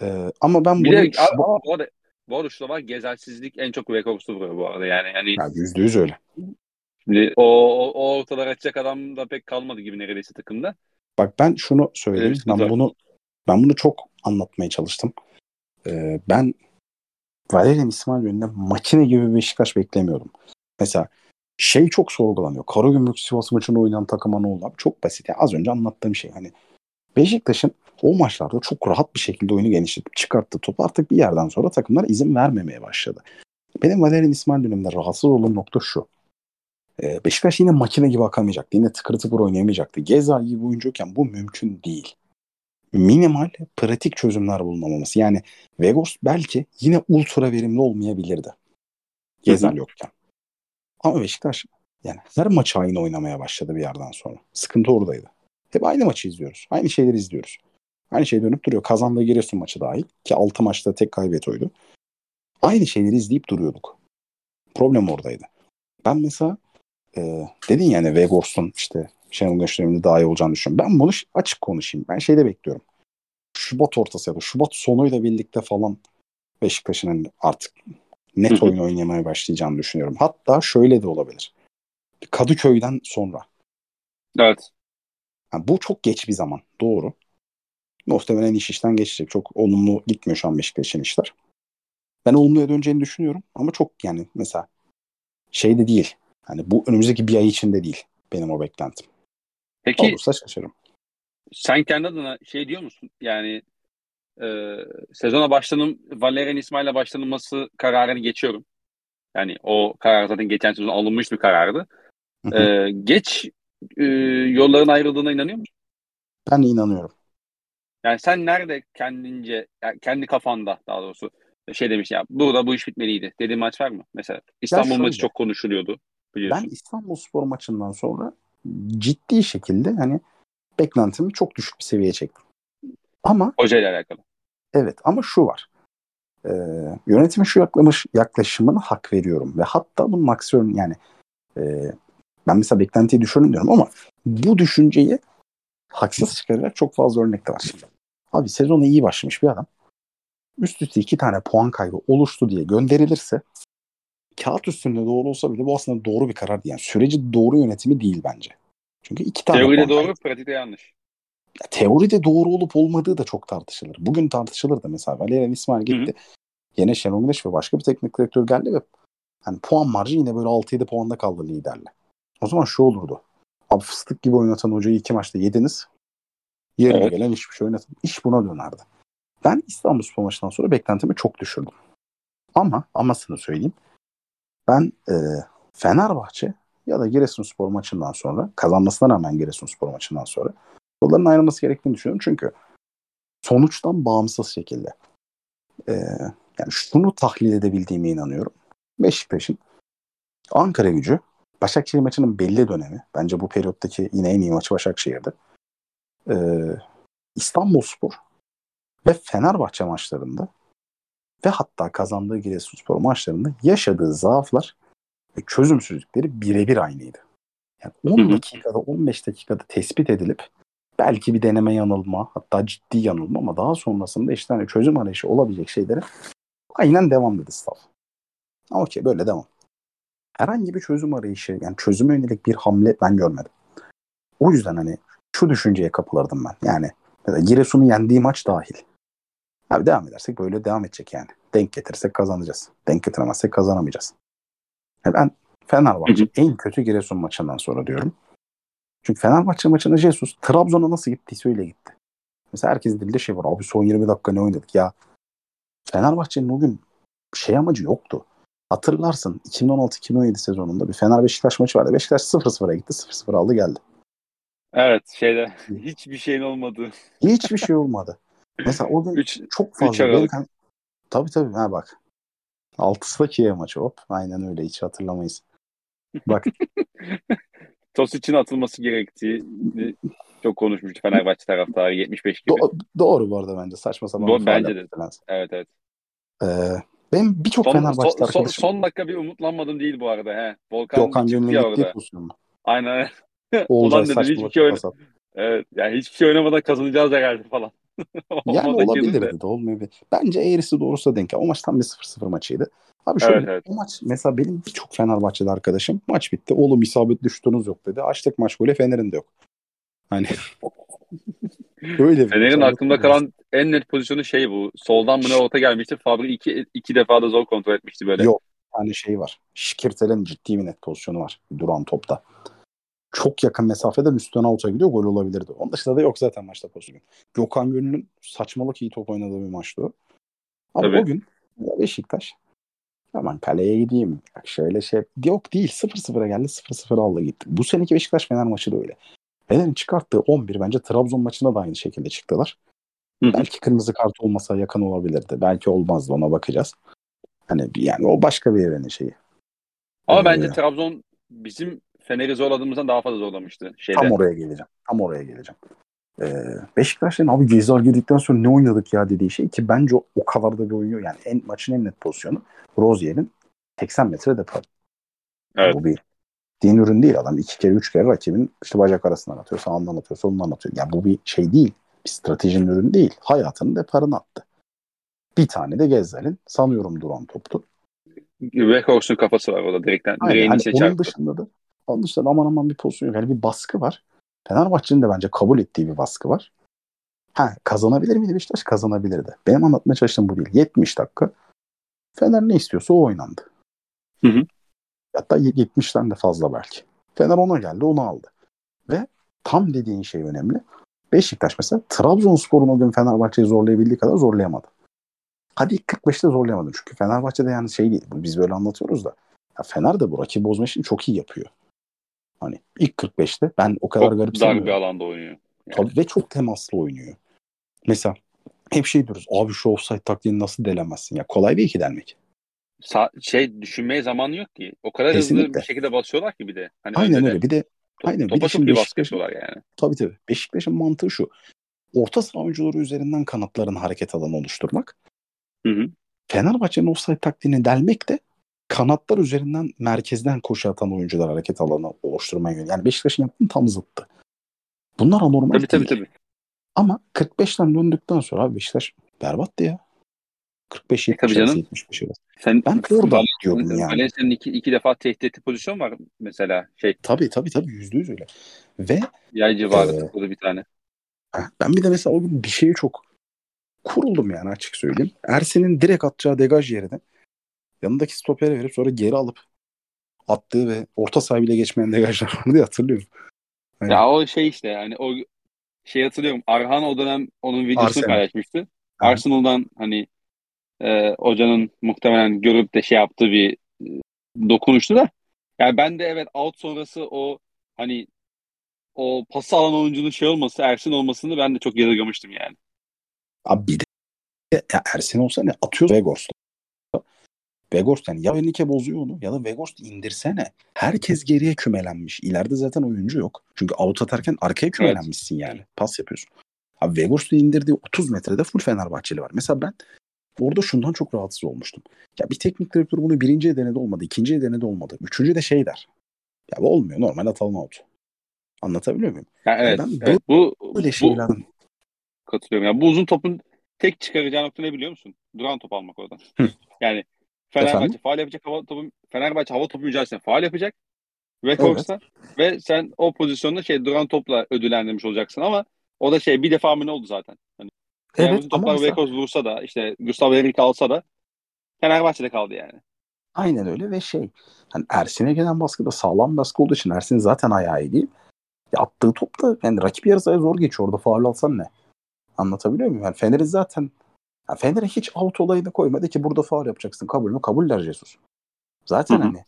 Ee, e, ama ben bunu... de, şu... bu arada, bu arada şu var gezelsizlik en çok Weghorst'u vuruyor bu arada yani. yani yüzde yüz öyle. Şimdi o, o, o ortalar açacak adam da pek kalmadı gibi neredeyse takımda. Bak ben şunu söyleyeyim. Evet, ben güzel. bunu ben bunu çok anlatmaya çalıştım. Ee, ben Valerian İsmail yönünde makine gibi bir Beşiktaş beklemiyordum. Mesela şey çok sorgulanıyor. Karagümrük Sivas maçını oynayan takıma ne oldu? Çok basit. Yani az önce anlattığım şey. Hani Beşiktaş'ın o maçlarda çok rahat bir şekilde oyunu genişletip çıkarttı topu. Artık bir yerden sonra takımlar izin vermemeye başladı. Benim Valerian İsmail döneminde rahatsız olduğum nokta şu. Ee, Beşiktaş yine makine gibi akamayacaktı. Yine tıkır tıkır oynayamayacaktı. Geza gibi oyuncuyken bu mümkün değil. Minimal, pratik çözümler bulunamaması. Yani Vegos belki yine ultra verimli olmayabilirdi. Gezel yokken. Ama Beşiktaş yani her maç aynı oynamaya başladı bir yerden sonra. Sıkıntı oradaydı. Hep aynı maçı izliyoruz. Aynı şeyleri izliyoruz. Aynı şey dönüp duruyor. Kazandığı Giresun maçı dahil. Ki 6 maçta tek kaybet oydu. Aynı şeyleri izleyip duruyorduk. Problem oradaydı. Ben mesela e, dedin yani Weghorst'un işte Şenol Güneş döneminde daha iyi olacağını düşünüyorum. Ben bunu açık konuşayım. Ben şeyde bekliyorum. Şubat ortası ya da Şubat sonuyla birlikte falan Beşiktaş'ın hani artık net oyun oynamaya başlayacağını düşünüyorum. Hatta şöyle de olabilir. Kadıköy'den sonra. Evet. Yani bu çok geç bir zaman. Doğru. Muhtemelen iş işten geçecek. Çok olumlu gitmiyor şu an Beşiktaş'ın işler. Ben olumluya döneceğini düşünüyorum. Ama çok yani mesela şey de değil. Hani bu önümüzdeki bir ay içinde değil benim o beklentim. Peki Olursa şaşırırım. Sen kendi adına şey diyor musun? Yani e, sezona başlanım Valerian İsmail'le başlanılması kararını geçiyorum. Yani o karar zaten geçen sezon alınmış bir karardı. E, geç e, yolların ayrıldığına inanıyor musun? Ben inanıyorum. Yani sen nerede kendince, yani kendi kafanda daha doğrusu şey demiş ya burada bu iş bitmeliydi dediğin maç var mı? Mesela İstanbul maçı çok konuşuluyordu biliyorsun. Ben İstanbul Spor maçından sonra ciddi şekilde hani beklentimi çok düşük bir seviyeye çektim. Ama Hoca ile alakalı. evet ama şu var. Ee, yönetimin şu yaklamış, yaklaşımına hak veriyorum ve hatta bunun aksi örneği yani e, ben mesela beklentiyi düşürün diyorum ama bu düşünceyi haksız çıkaracak çok fazla örnek de var. Şimdi. Abi sezona iyi başlamış bir adam üst üste iki tane puan kaybı oluştu diye gönderilirse kağıt üstünde doğru olsa bile bu aslında doğru bir karar değil. Yani süreci doğru yönetimi değil bence. Çünkü iki tane Teoride doğru, kaybı. pratikte yanlış. Ya, teoride doğru olup olmadığı da çok tartışılır. Bugün tartışılır da mesela Valerian İsmail gitti. Yine Şenol Güneş ve başka bir teknik direktör geldi ve hani puan marjı yine böyle 6-7 puanda kaldı liderle. O zaman şu olurdu. Abi fıstık gibi oynatan hocayı iki maçta yediniz. Yerine Evet. gelen hiçbir şey oynatın. İş buna dönerdi. Ben İstanbul Spor maçından sonra beklentimi çok düşürdüm. Ama amasını söyleyeyim. Ben e, Fenerbahçe ya da Giresunspor maçından sonra kazanmasına rağmen Giresunspor maçından sonra yolların ayrılması gerektiğini düşünüyorum. Çünkü sonuçtan bağımsız şekilde e, yani şunu tahlil edebildiğime inanıyorum. Beşiktaş'ın Ankara gücü Başakşehir maçının belli dönemi. Bence bu periyottaki yine en iyi maçı Başakşehir'di. E, İstanbulspor ve Fenerbahçe maçlarında ve hatta kazandığı Giresunspor maçlarında yaşadığı zaaflar ve çözümsüzlükleri birebir aynıydı. Yani 10 Hı hı. dakikada 15 dakikada tespit edilip belki bir deneme yanılma hatta ciddi yanılma ama daha sonrasında işte hani çözüm arayışı olabilecek şeyleri aynen devam dedi. Ha, Okey böyle devam. Herhangi bir çözüm arayışı yani çözüme yönelik bir hamle ben görmedim. O yüzden hani şu düşünceye kapılırdım ben. Yani Giresun'u yendiği maç dahil. Abi devam edersek böyle devam edecek yani. Denk getirirsek kazanacağız. Denk getiremezsek kazanamayacağız. Yani ben Fenerbahçe Hı en kötü Giresun maçından sonra diyorum. Çünkü Fenerbahçe maçında Jesus Trabzon'a nasıl gittiyse öyle gitti. Mesela herkesin dilinde şey var. Abi son 20 dakika ne oynadık ya. Fenerbahçe'nin o gün şey amacı yoktu. Hatırlarsın 2016-2017 sezonunda bir Fener Beşiktaş maçı vardı. Beşiktaş 0-0'a gitti. 0-0 aldı geldi. Evet şeyde hiçbir şeyin olmadığı. Hiçbir şey olmadı. *laughs* Mesela o gün 3 çok fazla. üç. Benim- Tabii tabii. Ha bak. 6'sı da Kiev maçı hop. Aynen öyle. Hiç hatırlamayız. Bak *laughs* Tosic'in atılması gerektiğini çok konuşmuştu Fenerbahçe taraftarı 75 gibi. do- doğru bu arada bence. Saçma sapan Doğru, bence de. Lens. Evet evet. Ee, benim birçok Fenerbahçe son, son, son dakika bir umutlanmadım değil bu arada. He. Volkan Gökhan Gönül'ün gittiği pozisyon mu? Aynen. *laughs* Ulan dedim hiçbir şey, oyna- evet, yani hiçbir şey oynamadan kazanacağız herhalde falan. *laughs* Yani olabilirdi de olmayabilir. Bence eğrisi doğrusu denk. O maç tam bir 0-0 maçıydı. Abi şöyle Evet, evet. o maç mesela benim birçok Fenerbahçeli arkadaşım maç bitti. Oğlum isabet düştünüz yok dedi. Açtık maç golü Fener'in de yok. Hani *laughs* öyle bir Fener'in aklımda kalan en net pozisyonu şey bu. Soldan mı ne orta gelmişti. Fabri iki, iki defa da zor kontrol etmişti böyle. Yok. Tane şey var. Şikirtel'in ciddi bir net pozisyonu var. Duran topta. Çok yakın mesafeden üstten out'a gidiyor. Gol olabilirdi. Onun dışında da yok zaten maçta pozisyon. Gökhan Gönül'ün saçmalık iyi top oynadığı bir maçtı o. Ama Tabii. o gün Beşiktaş aman kaleye gideyim. Bak şöyle şey. Yok değil. 0-0'a geldi. 0-0 aldı gitti. Bu seneki Beşiktaş Fener maçı da öyle. Fener'in çıkarttığı 11 bence Trabzon maçına da aynı şekilde çıktılar. Hı. Belki kırmızı kart olmasa yakın olabilirdi. Belki olmazdı ona bakacağız. Hani yani o başka bir evrenin şeyi. Ama Ee, bence Trabzon bizim Fener'i zorladığımızdan daha fazla zorlamıştı. Şeyde. Tam oraya geleceğim. Tam oraya geleceğim. Ee, Beşiktaş'ın abi Gezal girdikten sonra ne oynadık ya dediği şey ki bence o, o kadar da bir oynuyor. Yani en, maçın en net pozisyonu Rozier'in 80 metre depar. Evet. Bu bir din ürün değil adam. iki kere üç kere rakibin işte bacak arasından atıyor, sağından atıyor, solundan atıyor. Yani bu bir şey değil. Bir stratejinin ürünü değil. Hayatının deparını attı. Bir tane de Gezal'in sanıyorum duran toptu. Weghorst'un kafası var orada direkten. Aynen. Hani onun çarptı. dışında da onun dışında da aman aman bir pozisyon yok. Yani bir baskı var. Fenerbahçe'nin de bence kabul ettiği bir baskı var. Ha, kazanabilir miydi Beşiktaş? Kazanabilirdi. Benim anlatmaya çalıştığım bu değil. 70 dakika Fener ne istiyorsa o oynandı. Hı hı. Hatta 70'ten de fazla belki. Fener ona geldi, onu aldı. Ve tam dediğin şey önemli. Beşiktaş mesela Trabzonspor'un o gün Fenerbahçe'yi zorlayabildiği kadar zorlayamadı. Hadi ilk 45'te zorlayamadı. Çünkü Fenerbahçe'de yani şey değil. Biz böyle anlatıyoruz da. Ya Fener de bu rakibi bozma işini çok iyi yapıyor. Hani ilk 45'te ben o kadar Çok garipsemiyorum. dar bir alanda oynuyor. Yani. Tabii ve çok temaslı oynuyor. Mesela hep şey diyoruz. Abi şu offside taktiğini nasıl delemezsin? Ya kolay değil ki delmek. Sa- şey düşünmeye zamanı yok ki. O kadar hızlı Kesinlikle. bir şekilde basıyorlar ki bir de. Hani Aynen öyle. Bir de to- aynen. Bir topa de çok iyi baskı yapıyorlar yani. tabii tabii. Beşiktaş'ın mantığı şu. Orta saha oyuncuları üzerinden kanatların hareket alanı oluşturmak. Hı hı. Fenerbahçe'nin offside taktiğini delmek de kanatlar üzerinden merkezden koşu atan oyuncular hareket alanı oluşturmaya yönelik. Yani Beşiktaş'ın yaptığı tam zıttı. Bunlar anormal Tabii tabii değil. tabii. Ama 45'ten döndükten sonra abi Beşiktaş berbattı ya. 45 E, tabii 70 canım. 75 arası. Sen Ben orada Valencia'nın yani. Valencia'nın iki, iki defa tehdit ettiği pozisyon var mesela. Şey Tabii tabii tabii yüzde yüz öyle. Ve yay civarı tıkladı bir tane. ben bir de mesela o gün bir şeye çok kuruldum yani açık söyleyeyim. Ersin'in direkt atacağı degaj yerine yanındaki stopere verip sonra geri alıp attığı ve orta sahibiyle geçmeyen degajlar vardı ya hatırlıyorum. Hani Ya o şey işte yani o şey hatırlıyorum. Arhan o dönem onun videosunu Arsenal. paylaşmıştı. Arsenal'dan hani e, hocanın muhtemelen görüp de şey yaptığı bir e, dokunuştu da. Yani ben de evet out sonrası o hani o pası alan oyuncunun şey olması, Ersin olmasını ben de çok yadırgamıştım yani. Abi bir de ya Ersin olsa ne atıyor Vegors'ta. Vegors yani ya Enrique bozuyor onu ya da Vegors indirsene. Herkes geriye kümelenmiş. İleride zaten oyuncu yok. Çünkü out atarken arkaya kümelenmişsin yani. Pas yapıyorsun. Abi Vegors'u indirdiği 30 metrede full Fenerbahçeli var. Mesela ben orada şundan çok rahatsız olmuştum. Ya bir teknik direktör bunu birinciye denedi olmadı. ikinciye denedi olmadı. Üçüncü de şey der. Ya bu olmuyor. Normal atalım out. Anlatabiliyor muyum? Yani evet, ben evet. bu Böyle bu şeyler. katılıyorum. Yani bu uzun topun tek çıkaracağı nokta ne biliyor musun? Duran top almak oradan. Hı. Yani Fenerbahçe Efendim? faal yapacak hava topu Fenerbahçe hava topu mücadelesinde faal yapacak. Vekors'ta ve sen o pozisyonda şey duran topla ödüllendirmiş olacaksın ama o da şey bir defa mı ne oldu zaten? Evet, ama toplar mesela- vursa da işte Gustav Henrique alsa da Fenerbahçe'de kaldı yani. Aynen öyle ve şey hani Ersin'e gelen baskı da sağlam baskı olduğu için Ersin zaten ayağı iyi değil. Ya attığı top da yani rakip yarı sahaya zor geçiyor orada faul alsan ne? Anlatabiliyor muyum? Yani Fener'in zaten yani Fener'e hiç out olayını koymadı ki burada faul yapacaksın. Kabul mü? Kabuller Jesus. Zaten Hı hı. hani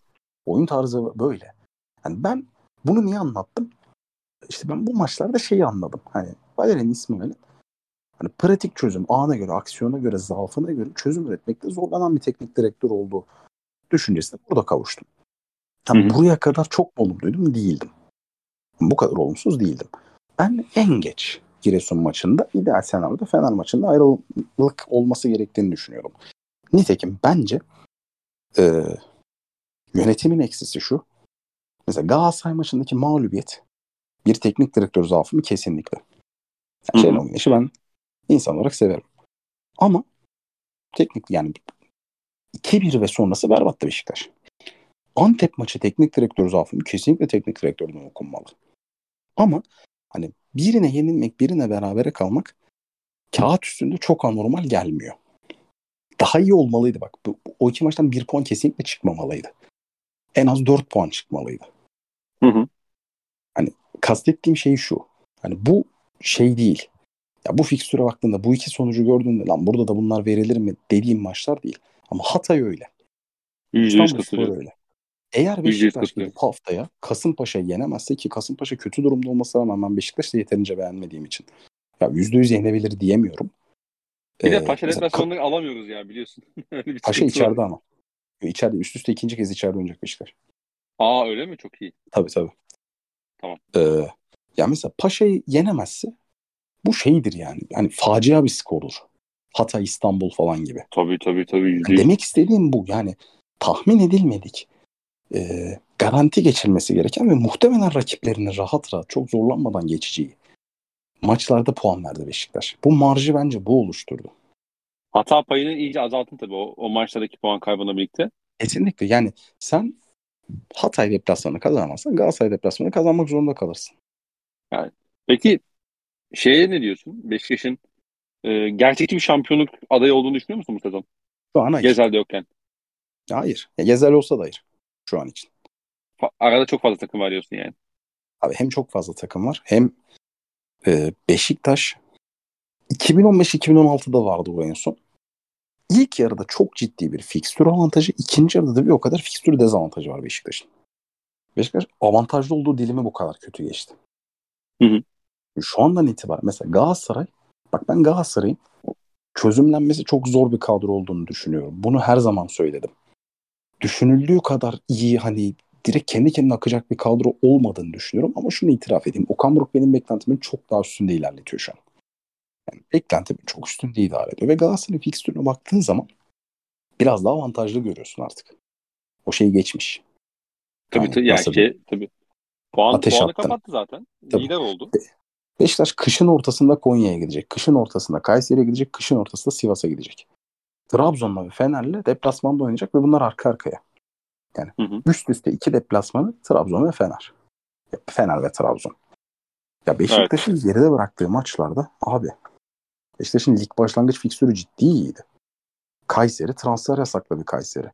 oyun tarzı böyle. Yani ben bunu niye anlattım? İşte ben bu maçlarda şeyi anladım. Hani Valerian İsmail'in hani pratik çözüm, ana göre, aksiyona göre, zaafına göre çözüm üretmekte zorlanan bir teknik direktör olduğu düşüncesine burada kavuştum. Yani Hı hı. buraya kadar çok olumluydum değildim. Bu kadar olumsuz değildim. Ben en geç Giresun maçında ideal senaryoda Fener maçında ayrılık olması gerektiğini düşünüyorum. Nitekim bence e, yönetimin eksisi şu. Mesela Galatasaray maçındaki mağlubiyet bir teknik direktör zaafı mı? Kesinlikle. Yani. Şenol Güneş'i ben insan olarak severim. Ama teknik yani 2-1 ve sonrası berbattı Beşiktaş. Antep maçı teknik direktör zaafı mı? Kesinlikle teknik direktörden okunmalı. Ama hani birine yenilmek, birine berabere kalmak kağıt üstünde çok anormal gelmiyor. Daha iyi olmalıydı bak. Bu, o iki maçtan bir puan kesinlikle çıkmamalıydı. En az dört puan çıkmalıydı. Hı hı. kastettiğim şey şu. Hani bu şey değil. Ya bu fikstüre baktığında bu iki sonucu gördüğünde lan burada da bunlar verilir mi dediğim maçlar değil. Ama Hatay öyle. İstanbul öyle. Eğer Beşiktaş gidip haftaya Kasımpaşa'yı yenemezse ki Kasımpaşa kötü durumda olmasına rağmen ben Beşiktaş'ı yeterince beğenmediğim için. Ya %100 yenebilir diyemiyorum. Bir de Ee, Paşa mesela Ka- alamıyoruz ya biliyorsun. *laughs* Paşa sıkıntı var. içeride ama. İçeride üst üste ikinci kez içeride oynayacak Beşiktaş. Aa öyle mi? Çok iyi. Tabii tabii. Tamam. Ee, ya mesela Paşa'yı yenemezse bu şeydir yani. Yani facia bir skor olur. Hatay, İstanbul falan gibi. Tabii tabii tabii. Yani demek istediğim bu. Yani tahmin edilmedik. Ee, garanti geçilmesi gereken ve muhtemelen rakiplerini rahat rahat çok zorlanmadan geçeceği maçlarda puan verdi Beşiktaş. Bu marjı bence bu oluşturdu. Hata payını iyice azaltın tabii o, o maçlardaki puan kaybına birlikte. Kesinlikle yani sen Hatay deplasmanı kazanamazsan Galatasaray deplasmanı kazanmak zorunda kalırsın. Peki şeye ne diyorsun? Beşiktaş'ın e, gerçekçi bir şampiyonluk adayı olduğunu düşünüyor musun bu sezon? Şu an hayır. Gezel'de yokken. Hayır. Ya Gezel olsa da hayır. Şu an için. Fa- Arada çok fazla takım var diyorsun yani. Abi hem çok fazla takım var hem e, Beşiktaş 2015-2016'da vardı bu en son. İlk yarıda çok ciddi bir fikstür avantajı, ikinci yarıda da bir o kadar fikstür dezavantajı var Beşiktaş'ın. Beşiktaş avantajlı olduğu dilimi bu kadar kötü geçti. Hı hı. Şu andan itibaren mesela Galatasaray bak ben Galatasaray'ın çözümlenmesi çok zor bir kadro olduğunu düşünüyorum. Bunu her zaman söyledim. Düşünüldüğü kadar iyi hani direkt kendi kendine akacak bir kadro olmadığını düşünüyorum. Ama şunu itiraf edeyim. Okan Buruk benim beklentimin çok daha üstünde ilerletiyor şu an. Yani beklentimin çok üstünde idare ediyor. Ve Galatasaray'ın fikstürüne baktığın zaman biraz daha avantajlı görüyorsun artık. O şey geçmiş. Tabii Yani tabii. Yani nasıl şey, tabii. Puan, Ateş puanı attın. kapattı zaten. Tabii. Lider oldu. Beşiktaş kışın ortasında Konya'ya gidecek. Kışın ortasında Kayseri'ye gidecek. Kışın ortasında Sivas'a gidecek. Trabzon'la ve Fener'le deplasmanda oynayacak ve bunlar arka arkaya. Yani Hı hı. üst üste iki deplasmanı Trabzon ve Fener. Ya, Fener ve Trabzon. Ya Beşiktaş'ın geride bıraktığı maçlarda abi Beşiktaş'ın lig başlangıç fiksürü ciddi iyiydi. Kayseri transfer yasaklı bir Kayseri.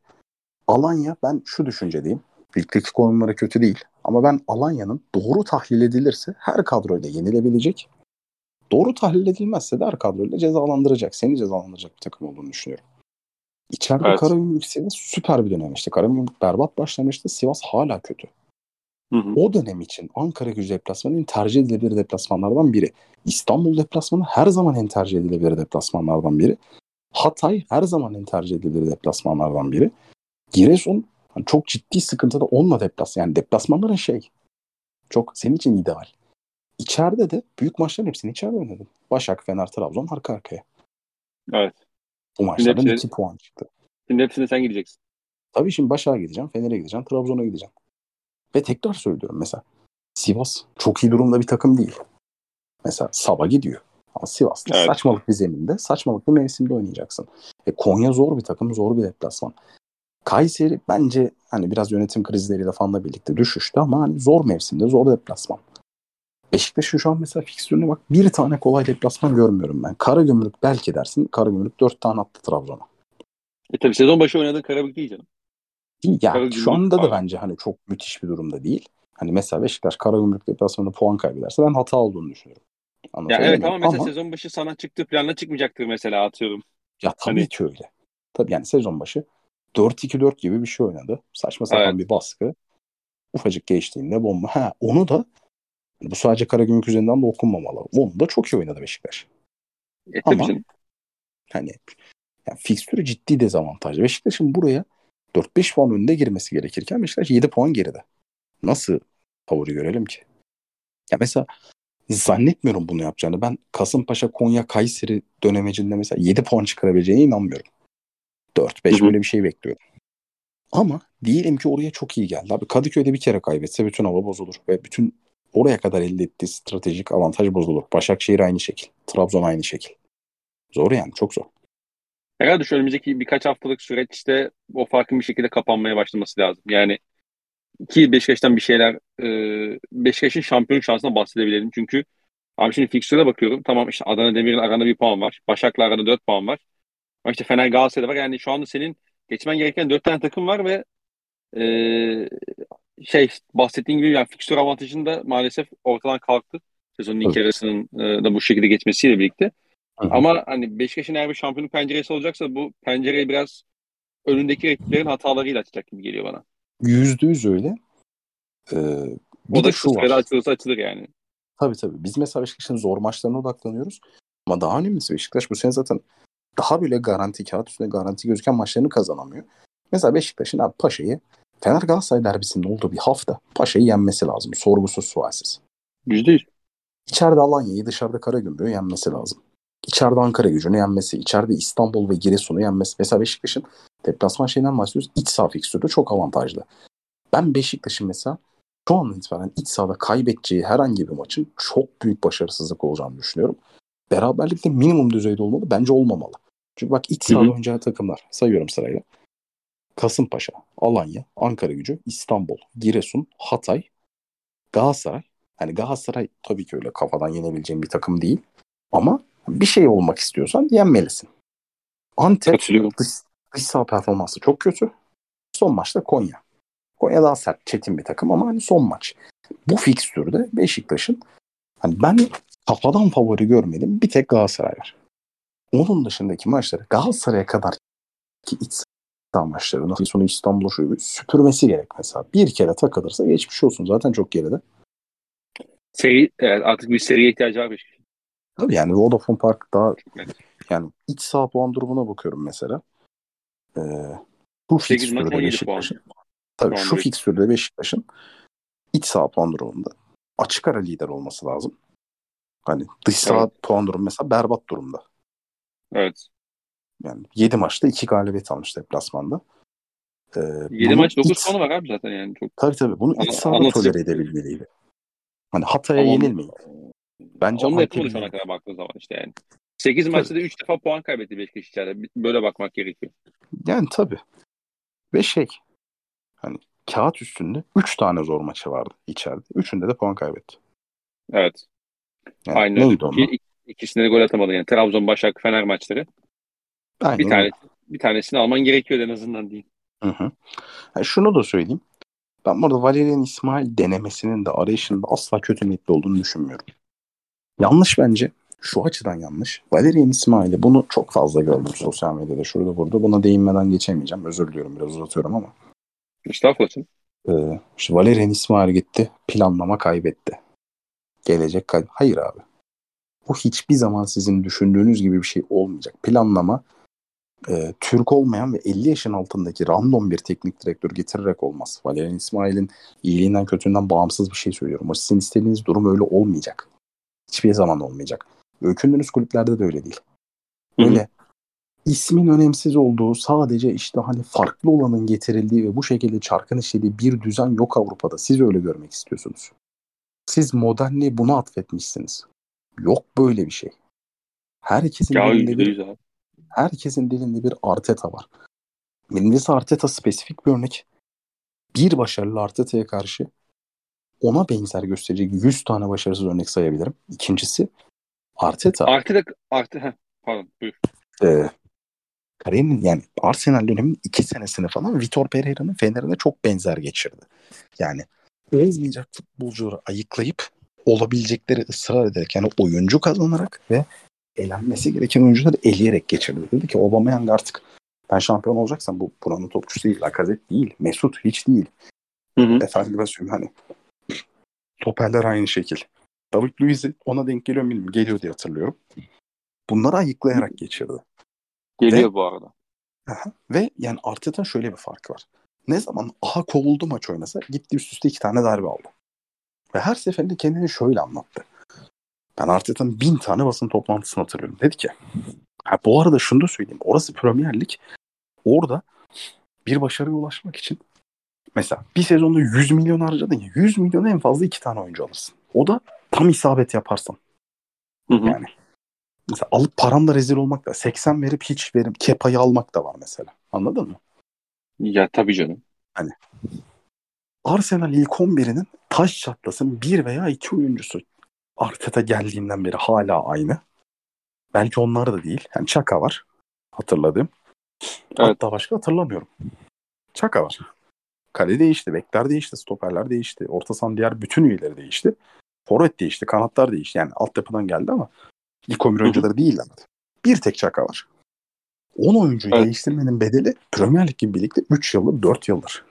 Alanya ben şu düşüncedeyim. Ligdeki konumları kötü değil. Ama ben Alanya'nın doğru tahlil edilirse her kadroyla yenilebilecek. Doğru tahlil edilmezse de her kadroyla cezalandıracak. Seni cezalandıracak bir takım olduğunu düşünüyorum. İçeride Evet. Karagümrük Sivas süper bir dönem işte. Karagümrük berbat başlamıştı. Sivas hala kötü. Hı hı. O dönem için Ankara gücü deplasmanı en tercih edilebilir deplasmanlardan biri. İstanbul deplasmanı her zaman en tercih edilebilir deplasmanlardan biri. Hatay her zaman en tercih edilebilir deplasmanlardan biri. Giresun hani çok ciddi sıkıntıda onunla deplasman. Yani deplasmanların şey çok senin için ideal. İçeride de büyük maçların hepsini içeride oynadın. Başak, Fener, Trabzon arka arkaya. Evet. Bu maçlardan hepsi- 2 puan çıktı. Şimdi hepsine sen gideceksin. Tabii şimdi Başak'a gideceğim, Fener'e gideceğim, Trabzon'a gideceğim. Ve tekrar söylüyorum mesela Sivas çok iyi durumda bir takım değil. Mesela Sabah gidiyor. Ama Sivas'ta Evet. saçmalık bir zeminde, saçmalık bir mevsimde oynayacaksın. E, Konya zor bir takım, zor bir deplasman. Kayseri bence hani biraz yönetim krizleriyle falan birlikte düşüştü ama hani zor mevsimde, zor deplasman. Beşiktaş'ın şu an mesela fikstürüne bak bir tane kolay deplasman görmüyorum ben. Karagümrük belki dersin. Karagümrük dört tane attı Trabzon'a. E tabii sezon başı oynadığın Karabük değil canım. Ya Karagümrük şu anda da bence hani çok müthiş bir durumda değil. Hani mesela Beşiktaş Karagümrük deplasmanında puan kaybederse ben hata olduğunu düşünüyorum. Ya Anlatabiliyor evet ama mesela sezon başı sana çıktığı planla çıkmayacaktır mesela atıyorum. ya tabii hani- ki öyle. Tabii yani sezon başı 4-2-4 gibi bir şey oynadı. Saçma sapan Evet. bir baskı. Ufacık geçtiğinde bomba. Ha onu da bu sadece Karagümrük üzerinden de okunmamalı. Onu da çok iyi oynadı Beşiktaş. E Ama- canım. Hani yani fikstürü ciddi dezavantajlı. Beşiktaş'ın buraya 4-5 puan önünde girmesi gerekirken Beşiktaş 7 puan geride. Nasıl favori görelim ki? Ya mesela zannetmiyorum bunu yapacağını. Ben Kasımpaşa, Konya, Kayseri dönemecinde mesela 7 puan çıkarabileceğine inanmıyorum. 4-5 Hı hı. böyle bir şey bekliyorum. Ama diyelim ki oraya çok iyi geldi. Abi Kadıköy'de bir kere kaybetse bütün hava bozulur. Ve bütün oraya kadar elde ettiği stratejik avantaj bozulur. Başakşehir aynı şekil. Trabzon aynı şekil. Zor yani çok zor. Herhalde şu önümüzdeki birkaç haftalık süreçte o farkın bir şekilde kapanmaya başlaması lazım. Yani ki Beşiktaş'tan bir şeyler e, Beşiktaş'ın şampiyon şansına bahsedebilelim. Çünkü abi şimdi fikstüre bakıyorum. Tamam işte Adana Demir'in aranda bir puan var. Başak'la aranda dört puan var. Ama işte Fener Galatasaray'da var. Yani şu anda senin geçmen gereken dört tane takım var ve e, şey bahsettiğin gibi yani fikstür avantajın da maalesef ortadan kalktı. Sezonun ilk yarısının e, da bu şekilde geçmesiyle birlikte. Hı hı. Ama hani Beşiktaş'ın eğer bir şampiyonluk penceresi olacaksa bu pencereyi biraz önündeki rakiplerin hatalarıyla açacak gibi geliyor bana. Yüzde yüz öyle. Ee, bir O da de şu var. açılırsa açılır yani. Tabii tabii. Biz mesela Beşiktaş'ın zor maçlarına odaklanıyoruz. Ama daha önemlisi Beşiktaş bu sene zaten daha böyle garanti kağıt üstünde garanti gözüken maçlarını kazanamıyor. Mesela Beşiktaş'ın abi Paşa'yı Fener Galatasaray derbisinin olduğu bir hafta Paşa'yı yenmesi lazım. Sorgusuz sualsiz. Yüzde yüz. İçeride Alanya'yı dışarıda Karagümrük'ü yenmesi lazım. İçeride Ankara gücünü yenmesi, içeride İstanbul ve Giresun'u yenmesi. Mesela Beşiktaş'ın deplasman şeyinden bahsediyoruz. İç saha fikstürü çok avantajlı. Ben Beşiktaş'ın mesela şu an itibaren iç sahada kaybedeceği herhangi bir maçın çok büyük başarısızlık olacağını düşünüyorum. Beraberlik de minimum düzeyde olmalı. Bence olmamalı. Çünkü bak iç sahada oynayacağı takımlar. Sayıyorum sırayla. Kasımpaşa, Alanya, Ankara gücü, İstanbul, Giresun, Hatay, Galatasaray. Hani Galatasaray tabii ki öyle kafadan yenebileceğin bir takım değil. Ama bir şey olmak istiyorsan yenmelisin. Antep dış, dış saha performansı çok kötü. Son maçta Konya. Konya daha sert, çetin bir takım ama hani son maç. Bu fikstürde Beşiktaş'ın hani ben kafadan favori görmedim. Bir tek Galatasaray var. Onun dışındaki maçları Galatasaray'a kadar ki iç saha maçlarını sonu İstanbul'u bir süpürmesi gerek mesela. Bir kere takılırsa geçmiş olsun. Zaten çok geride. Seri, evet, artık bir seriye ihtiyacı var. Tabii yani Vodafone Park daha Evet. yani iç saha puan durumuna bakıyorum mesela. Ee, bu 8 maç fikstürde 17 Beşiktaş'ın tabii şu fikstürde Beşiktaş'ın iç saha puan durumunda açık ara lider olması lazım. Hani dış saha Evet. puan durumu mesela berbat durumda. Evet. Yani 7 maçta 2 galibiyet almış deplasmanda. Ee, 7 bunu maç 9 iç- puanı var abi zaten yani. Çok Tabii tabii bunu iç Ana- sahada anlatacak- tolere edebilmeliydi. Hani Hatay'a Ama- yenilmeyin. Bence Onu da yapamadı şu ana kadar baktığın zaman işte yani. 8 maçta da 3 defa puan kaybetti Beşiktaş içeride. Böyle bakmak gerekiyor. Yani tabii. Ve şey hani kağıt üstünde 3 tane zor maçı vardı içeride. Üçünde de puan kaybetti. Evet. Yani öyle. neydi onlar? İki, ikisinde de gol atamadı yani. Trabzon, Başak, Fener maçları. Aynen Bir öyle. tane bir tanesini alman gerekiyor en azından değil. Hı hı. Ha, şunu da söyleyeyim. Ben burada Valerian İsmail denemesinin de arayışında asla kötü niyetli olduğunu düşünmüyorum. Yanlış bence. Şu açıdan yanlış. Valerian İsmail'i bunu çok fazla gördüm sosyal medyada şurada burada. Buna değinmeden geçemeyeceğim. Özür diliyorum biraz uzatıyorum ama. Estağfurullah. Ee, işte Valerian İsmail gitti. Planlama kaybetti. Gelecek kay Hayır abi. Bu hiçbir zaman sizin düşündüğünüz gibi bir şey olmayacak. Planlama e, Türk olmayan ve 50 yaşın altındaki random bir teknik direktör getirerek olmaz. Valerian İsmail'in iyiliğinden kötülüğünden bağımsız bir şey söylüyorum. Ama sizin istediğiniz durum öyle olmayacak. Hiçbir zaman olmayacak. Öykündüğünüz kulüplerde de öyle değil. Öyle ismin önemsiz olduğu sadece işte hani farklı olanın getirildiği ve bu şekilde çarkın işlediği bir düzen yok Avrupa'da. Siz öyle görmek istiyorsunuz. Siz modernliği buna atfetmişsiniz. Yok böyle bir şey. Herkesin Ya dilinde bir %100 abi. herkesin dilinde bir Arteta var. Birincisi Arteta spesifik bir örnek. Bir başarılı Arteta'ya karşı ona benzer gösterecek 100 tane başarısız örnek sayabilirim. İkincisi Arteta artı heh, pardon buyur. e, kariyerinin yani Arsenal döneminin iki senesini falan Vitor Pereira'nın Fener'ine çok benzer geçirdi. Yani olmayacak futbolcuları ayıklayıp olabilecekleri ısrar ederek yani oyuncu kazanarak ve elenmesi gereken oyuncuları eleyerek geçirdi. Dedi ki Aubameyang artık ben şampiyon olacaksam bu buranın topçusu değil. Lacazette değil. Mesut hiç değil. Hı hı. Efendime söyleyeyim hani stoperler aynı şekil. David Luiz'i ona denk geliyor mu bilmiyorum. Geliyor diye hatırlıyorum. Bunları ayıklayarak geçirdi. Geliyor bu arada. Aha. Ve yani Arteta'nın şöyle bir farkı var. Ne zaman aha kovuldu maç oynasa gitti üst üste iki tane darbe aldı. Ve her seferinde kendini şöyle anlattı. Ben Arteta'nın bin tane basın toplantısını hatırlıyorum. Dedi ki ha, bu arada şunu da söyleyeyim. Orası Premier Lig. Orada bir başarıya ulaşmak için mesela bir sezonda 100 milyon harcadın ya 100 milyon en fazla iki tane oyuncu alırsın. O da tam isabet yaparsan. Hı hı. Yani mesela alıp paranla rezil olmak da 80 verip hiç verim kepayı almak da var mesela. Anladın mı? Ya tabii canım. Arsenal ilk 11'inin taş çatlasın bir veya iki oyuncusu Arteta geldiğinden beri hala aynı. Belki onlar da değil. Yani Çaka var hatırladığım. Evet. Hatta başka hatırlamıyorum. Çaka var. Kale değişti, bekler değişti, stoperler değişti. Orta sahanın diğer bütün üyeleri değişti. Forvet değişti, kanatlar değişti. Yani altyapıdan geldi ama ilk 11 hı. oyuncuları değiller. Bir tek Çaka var. 10 oyuncuyu Evet. değiştirmenin bedeli Premier Lig gibi birlikte 3 yıldır, 4 yıldır.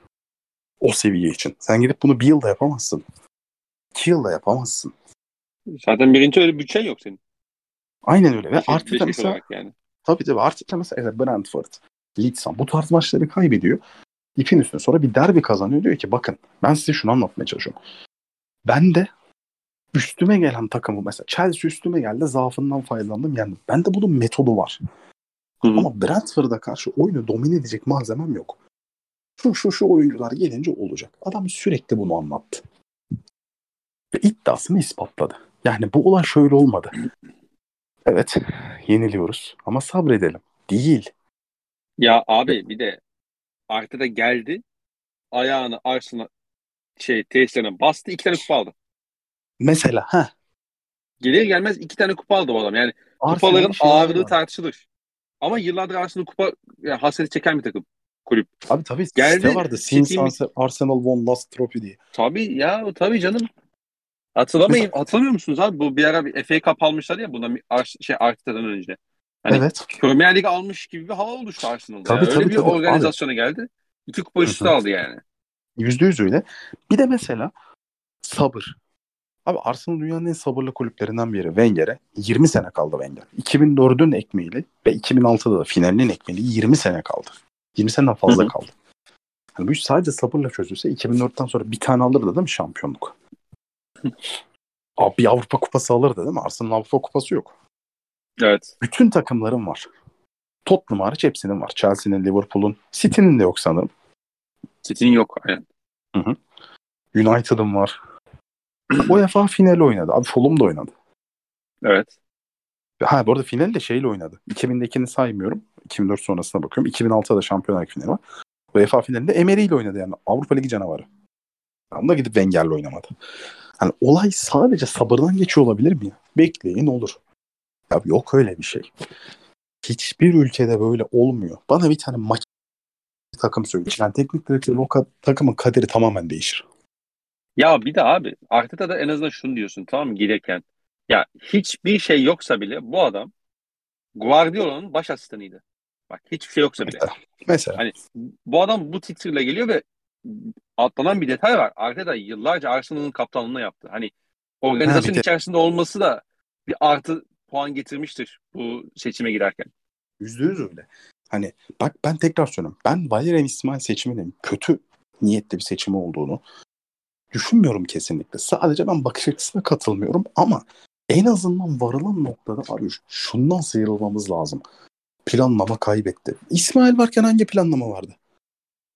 O seviye için. Sen gidip bunu bir yılda yapamazsın. 2 yılda yapamazsın. Zaten birinci öyle bütçen yok senin. Aynen öyle. Ve Beşiktaş- Arteta mesela yani. Tabii tabii Arteta mesela Brentford, Leeds bu tarz maçları kaybediyor. İpin üstüne sonra bir derbi kazanıyor. Diyor ki bakın ben size şunu anlatmaya çalışıyorum. Ben de üstüme gelen takımı mesela Chelsea üstüme geldi zaafından faydalandım yendim. Ben de bunun metodu var. Hı hı. Ama Brentford'a karşı oyunu domine edecek malzemem yok. Şu şu şu oyuncular gelince olacak. Adam sürekli bunu anlattı. Ve iddiasını ispatladı. Yani bu olay şöyle olmadı. Evet yeniliyoruz ama sabredelim. Değil. Ya abi bir de Arteta geldi. Ayağını Arsenal şey tesislerine bastı. iki tane kupa aldı. Mesela ha Gelir gelmez iki tane kupa aldı bu adam. Yani Arsenal'in kupaların şeyleri ağırlığı var. tartışılır. Ama yıllardır Arsenal kupa yani hasreti çeken bir takım. Kulüp. Abi tabii Geldi, site vardı. Since Arse- Arsenal won last trophy diye. Tabii ya tabii canım. Hatırlamayın, hatırlamıyor musunuz abi? Bu bir ara bir FA Cup almışlar ya Ar- şey Arteta'dan önce. Hani evet. Premier Lig almış gibi bir hava oluştu Arsenal'da. Tabii, ya. Öyle tabii, bir tabii. organizasyona geldi. İki kupa üstü aldı yani. Yüzde yüz öyle. Bir de mesela sabır. Abi Arsenal dünyanın en sabırlı kulüplerinden biri. Wenger'e 20 sene kaldı Wenger. 2004'ün ekmeğiyle ve 2006'da da finalinin ekmeğiyle 20 sene kaldı. 20 seneden fazla Hı hı. kaldı. Yani bu iş sadece sabırla çözülse 2004'ten sonra bir tane alırdı değil mi şampiyonluk? Abi bir Avrupa kupası alırdı değil mi? Arsenal'ın Avrupa kupası yok. Evet. Bütün takımların var. Tottenham hariç hepsinin var. Chelsea'nin, Liverpool'un, City'nin de yok sanırım. City'nin yok. Aynen. United'ın var. *clears throat* UEFA finali oynadı. Abi Fulham da oynadı. Evet. Ha bu arada finali de şeyle oynadı. 2000'dekini saymıyorum. 2004 sonrasına bakıyorum. 2006'da da Şampiyonlar finali var. UEFA finalinde Emery ile oynadı yani. Avrupa Ligi canavarı. Ama da gidip Wenger'le oynamadı. Yani olay sadece sabırdan geçiyor olabilir mi ya? Bekleyin olur. Ya yok öyle bir şey. Hiçbir ülkede böyle olmuyor. Bana bir tane maç takım söyle. Yani teknik direktör o ka- takımın kaderi tamamen değişir. Ya bir de abi Arteta da en azından şunu diyorsun tamam mı gelirken. Ya hiçbir şey yoksa bile bu adam Guardiola'nın baş asistanıydı. Bak hiçbir şey yoksa bile. Mesela. Mesela. Hani bu adam bu titrle geliyor ve atlanan bir detay var. Arteta yıllarca Arsenal'ın kaptanlığını yaptı. Hani organizasyon Ha, içerisinde olması da bir artı puan getirmiştir bu seçime girerken. Yüzde yüz öyle. Hani bak ben tekrar söylüyorum. Ben Valerian İsmail seçiminin kötü niyetli bir seçimi olduğunu düşünmüyorum kesinlikle. Sadece ben bakış açısına katılmıyorum ama en azından varılan noktada abi şundan sıyrılmamız lazım. Planlama kaybetti. İsmail varken hangi planlama vardı?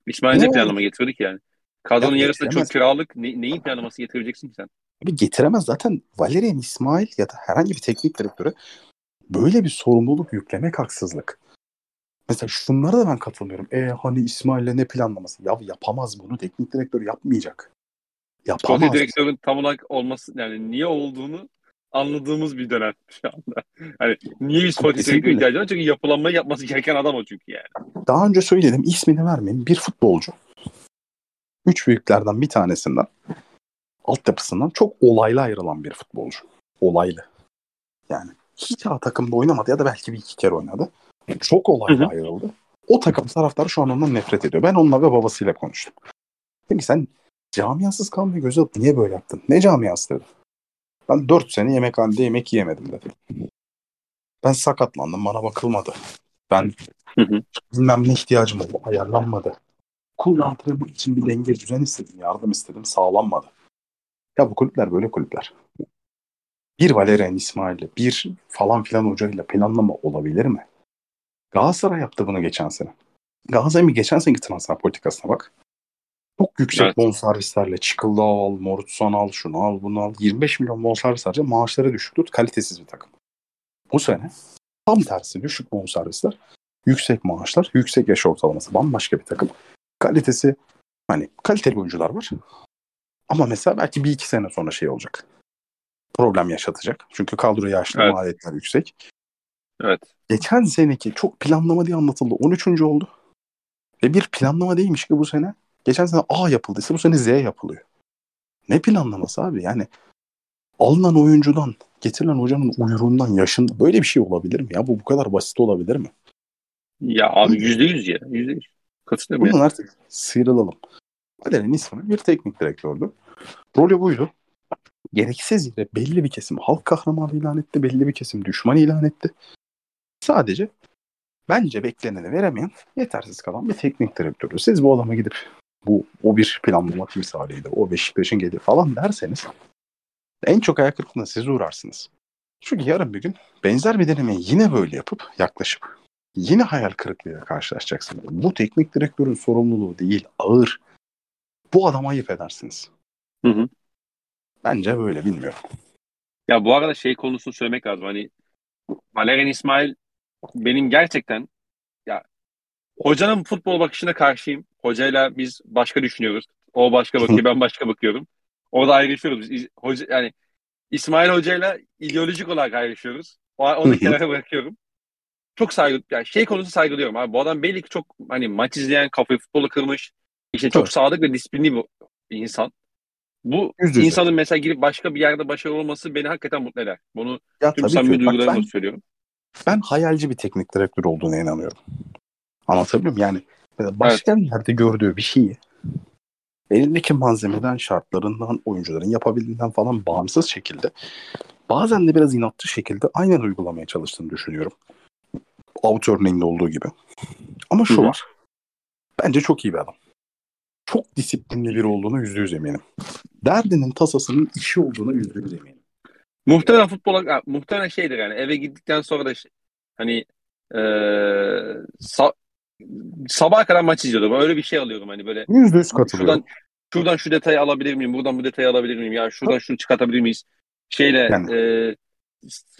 İsmail Ne planlama getirdi ki yani? Kadronun Ya yarısında çok kiralık. Ne, neyin planlaması getireceksin ki sen? Abi getiremez. Zaten Valerian İsmail ya da herhangi bir teknik direktöre böyle bir sorumluluk yüklemek haksızlık. Mesela şunlara da ben katılmıyorum. E hani İsmail'le ne planlaması? Ya yapamaz bunu. Teknik direktör yapmayacak. Sportif Yapamaz. direktörün tam olarak olması yani niye olduğunu anladığımız bir dönem *laughs* şu anda. Hani niye bir sportif direktör ihtiyacı var? Çünkü yapılanmayı yapması gereken adam o çünkü yani. Daha önce söyledim ismini vermeyin. Bir futbolcu. Üç büyüklerden bir tanesinden altyapısından çok olaylı ayrılan bir futbolcu. Olaylı. Yani hiç A takımda oynamadı ya da belki bir iki kere oynadı. Çok olaylı Hı hı. ayrıldı. O takım taraftarı şu an ondan nefret ediyor. Ben onunla ve babasıyla konuştum. Ki sen camiasız kalmayı göze alıp niye böyle yaptın? Ne camiası dedi. Ben dört sene yemekhanede yemek yiyemedim dedi. Ben sakatlandım bana bakılmadı. Ben Hı hı. bilmem ne ihtiyacım oldu ayarlanmadı. Kul antrenman için bir denge düzen istedim, yardım istedim, sağlanmadı. Ya bu kulüpler böyle kulüpler. Bir Valerian İsmail'le, bir falan filan hocayla planlama olabilir mi? Galatasaray yaptı bunu geçen sene. Galatasaray'ın geçen seneki transfer politikasına bak. Çok yüksek Evet. bonservislerle Çıkıldağ al, Morutsan al, şunu al, bunu al. 25 milyon bonservis harca maaşları düşük tut, kalitesiz bir takım. Bu sene tam tersi düşük bonservisler, yüksek maaşlar, yüksek yaş ortalaması, bambaşka bir takım. Kalitesi, hani kaliteli oyuncular var. Ama mesela belki bir iki sene sonra şey olacak. Problem yaşatacak. Çünkü kadro yaşlı, Evet. maliyetler yüksek. Evet. Geçen seneki çok planlama diye anlatıldı. 13. oldu. Ve bir planlama değilmiş ki bu sene. Geçen sene A yapıldıysa bu sene Z yapılıyor. Ne planlaması abi? Yani alınan oyuncudan, getirilen hocanın uyruğundan, yaşında böyle bir şey olabilir mi? Ya bu bu kadar basit olabilir mi? Ya abi yüzde yüz ya. Yüzde yüz. Katılıyorum Bundan ya. artık sıyrılalım. Valerian İsmail bir teknik direktördü. Rolü buydu. Gereksiz yere belli bir kesim halk kahramanı ilan etti, belli bir kesim düşman ilan etti. Sadece bence bekleneni veremeyen, yetersiz kalan bir teknik direktördü. Siz bu adama gidip bu o bir planlama timsaliydi, o Beşiktaş'ın gelir falan derseniz en çok ayak kırıklığına siz uğrarsınız. Çünkü yarın bir gün benzer bir denemeyi yine böyle yapıp yaklaşıp yine hayal kırıklığıyla karşılaşacaksınız. Bu teknik direktörün sorumluluğu değil, ağır. Bu adama ayıp edersiniz. Hı hı. Bence böyle bilmiyorum. Ya bu arada şey konusunu söylemek lazım. Hani Valerian İsmail benim gerçekten ya hocanın futbol bakışına karşıyım. Hocayla biz başka düşünüyoruz. O başka bakıyor, ben başka bakıyorum. Orada ayrışıyoruz. Biz hoca yani İsmail Hoca'yla ideolojik olarak ayrışıyoruz. O, onu kenara bırakıyorum. Çok saygı, yani şey konusu saygılıyorum abi. Bu adam belli ki çok hani maç izleyen, kafayı futbola kırmış. İşte çok Evet. sadık ve disiplinli bir insan. Bu Yüz yüze. insanın mesela gidip başka bir yerde başarılı olması beni hakikaten mutlu eder. Bunu Ya tüm samimi duygularımla söylüyorum. ben hayalci bir teknik direktör olduğuna inanıyorum. Anlatabiliyor muyum? Yani mesela başka bir yerde gördüğü bir şeyi elindeki malzemeden, şartlarından, oyuncuların yapabildiğinden falan bağımsız şekilde bazen de biraz inatçı şekilde aynen uygulamaya çalıştığını düşünüyorum. Out örneğinde olduğu gibi. Ama şu Hı hı. var. Bence çok iyi bir adam. Çok disiplinli biri olduğunu yüzde yüz eminim. Derdinin tasasının işi olduğuna yüzde yüz eminim. Muhtemelen futbola muhtemelen şeydir yani eve gittikten sonra da şey- hani eee sa- sabaha kadar maç izliyordum. Öyle bir şey alıyorum hani böyle Yüzde yüz katılıyorum. şuradan şuradan şu detayı alabilir miyim? Buradan bu detayı alabilir miyim? Ya şuradan şunu çıkartabilir miyiz? Şeyle Yani. eee,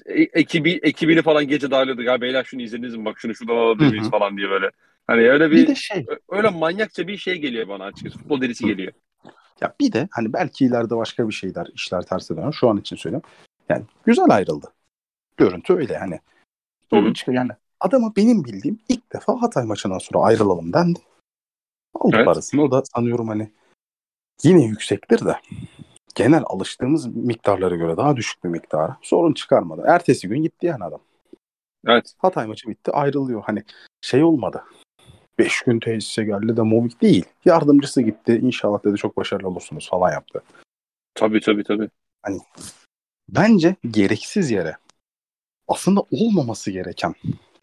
e- ekibi ekibini falan gece dağılıyorduk. Ya beyler şunu izlediniz mi? Bak şunu şuradan alabilir miyiz falan diye böyle. Hani öyle Bir bir, de şey öyle manyakça bir şey geliyor bana açıkçası. Futbol delisi geliyor. Ya bir de hani belki ileride başka bir şeyler, işler terse döner. Şu an için söylüyorum. Yani güzel ayrıldı. Görüntü öyle hani. Sorun çıkıyor yani. Adama benim bildiğim ilk defa Hatay maçından sonra ayrılalım dendi. Aldı Evet. parasını. O da sanıyorum hani yine yüksektir de genel alıştığımız miktarlara göre daha düşük bir miktara. Sorun çıkarmadı. Ertesi gün gitti yani adam. Evet. Hatay maçı bitti ayrılıyor. Hani şey olmadı. Beş gün tesise geldi de mobbing değil. Yardımcısı gitti. İnşallah dedi çok başarılı olursunuz falan yaptı. Tabii tabii tabii. bence gereksiz yere aslında olmaması gereken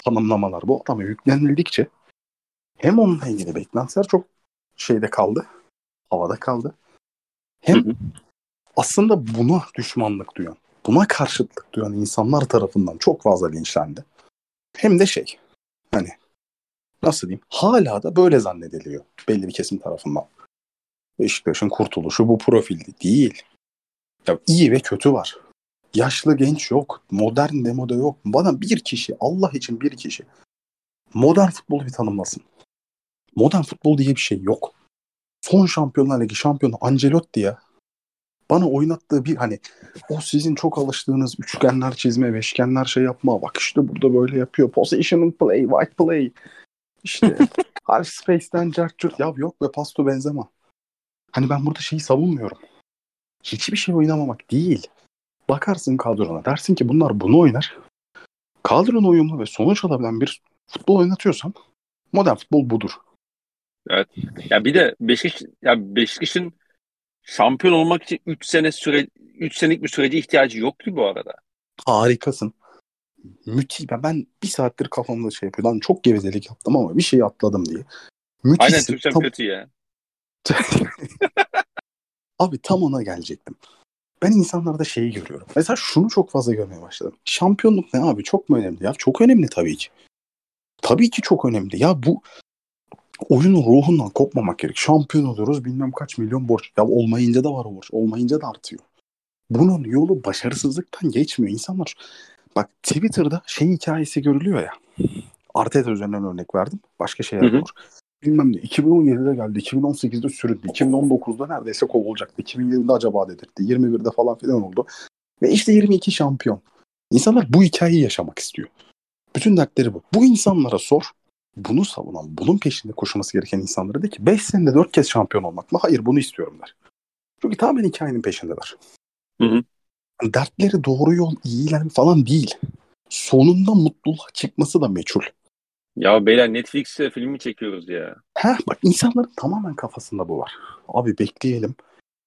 tanımlamalar bu adama yüklenildikçe hem onunla ilgili beklentiler çok şeyde kaldı, havada kaldı. Hem Hı hı. aslında buna düşmanlık duyan, buna karşıtlık duyan insanlar tarafından çok fazla linçlendi. Hem de şey, hani nasıl diyeyim, hala da böyle zannediliyor belli bir kesim tarafından. Beşiktaş'ın kurtuluşu bu profilde değil. Ya iyi ve kötü var. Yaşlı genç yok. Modern demoda yok. Bana bir kişi, Allah için bir kişi modern futbolu bir tanımlasın. Modern futbol diye bir şey yok. Son Şampiyonlar Ligi şampiyonu Ancelotti ya. Bana oynattığı bir hani o sizin çok alıştığınız üçgenler çizme, beşgenler şey yapma. Bak işte burada böyle yapıyor. Positioning play, white play. İşte *laughs* half space'ten cart Ya yok be Pasto benzema. Hani ben burada şeyi savunmuyorum. Hiçbir şey oynamamak değil. Bakarsın kadrona dersin ki bunlar bunu oynar. Kadrona uyumlu ve sonuç alabilen bir futbol oynatıyorsan modern futbol budur. Ya bir de Beşiktaş ya Beşiktaş'ın şampiyon olmak için 3 sene süre 3 senelik bir sürece ihtiyacı yok ki bu arada. Harikasın. Müthiş. Ben, ben bir saattir kafamda şey yapıyor. Lan çok gevezelik yaptım ama bir şey atladım diye. Müthişsin. Aynen Türkçem Tam- kötü ya. *laughs* Abi tam ona gelecektim. Ben insanlarda şeyi görüyorum. Mesela şunu çok fazla görmeye başladım. Şampiyonluk ne abi? Çok mu önemli? Ya çok önemli tabii ki. Tabii ki çok önemli. Ya bu oyunun ruhundan kopmamak gerek. Şampiyon oluyoruz bilmem kaç milyon borç. Ya olmayınca da var o borç. Olmayınca da artıyor. Bunun yolu başarısızlıktan geçmiyor. İnsanlar bak Twitter'da şey hikayesi görülüyor ya. Arteta üzerinden örnek verdim. Başka şeyler Hı hı. olur. Bilmem ne. 2017'de geldi. 2018'de sürüldü. 2019'da neredeyse kovulacaktı. 2020'de acaba dedirtti. 21'de falan filan oldu. Ve işte 22 şampiyon. İnsanlar bu hikayeyi yaşamak istiyor. Bütün dertleri bu. Bu insanlara sor. Bunu savunan, bunun peşinde koşması gereken insanlara de ki 5 senede 4 kez şampiyon olmak mı? Hayır bunu istiyorum der. Çünkü tamamen hikayenin peşindeler. Hı hı. Dertleri doğru yol, iyiler falan değil. Sonunda mutluluğa çıkması da meçhul. Ya beyler Netflix'te filmi çekiyoruz ya. Heh, bak insanların tamamen kafasında bu var. Abi bekleyelim.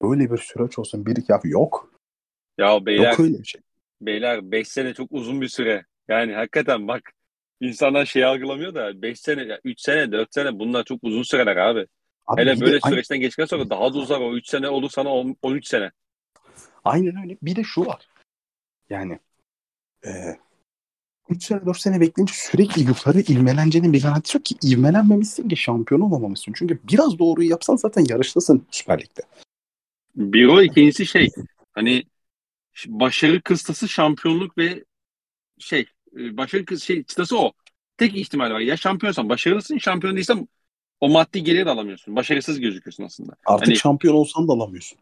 Böyle bir süreç olsun. Bir iki yok. Ya beyler Yok öyle bir şey. beyler 5 sene çok uzun bir süre. Yani hakikaten bak insanlar şey algılamıyor da 5 sene, 3 sene, 4 sene bunlar çok uzun süreler abi. Abi Hele de böyle ay- süreçten geçtikten sonra daha da uzar o 3 sene olur sana on- 13 sene. Aynen öyle. Bir de şu var. Yani e, 3 sene 4 sene bekleyince sürekli yukarı ivmelencenin bir garantisi yok ki ivmelenmemişsin ki şampiyon olamamışsın. Çünkü biraz doğruyu yapsan zaten yarıştasın Süper Lig'de. Bir o ikincisi şey hani başarı kıstası şampiyonluk ve şey e, başarı kıs şey çıtası o. Tek ihtimal var. Ya şampiyonsan başarılısın, şampiyon değilsen o maddi geliri de alamıyorsun. Başarısız gözüküyorsun aslında. Artık Hani- şampiyon olsan da alamıyorsun.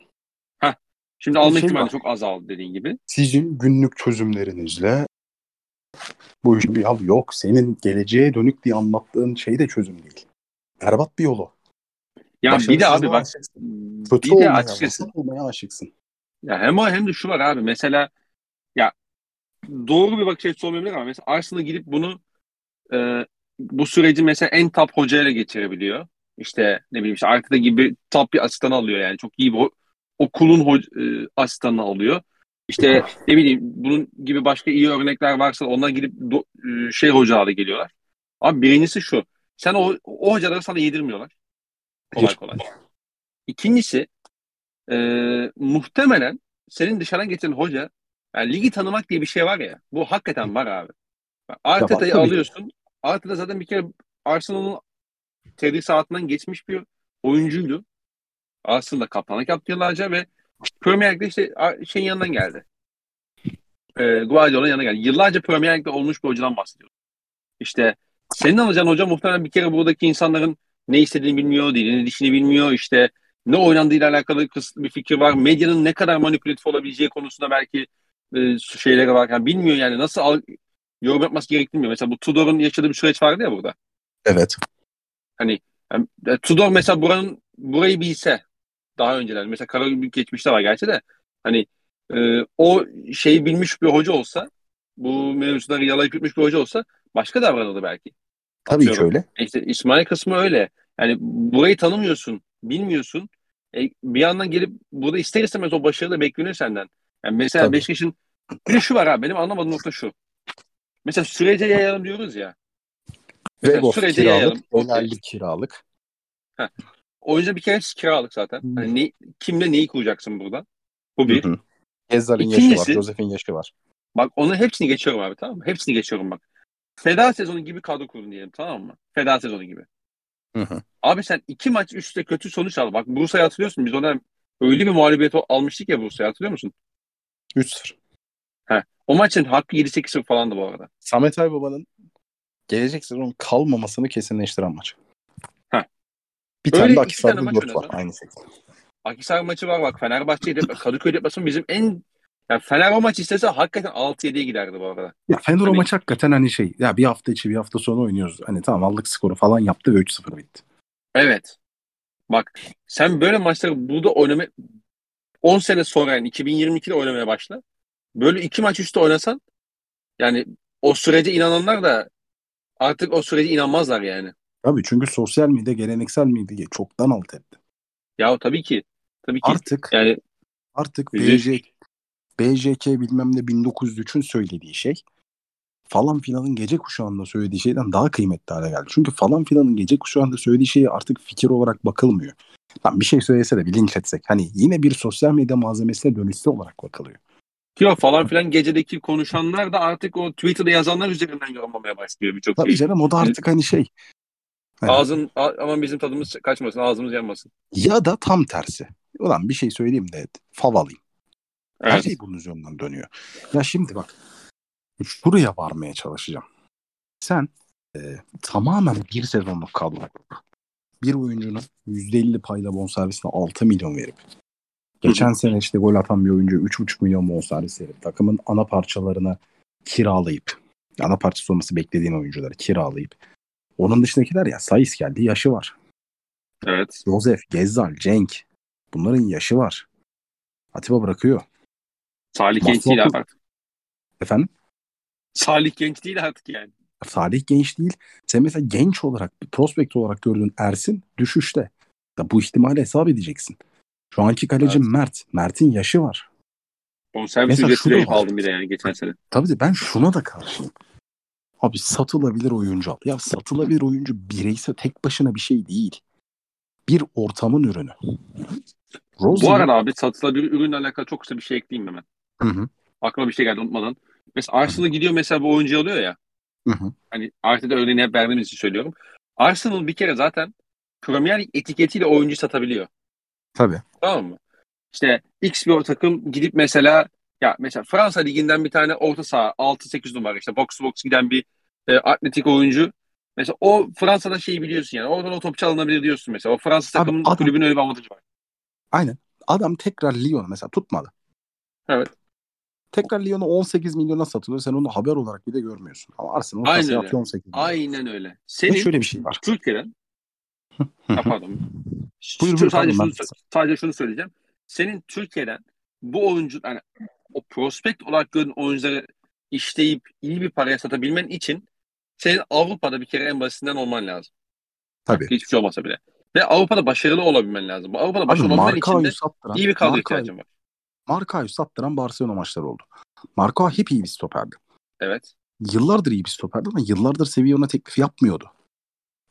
Şimdi Bir alma şey ihtimali var. çok azaldı dediğin gibi. Sizin günlük çözümlerinizle bu iş bir yol yok. Senin geleceğe dönük diye anlattığın şey de çözüm değil. Berbat bir yolu. Ya bir de abi bak aşıksın. Kötü bir de açıkçası olmaya aşıksın. ya hem o hem de şu var abi mesela ya doğru bir bakış açısı olmayabilir ama mesela Arsenal gidip bunu e, bu süreci mesela en top hocayla geçirebiliyor. İşte ne bileyim işte arkada gibi top bir asistan alıyor yani. Çok iyi bir okulun ho- e, asistanını alıyor. İşte ne bileyim bunun gibi başka iyi örnekler varsa onlar gidip do- e, şey hocaları geliyorlar. Abi birincisi şu. Sen o, o hocaları sana yedirmiyorlar. Kolay kolay. İkincisi e, muhtemelen senin dışarıdan getiren hoca yani ligi tanımak diye bir şey var ya. Bu hakikaten var abi. Arteta'yı alıyorsun. Arteta zaten bir kere Arsenal'ın tedrisatından geçmiş bir oyuncuydu. Aslında kaptanlık yaptı yıllarca ve Premier Lig'de işte şeyin yanından geldi. E, Guardiola'nın yanına geldi. Yıllarca Premier Lig'de olmuş bir hocadan bahsediyor. İşte senin alacağın hoca muhtemelen bir kere buradaki insanların ne istediğini bilmiyor, dilini dişini bilmiyor. İşte ne oynandığıyla alakalı kısıtlı bir fikir var. Medyanın ne kadar manipülatif olabileceği konusunda belki e, şeyleri var. Yani bilmiyor yani nasıl al, yorum yapması gerektiğini bilmiyor. Mesela bu Tudor'un yaşadığı bir süreç vardı ya burada. Evet. Hani yani, Tudor mesela buranın burayı bilse daha önceler mesela Karagümrük geçmişte var gerçi de hani e, o şeyi bilmiş bir hoca olsa bu mevzuları yalayıp yutmuş bir hoca olsa başka davranırdı belki. Tabii Atıyorum. ki öyle. İşte İsmail kısmı öyle. Yani burayı tanımıyorsun, bilmiyorsun. E, bir yandan gelip burada ister istemez o başarı da bekleniyor senden. Yani mesela Tabii. Beşiktaş'ın bir şu var abi benim anlamadığım nokta şu. Mesela sürece yayalım diyoruz ya. Mesela sürece kiralık, yayalım. Önerli kiralık. Heh. Oyuncu bir kere kiralık zaten. Hmm. Hani ne, kimle neyi kuracaksın burada? Bu bir. Gezzar'ın yaşı var, Josef'in yaşı var. Bak onun hepsini geçiyorum abi tamam mı? Hepsini geçiyorum bak. Feda sezonu gibi kadro kurun diyelim tamam mı? Feda sezonu gibi. Hı hı. Abi sen iki maç üstte kötü sonuç al. Bak Bursa'yı hatırlıyorsun. Biz ona öyle bir mağlubiyet almıştık ya Bursa'yı hatırlıyor musun? 3-0. He. O maçın hakkı 7-8-0 falandı bu arada. Samet Aybaba'nın gelecek sezon kalmamasını kesinleştiren maç. Bir tane de Akisar'da 4 var aynı şekilde. Akisar maçı var bak Fenerbahçe Kadıköy deplasmanı bizim en yani Fener o maç istese hakikaten 6-7'ye giderdi bu arada. Ya Fener hani... o maç hakikaten hani şey ya bir hafta içi bir hafta sonu oynuyoruz. Hani tamam aldık skoru falan yaptı ve 3-0 bitti. Evet. Bak sen böyle maçları burada oynama 10 sene sonra yani 2022'de oynamaya başla. Böyle iki maç üstte oynasan yani o sürece inananlar da artık o sürece inanmazlar yani. Tabii çünkü sosyal medya geleneksel medya çoktan alt etti. Ya tabii ki. Tabii ki. Artık yani artık BJ, BJK bilmem ne 1903'ün söylediği şey falan filanın gece kuşağında söylediği şeyden daha kıymetli hale geldi. Çünkü falan filanın gece kuşağında söylediği şeyi artık fikir olarak bakılmıyor. Tam bir şey söylese de bilinç etsek. Hani yine bir sosyal medya malzemesine dönüşse olarak bakılıyor. Yok falan filan gecedeki konuşanlar da artık o Twitter'da yazanlar üzerinden yorumlamaya başlıyor birçok Tabii canım o da artık hani şey. Hani, Ağzın ama bizim tadımız kaçmasın, ağzımız yanmasın. Ya da tam tersi. Ulan bir şey söyleyeyim de fav alayım. Evet. Her şey bunun üzerinden dönüyor. Ya şimdi bak şuraya varmaya çalışacağım. Sen e, tamamen bir sezonluk kadro bir oyuncunun %50 payla bonservisine 6 milyon verip geçen sene işte gol atan bir oyuncu 3,5 milyon bonservis verip takımın ana parçalarını kiralayıp ana parçası olması beklediğin oyuncuları kiralayıp onun dışındakiler ya Sayıs geldi yaşı var. Evet. Josef, Gezzal, Cenk bunların yaşı var. Atiba bırakıyor. Salih genç değil artık. Efendim? Salih genç değil artık yani. Salih genç değil. Sen mesela genç olarak, prospekt olarak gördüğün Ersin düşüşte. Da bu ihtimali hesap edeceksin. Şu anki kaleci evet. Mert. Mert'in yaşı var. Bonservis ücretiyle aldım bir de yani geçen sene. Tabii de ben şuna da karşıyım. Abi satılabilir oyuncu al. Ya satılabilir oyuncu bireysel tek başına bir şey değil. Bir ortamın ürünü. Rosie... Bu arada abi satılabilir ürünle alakalı çok kısa bir şey ekleyeyim hemen. Hı hı. Aklıma bir şey geldi unutmadan. Mesela Arsenal gidiyor mesela bu oyuncu alıyor ya. Hı hı. Hani Arsenal'da örneğini hep verdiğimiz için söylüyorum. Arsenal bir kere zaten Premier Lig etiketiyle oyuncu satabiliyor. Tabii. Tamam mı? İşte X bir takım gidip mesela ya mesela Fransa liginden bir tane orta saha 6-8 numara işte box to box giden bir e, atletik oyuncu. Mesela o Fransa'da şeyi biliyorsun yani. Oradan o topçu alınabilir diyorsun mesela. O Fransa takımının adam, kulübün öyle bir avantajı var. Aynen. Adam tekrar Lyon'u mesela tutmadı. Evet. Tekrar Lyon'u 18 milyona satılıyor. Sen onu haber olarak bir de görmüyorsun. Ama Arsenal Aynen öyle. 18 milyon. Aynen öyle. Senin Ve şöyle bir şey var. Türkiye'den *laughs* ha, pardon. Buyur, buyur, sadece, şunu, sadece şunu söyleyeceğim. Senin Türkiye'den bu oyuncu yani o prospekt olarak gördüğün oyuncuları işleyip iyi bir paraya satabilmen için senin Avrupa'da bir kere en basitinden olman lazım. Tabii. Hiçbir şey olmasa bile. Ve Avrupa'da başarılı olabilmen lazım. Avrupa'da başarılı olabilmen için de sattıran, iyi bir kadro ihtiyacın var. Markao'yu sattıran Barcelona maçları oldu. Markao hep iyi bir stoperdi. Evet. Yıllardır iyi bir stoperdi ama yıllardır seviye ona teklif yapmıyordu.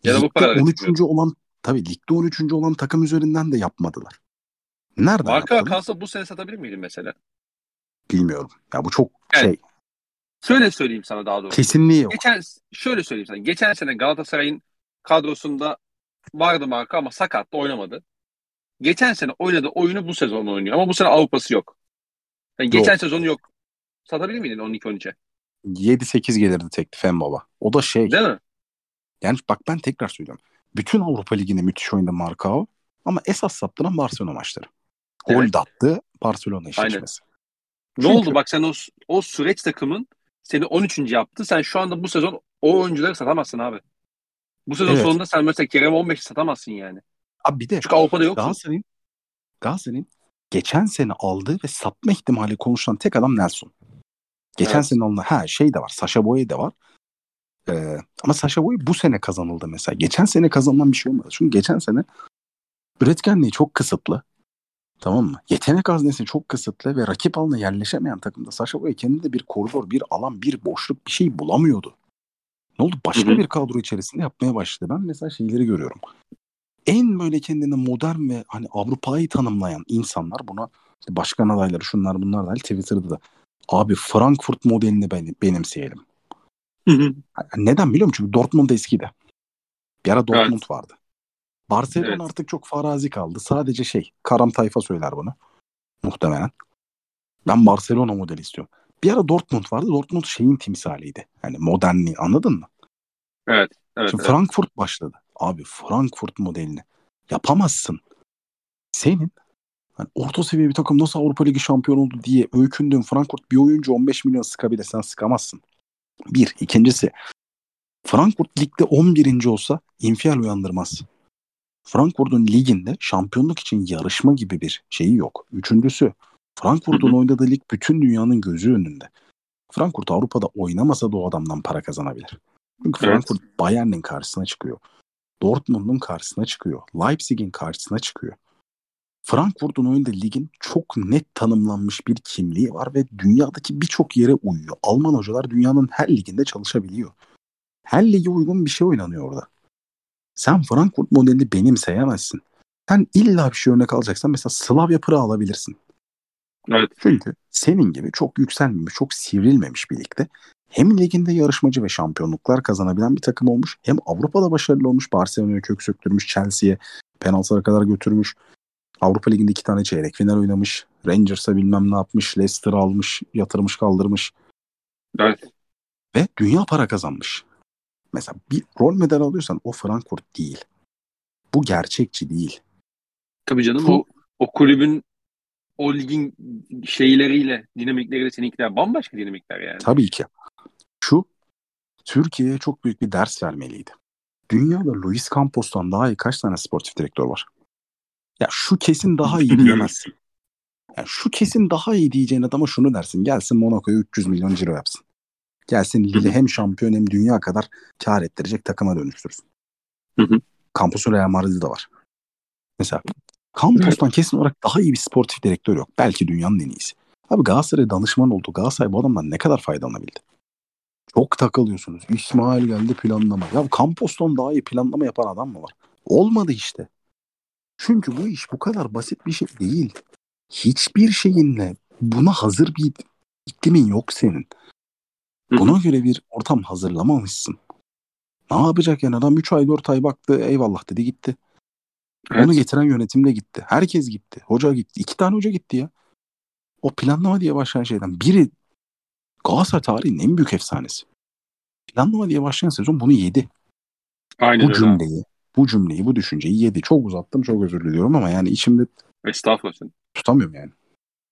Ya da bu Ligde paraları 13. çıkmıyordu. olan tabii ligde 13. olan takım üzerinden de yapmadılar. Nereden Marka yaptılar? kalsa bu sene satabilir miydin mesela? Bilmiyorum. Ya bu çok Evet. şey Şöyle söyleyeyim sana daha doğrusu. kesinliği yok. Geçen şöyle söyleyeyim sana. Geçen sene Galatasaray'ın kadrosunda vardı marka ama sakattı oynamadı. Geçen sene oynadığı oyunu bu sezon oynuyor ama bu sene Avrupa'sı yok. Yani geçen Yok. sezonu yok. Satabilir miydin 12-13'e? 7-8 gelirdi teklif en baba. O da şey. Değil mi? Yani bak ben tekrar söylüyorum. Bütün Avrupa Ligi'nde müthiş oynadı Markao ama esas saptıran Barcelona maçları. Gol Evet. attı Barcelona eşleşmesi. Ne Çünkü- oldu? Bak sen o, o süreç takımın seni 13. yaptı. Sen şu anda bu sezon o oyuncuları satamazsın abi. Bu sezon Evet. sonunda sen mesela Kerem 15 satamazsın yani. Abi bir de Çünkü Avrupa'da yoksun. Galatasaray'ın Galatasaray'ın geçen sene aldığı ve satma ihtimali konuşulan tek adam Nelson. Geçen Evet. sene alınan ha şey de var. Sasha Boye de var. Ee, ama Sasha Boye bu sene kazanıldı mesela. Geçen sene kazanılan bir şey olmadı. Çünkü geçen sene üretkenliği çok kısıtlı. Tamam mı? Yetenek haznesi çok kısıtlı ve rakip alanına yerleşemeyen takımda Sasha Boye kendinde bir koridor, bir alan, bir boşluk bir şey bulamıyordu. Ne oldu? Başka Hı hı. bir kadro içerisinde yapmaya başladı. Ben mesela şeyleri görüyorum. En böyle kendini modern ve hani Avrupa'yı tanımlayan insanlar buna işte başkan adayları şunlar bunlar dahil Twitter'da da abi Frankfurt modelini ben, benimseyelim. Hı hı. Neden biliyor musun? Çünkü Dortmund eskidi. Bir ara Dortmund vardı. Barcelona Evet. artık çok farazi kaldı. Sadece şey, Karam Tayfa söyler bunu. Muhtemelen. Ben Barcelona modeli istiyorum. Bir ara Dortmund vardı. Dortmund şeyin timsaliydi. Yani modernliği anladın mı? Evet. Evet. Şimdi evet. Frankfurt başladı. Abi Frankfurt modelini yapamazsın. Senin hani orta seviye bir takım nasıl Avrupa Ligi şampiyon oldu diye öykündüğün Frankfurt bir oyuncu 15 milyon sıkabilir. Sen sıkamazsın. Bir. İkincisi Frankfurt ligde 11. olsa infial uyandırmaz. Frankfurt'un liginde şampiyonluk için yarışma gibi bir şeyi yok. Üçüncüsü Frankfurt'un oynadığı lig bütün dünyanın gözü önünde. Frankfurt Avrupa'da oynamasa da o adamdan para kazanabilir. Çünkü Evet. Frankfurt Bayern'in karşısına çıkıyor. Dortmund'un karşısına çıkıyor. Leipzig'in karşısına çıkıyor. Frankfurt'un oyunda ligin çok net tanımlanmış bir kimliği var ve dünyadaki birçok yere uyuyor. Alman hocalar dünyanın her liginde çalışabiliyor. Her lige uygun bir şey oynanıyor orada. Sen Frankfurt modelini benimseyemezsin. Sen illa bir şey örnek alacaksan mesela Slavia Prag'ı alabilirsin. Evet. Çünkü senin gibi çok yükselmemiş, çok sivrilmemiş bir ligde hem liginde yarışmacı ve şampiyonluklar kazanabilen bir takım olmuş hem Avrupa'da başarılı olmuş. Barcelona'ya kök söktürmüş, Chelsea'ye penaltılara kadar götürmüş. Avrupa Ligi'nde iki tane çeyrek final oynamış. Rangers'a bilmem ne yapmış. Leicester almış, yatırmış, kaldırmış. Evet. Ve dünya para kazanmış. Mesela bir rol medal alıyorsan o Frankfurt değil. Bu gerçekçi değil. Tabii canım Bu- o, o kulübün o ligin şeyleriyle, dinamikleriyle seninkiler bambaşka dinamikler yani. Tabii ki. Şu Türkiye'ye çok büyük bir ders vermeliydi. Dünyada Luis Campos'tan daha iyi kaç tane sportif direktör var? Ya şu kesin daha iyi *laughs* diyemezsin. Ya şu kesin daha iyi diyeceğin adama şunu dersin. Gelsin Monaco'ya 300 milyon ciro yapsın. Gelsin Lille hem şampiyon hem dünya kadar kar ettirecek takıma dönüştürsün. Hı hı. Real Madrid'i de var. Mesela Campos'tan kesin olarak daha iyi bir sportif direktör yok. Belki dünyanın en iyisi. Abi Galatasaray danışman oldu. Galatasaray bu adamdan ne kadar faydalanabildi? Çok takılıyorsunuz. İsmail geldi planlama. Ya Campos'tan daha iyi planlama yapan adam mı var? Olmadı işte. Çünkü bu iş bu kadar basit bir şey değil. Hiçbir şeyinle buna hazır bir iklimin yok senin. Buna göre bir ortam hazırlamamışsın. Ne yapacak yani adam 3 ay 4 ay baktı eyvallah dedi gitti. Evet. Onu getiren yönetim de gitti. Herkes gitti. Hoca gitti. İki tane hoca gitti ya. O planlama diye başlayan şeyden biri Galatasaray tarihinin en büyük efsanesi. Planlama diye başlayan sezon bunu yedi. Aynen Bu öyle. cümleyi, bu cümleyi, bu düşünceyi yedi. Çok uzattım, çok özür diliyorum ama yani içimde Estağfurullah. tutamıyorum yani.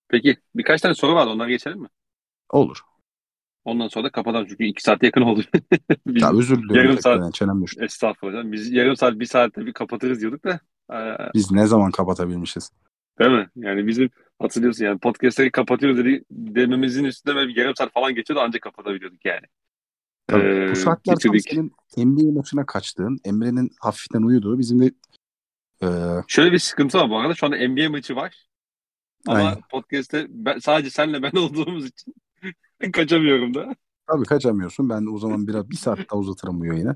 Peki birkaç tane soru vardı onlara geçelim mi? Olur. Ondan sonra da kapatalım çünkü iki saate yakın oldu. *laughs* Biz, Ya özür diliyorum yarım saat- çenem düştü. Estağfurullah. Biz yarım saat bir saatte bir kapatırız diyorduk da. Ee, Biz ne zaman kapatabilmişiz? değil mi? Yani bizim hatırlıyorsun yani podcastleri kapatıyoruz dedi, dememizin üstünde böyle bir yarım saat falan geçiyordu ancak kapatabiliyorduk yani. Tabii. Ee, Bu saatler tam bitirdik. senin NBA maçına kaçtığın, Emre'nin hafiften uyuduğu, bizim de Ee, Şöyle bir sıkıntı var bu arada. Şu anda NBA maçı var. Ama Aynen. podcast'te ben, sadece senle ben *laughs* olduğumuz için *laughs* kaçamıyorum da. tabii kaçamıyorsun. Ben o zaman biraz bir saat daha uzatırım bu yayını.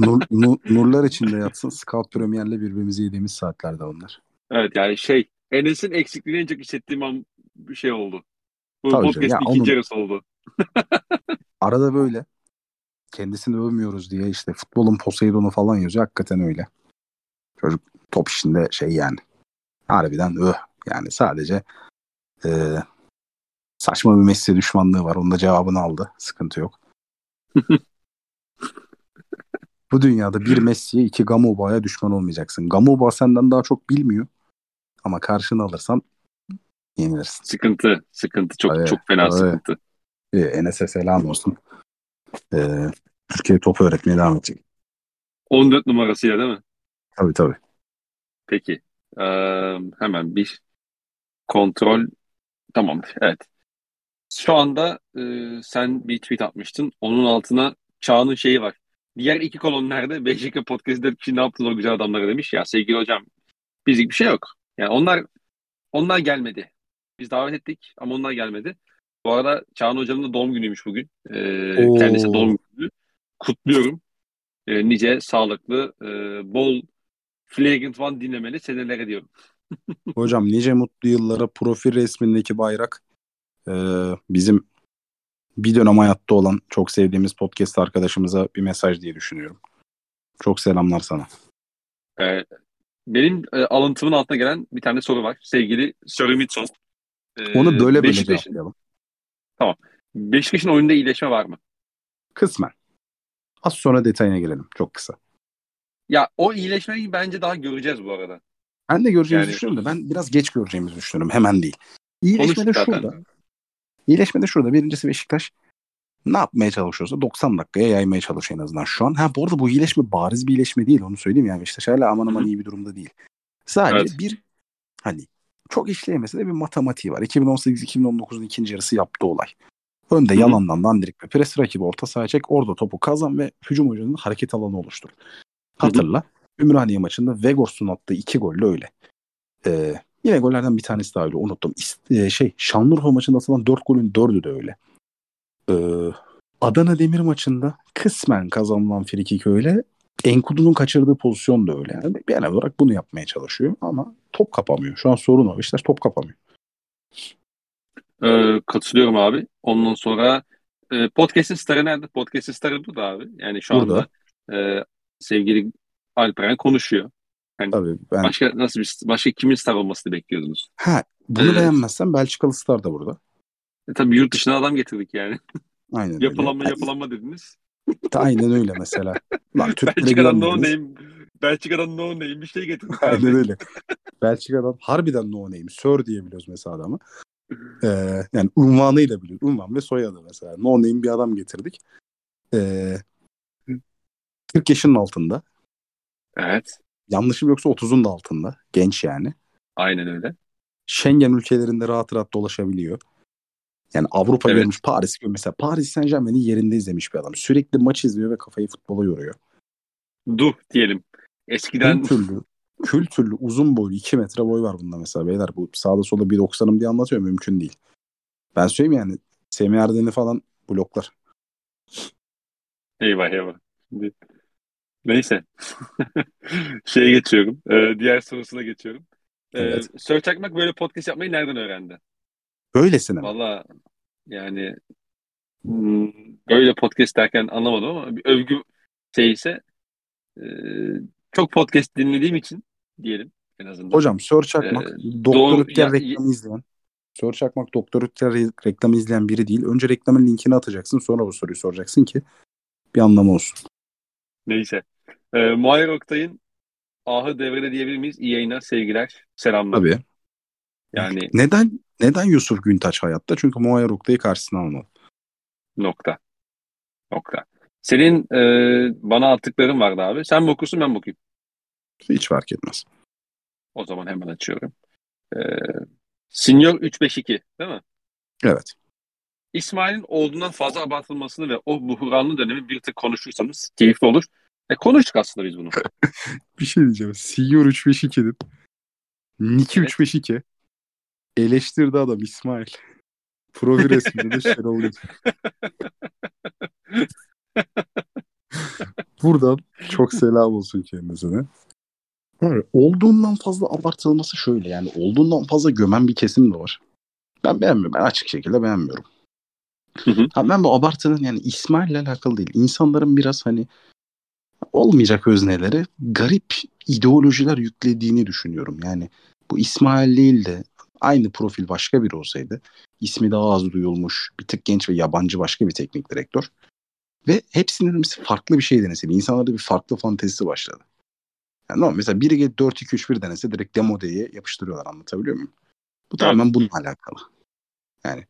Nur, nur- nurlar içinde yatsın. Scout Premier'le birbirimizi yediğimiz saatlerde onlar. Evet yani şey Enes'in eksikliğini en çok hissettiğim an bir şey oldu. Bu Tabii canım. podcast'in Ya ikinci onun- yarısı oldu. *laughs* Arada böyle kendisini övmüyoruz diye işte futbolun Poseidon'u falan yazıyor. Hakikaten öyle. Çocuk top işinde şey yani. Harbiden öh. Yani sadece e, saçma bir Messi düşmanlığı var. Onun da cevabını aldı. Sıkıntı yok. *laughs* Bu dünyada bir Messi'ye iki Gamoba'ya düşman olmayacaksın. Gamoba senden daha çok bilmiyor. Ama karşını alırsan yenilirsin. Sıkıntı, sıkıntı çok Evet, çok fena evet. sıkıntı. Ee, Enes'e selam olsun. Ee, Türkiye topu öğretmeye devam edecek. 14 numarasıyla değil mi? Tabii tabii. Peki. Ee, hemen bir kontrol. Tamamdır. Evet. Şu anda e, sen bir tweet atmıştın. Onun altına Çağ'ın şeyi var. Diğer iki kolon nerede? *laughs* BJK Podcast'da şimdi ne yaptınız o güzel adamlara demiş. Ya sevgili hocam bizlik bir şey yok. Yani onlar onlar gelmedi. Biz davet ettik ama onlar gelmedi. Bu arada Çağın Hoca'nın da doğum günüymüş bugün. Ee, Oo. kendisi doğum günü. Kutluyorum. Ee, nice, sağlıklı, e, bol Flagrant One dinlemeli senelere diyorum. *laughs* Hocam nice mutlu yıllara profil resmindeki bayrak e, bizim bir dönem hayatta olan çok sevdiğimiz podcast arkadaşımıza bir mesaj diye düşünüyorum. Çok selamlar sana. Ee, benim e, alıntımın altına gelen bir tane soru var. Sevgili Sir Mitson. Ee, Onu böyle böyle cevaplayalım. Beşiktaş'ın oyunda iyileşme var mı? Kısmen. Az sonra detayına girelim. Çok kısa. Ya o iyileşmeyi bence daha göreceğiz bu arada. Ben de göreceğimizi Yani- düşünüyorum da ben biraz geç göreceğimizi düşünüyorum. Hemen değil. İyileşme de Konuştuk zaten. İyileşme de şurada. Birincisi Beşiktaş ne yapmaya çalışıyorsa 90 dakikaya yaymaya çalışıyor en azından şu an. Ha bu arada bu iyileşme bariz bir iyileşme değil onu söyleyeyim yani Beşiktaş hala aman aman Hı iyi bir durumda değil. Sadece Evet. bir hani çok işleyemese de bir matematiği var. 2018-2019'un ikinci yarısı yaptığı olay. Önde Hı hı. yalandan dandirik ve pres rakibi orta sahaya çek orada topu kazan ve hücum oyuncunun hareket alanı oluştur. Hatırla Ümraniye maçında Vegors'un attığı iki golle öyle. Ee, yine gollerden bir tanesi daha öyle unuttum. İst- e, şey Şanlıurfa maçında atılan dört golün dördü de öyle. Ee, Adana Demir maçında kısmen kazanılan frikik öyle. Enkudu'nun kaçırdığı pozisyon da öyle. Yani bir genel olarak bunu yapmaya çalışıyor ama top kapamıyor. Şu an sorun o. Beşiktaş top kapamıyor. Ee, katılıyorum abi. Ondan sonra e, podcast'in starı nerede? Podcast'in starı burada abi. Yani şu Burada. anda e, sevgili Alperen konuşuyor. Tabii ben Başka nasıl bir başka kimin star olmasını bekliyordunuz? ha bunu Evet. beğenmezsen Belçikalı Star da burada. E, tabii yurt dışına adam getirdik yani. Aynen *laughs* öyle. Yapılanma Ha, yapılanma dediniz. Aynen öyle mesela. Lan Türklere *laughs* Belçika'dan no name, Belçika'dan no name bir şey getirdik Aynen abi. öyle. Belçika'dan harbiden no name. Sir diyebiliyoruz mesela adamı. *laughs* Ee, yani unvanıyla biliyoruz. Unvan ve soyadı mesela. No name bir adam getirdik. Ee, 40 yaşının altında. Evet. Yanlışım yoksa 30'un da altında. Genç yani. Aynen öyle. Schengen ülkelerinde rahat rahat dolaşabiliyor. Yani Avrupa Evet. görmüş, Paris görmüş. Mesela Paris Saint Germain'i yerinde izlemiş bir adam. Sürekli maç izliyor ve kafayı futbola yoruyor. Duh diyelim. Eskiden Kültürlü, kültürlü, uzun boylu 2 metre boy var bunda mesela beyler. Bu sağda solda 1.90'ım diye anlatıyor mümkün değil. Ben söyleyeyim yani Semih Erden'i falan bloklar. eyvah eyvah. Şimdi- Neyse. *laughs* Şeye geçiyorum. Ee, diğer sorusuna geçiyorum. Ee, Evet. Sör Çakmak böyle podcast yapmayı nereden öğrendi? Böylesine mi? Valla yani hmm, böyle podcast derken anlamadım ama bir övgü şey ise e, çok podcast dinlediğim için diyelim en azından. Hocam Sör Çakmak Ee, Doktor Ütker reklamı izleyen Sör Çakmak Doktor Ütker re- reklamı izleyen biri değil. Önce reklamın linkini atacaksın sonra bu soruyu soracaksın ki bir anlamı olsun. Neyse. Ee, Muayyer Oktay'ın ahı devrede diyebilir miyiz? İyi yayınlar, sevgiler, selamlar. Tabii. Yani Neden neden Yusuf Güntaç hayatta? Çünkü Muayyer Oktay'ı karşısına almadı. nokta. Nokta. Senin e, bana attıkların vardı abi. Sen mi okursun ben mi okuyayım? Hiç fark etmez. O zaman hemen açıyorum. Ee, Senior 352 değil mi? Evet. İsmail'in olduğundan fazla abartılmasını ve o buhranlı dönemi bir tık konuşursanız keyifli olur. E, konuştuk aslında biz bunu. *laughs* bir şey diyeceğim. Senior 352'nin Niki Evet. 352 eleştirdi adam İsmail. Profil resminde de Şenol. Buradan çok selam olsun kendisine. Evet, olduğundan fazla abartılması şöyle yani olduğundan fazla gömen bir kesim de var. Ben beğenmiyorum. Ben açık şekilde beğenmiyorum. Hı hı. Ha, ben bu abartının yani İsmail'le alakalı değil. İnsanların biraz hani olmayacak özneleri garip ideolojiler yüklediğini düşünüyorum. Yani bu İsmail değil de aynı profil başka biri olsaydı ismi daha az duyulmuş, bir tık genç ve yabancı başka bir teknik direktör ve hepsinin hepsi farklı bir şey deneseydi. İnsanlarda bir farklı fantezisi başladı. Yani normal, mesela biri gelip 4-2-3-1 denese direkt Demode'yi yapıştırıyorlar anlatabiliyor muyum? Bu tamamen bununla alakalı. Yani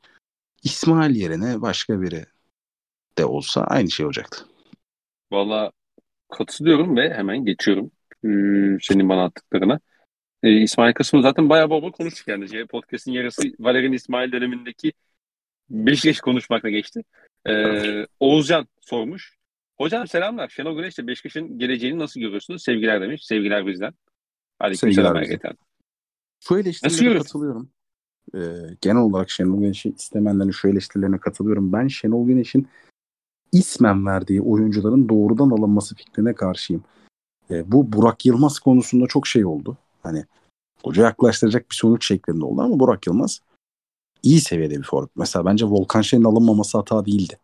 İsmail yerine başka biri de olsa aynı şey olacaktı. Valla katılıyorum ve hemen geçiyorum ee, senin bana attıklarına. Ee, İsmail kısmını zaten bayağı bol bol konuştuk yani. Podcast'in yarısı Valerian İsmail dönemindeki Beşiktaş konuşmakla geçti. Ee, Oğuzcan sormuş. Hocam selamlar. Şenol Güneş'le Beşiktaş'ın geleceğini nasıl görüyorsunuz? Sevgiler demiş. Sevgiler bizden. Sevgiler bizden. Ergeten. Şu eleştirilere katılıyorum. Ee, genel olarak Şenol Güneş'i istemeyenlerin şu eleştirilerine katılıyorum. Ben Şenol Güneş'in ismen verdiği oyuncuların doğrudan alınması fikrine karşıyım. Ee, bu Burak Yılmaz konusunda çok şey oldu. Hani hoca yaklaştıracak bir sonuç şeklinde oldu ama Burak Yılmaz iyi seviyede bir forvet. Mesela bence Volkan Şen'in alınmaması hata değildi.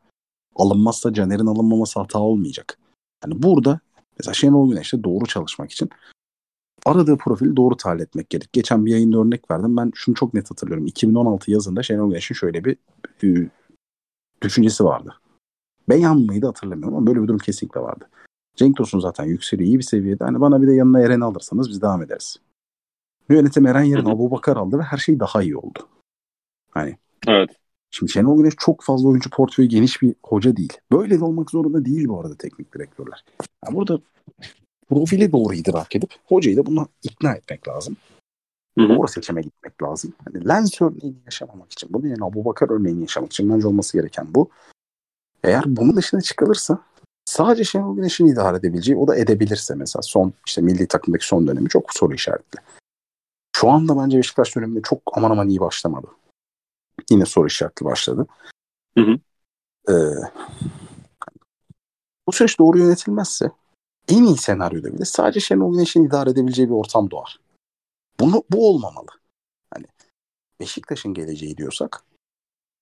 Alınmazsa Caner'in alınmaması hata olmayacak. Yani burada mesela Şenol Güneş'le doğru çalışmak için aradığı profili doğru tahlil etmek gerek. Geçen bir yayında örnek verdim. Ben şunu çok net hatırlıyorum. 2016 yazında Şenol Güneş'in şöyle bir e, düşüncesi vardı. Beyan mıydı hatırlamıyorum ama böyle bir durum kesinlikle vardı. Cenk Tosun zaten yükseliyor iyi bir seviyede. Hani bana bir de yanına Eren'i alırsanız biz devam ederiz. Yönetim Eren yerine. *laughs* Abu Bakar aldı ve her şey daha iyi oldu. Hani Evet. Şimdi Şenol Güneş çok fazla oyuncu portföyü geniş bir hoca değil. Böyle de olmak zorunda değil bu arada teknik direktörler. Yani burada profili doğru idrak edip hocayı da buna ikna etmek lazım. Hı hı. Doğru seçime gitmek lazım. Hani Lens örneğini yaşamamak için, bunun yerine Abu Bakar örneğini yaşamak için bence olması gereken bu. Eğer bunun dışına çıkılırsa sadece Şenol Güneş'in idare edebileceği, o da edebilirse mesela son işte milli takımdaki son dönemi çok soru işaretli. Şu anda bence Beşiktaş döneminde çok aman aman iyi başlamadı. Yine soru işaretli başladı. Hı hı. Ee, bu süreç doğru yönetilmezse en iyi senaryoda bile sadece Şenol Güneş'in idare edebileceği bir ortam doğar. Bunu, bu olmamalı. Hani Beşiktaş'ın geleceği diyorsak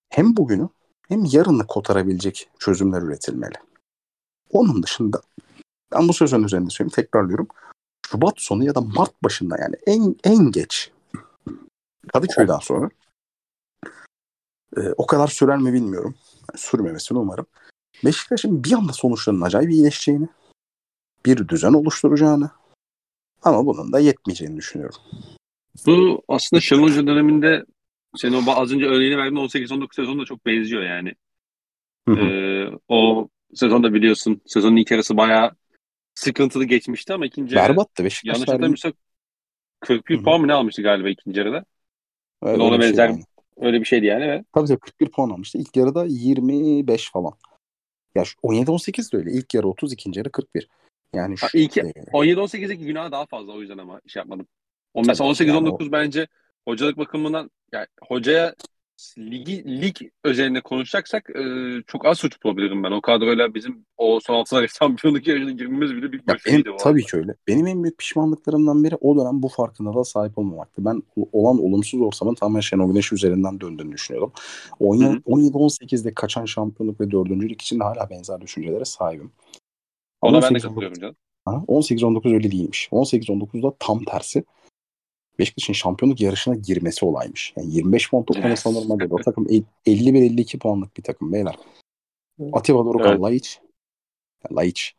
hem bugünü hem yarını kotarabilecek çözümler üretilmeli. Onun dışında ben bu sözün üzerinde söyleyeyim tekrarlıyorum. Şubat sonu ya da Mart başında yani en en geç Kadıköy'den sonra e, o kadar sürer mi bilmiyorum. Yani sürmemesini umarım. Beşiktaş'ın bir anda sonuçlarının acayip iyileşeceğini, bir düzen oluşturacağını ama bunun da yetmeyeceğini düşünüyorum. Bu aslında Şenol Hoca döneminde senin o az önce örneğini verdiğin 18-19 sezonda çok benziyor yani. Hı hı. Ee, o sezonda biliyorsun sezonun ilk yarısı bayağı sıkıntılı geçmişti ama ikinci yarı Berbattı Beşiktaş. yanlış hatırlamıyorsam 41 Hı hı. puan mı ne almıştı galiba ikinci yarıda? Ona öyle bir şey benzer yani. öyle bir şeydi yani ve Tabii tabii 41 puan almıştı. İlk yarıda 25 falan. Ya şu 17-18 de öyle. İlk yarı 30, ikinci yarı 41. Yani şu, Ha, ilk- e, 17-18'deki günah daha fazla o yüzden ama şey yapmadım. O mesela yani 18-19 bence hocalık bakımından yani hocaya ligi lig özelinde konuşacaksak e, çok az suç bulabilirim ben. O kadroyla bizim o son altı *laughs* şampiyonluk yarışına girmemiz bile bir başarıydı benim, tabii ki öyle. Benim en büyük pişmanlıklarımdan biri o dönem bu farkındalığa sahip olmamaktı. Ben olan olumsuz ortamın tamamen Şenol Güneş üzerinden döndüğünü düşünüyordum. Hı hı. 17-18'de kaçan şampiyonluk ve dördüncülük için de hala benzer düşüncelere sahibim. Ona ben de 18-19 katılıyorum canım. Ha, 18-19 öyle değilmiş. 18-19'da tam tersi. Beşiktaş'ın şampiyonluk yarışına girmesi olaymış. Yani 25 puan Yes. normal değil. O takım el- 51-52 puanlık bir takım beyler. Atiba Dorukan, Evet. Laiç. Yani Laiç.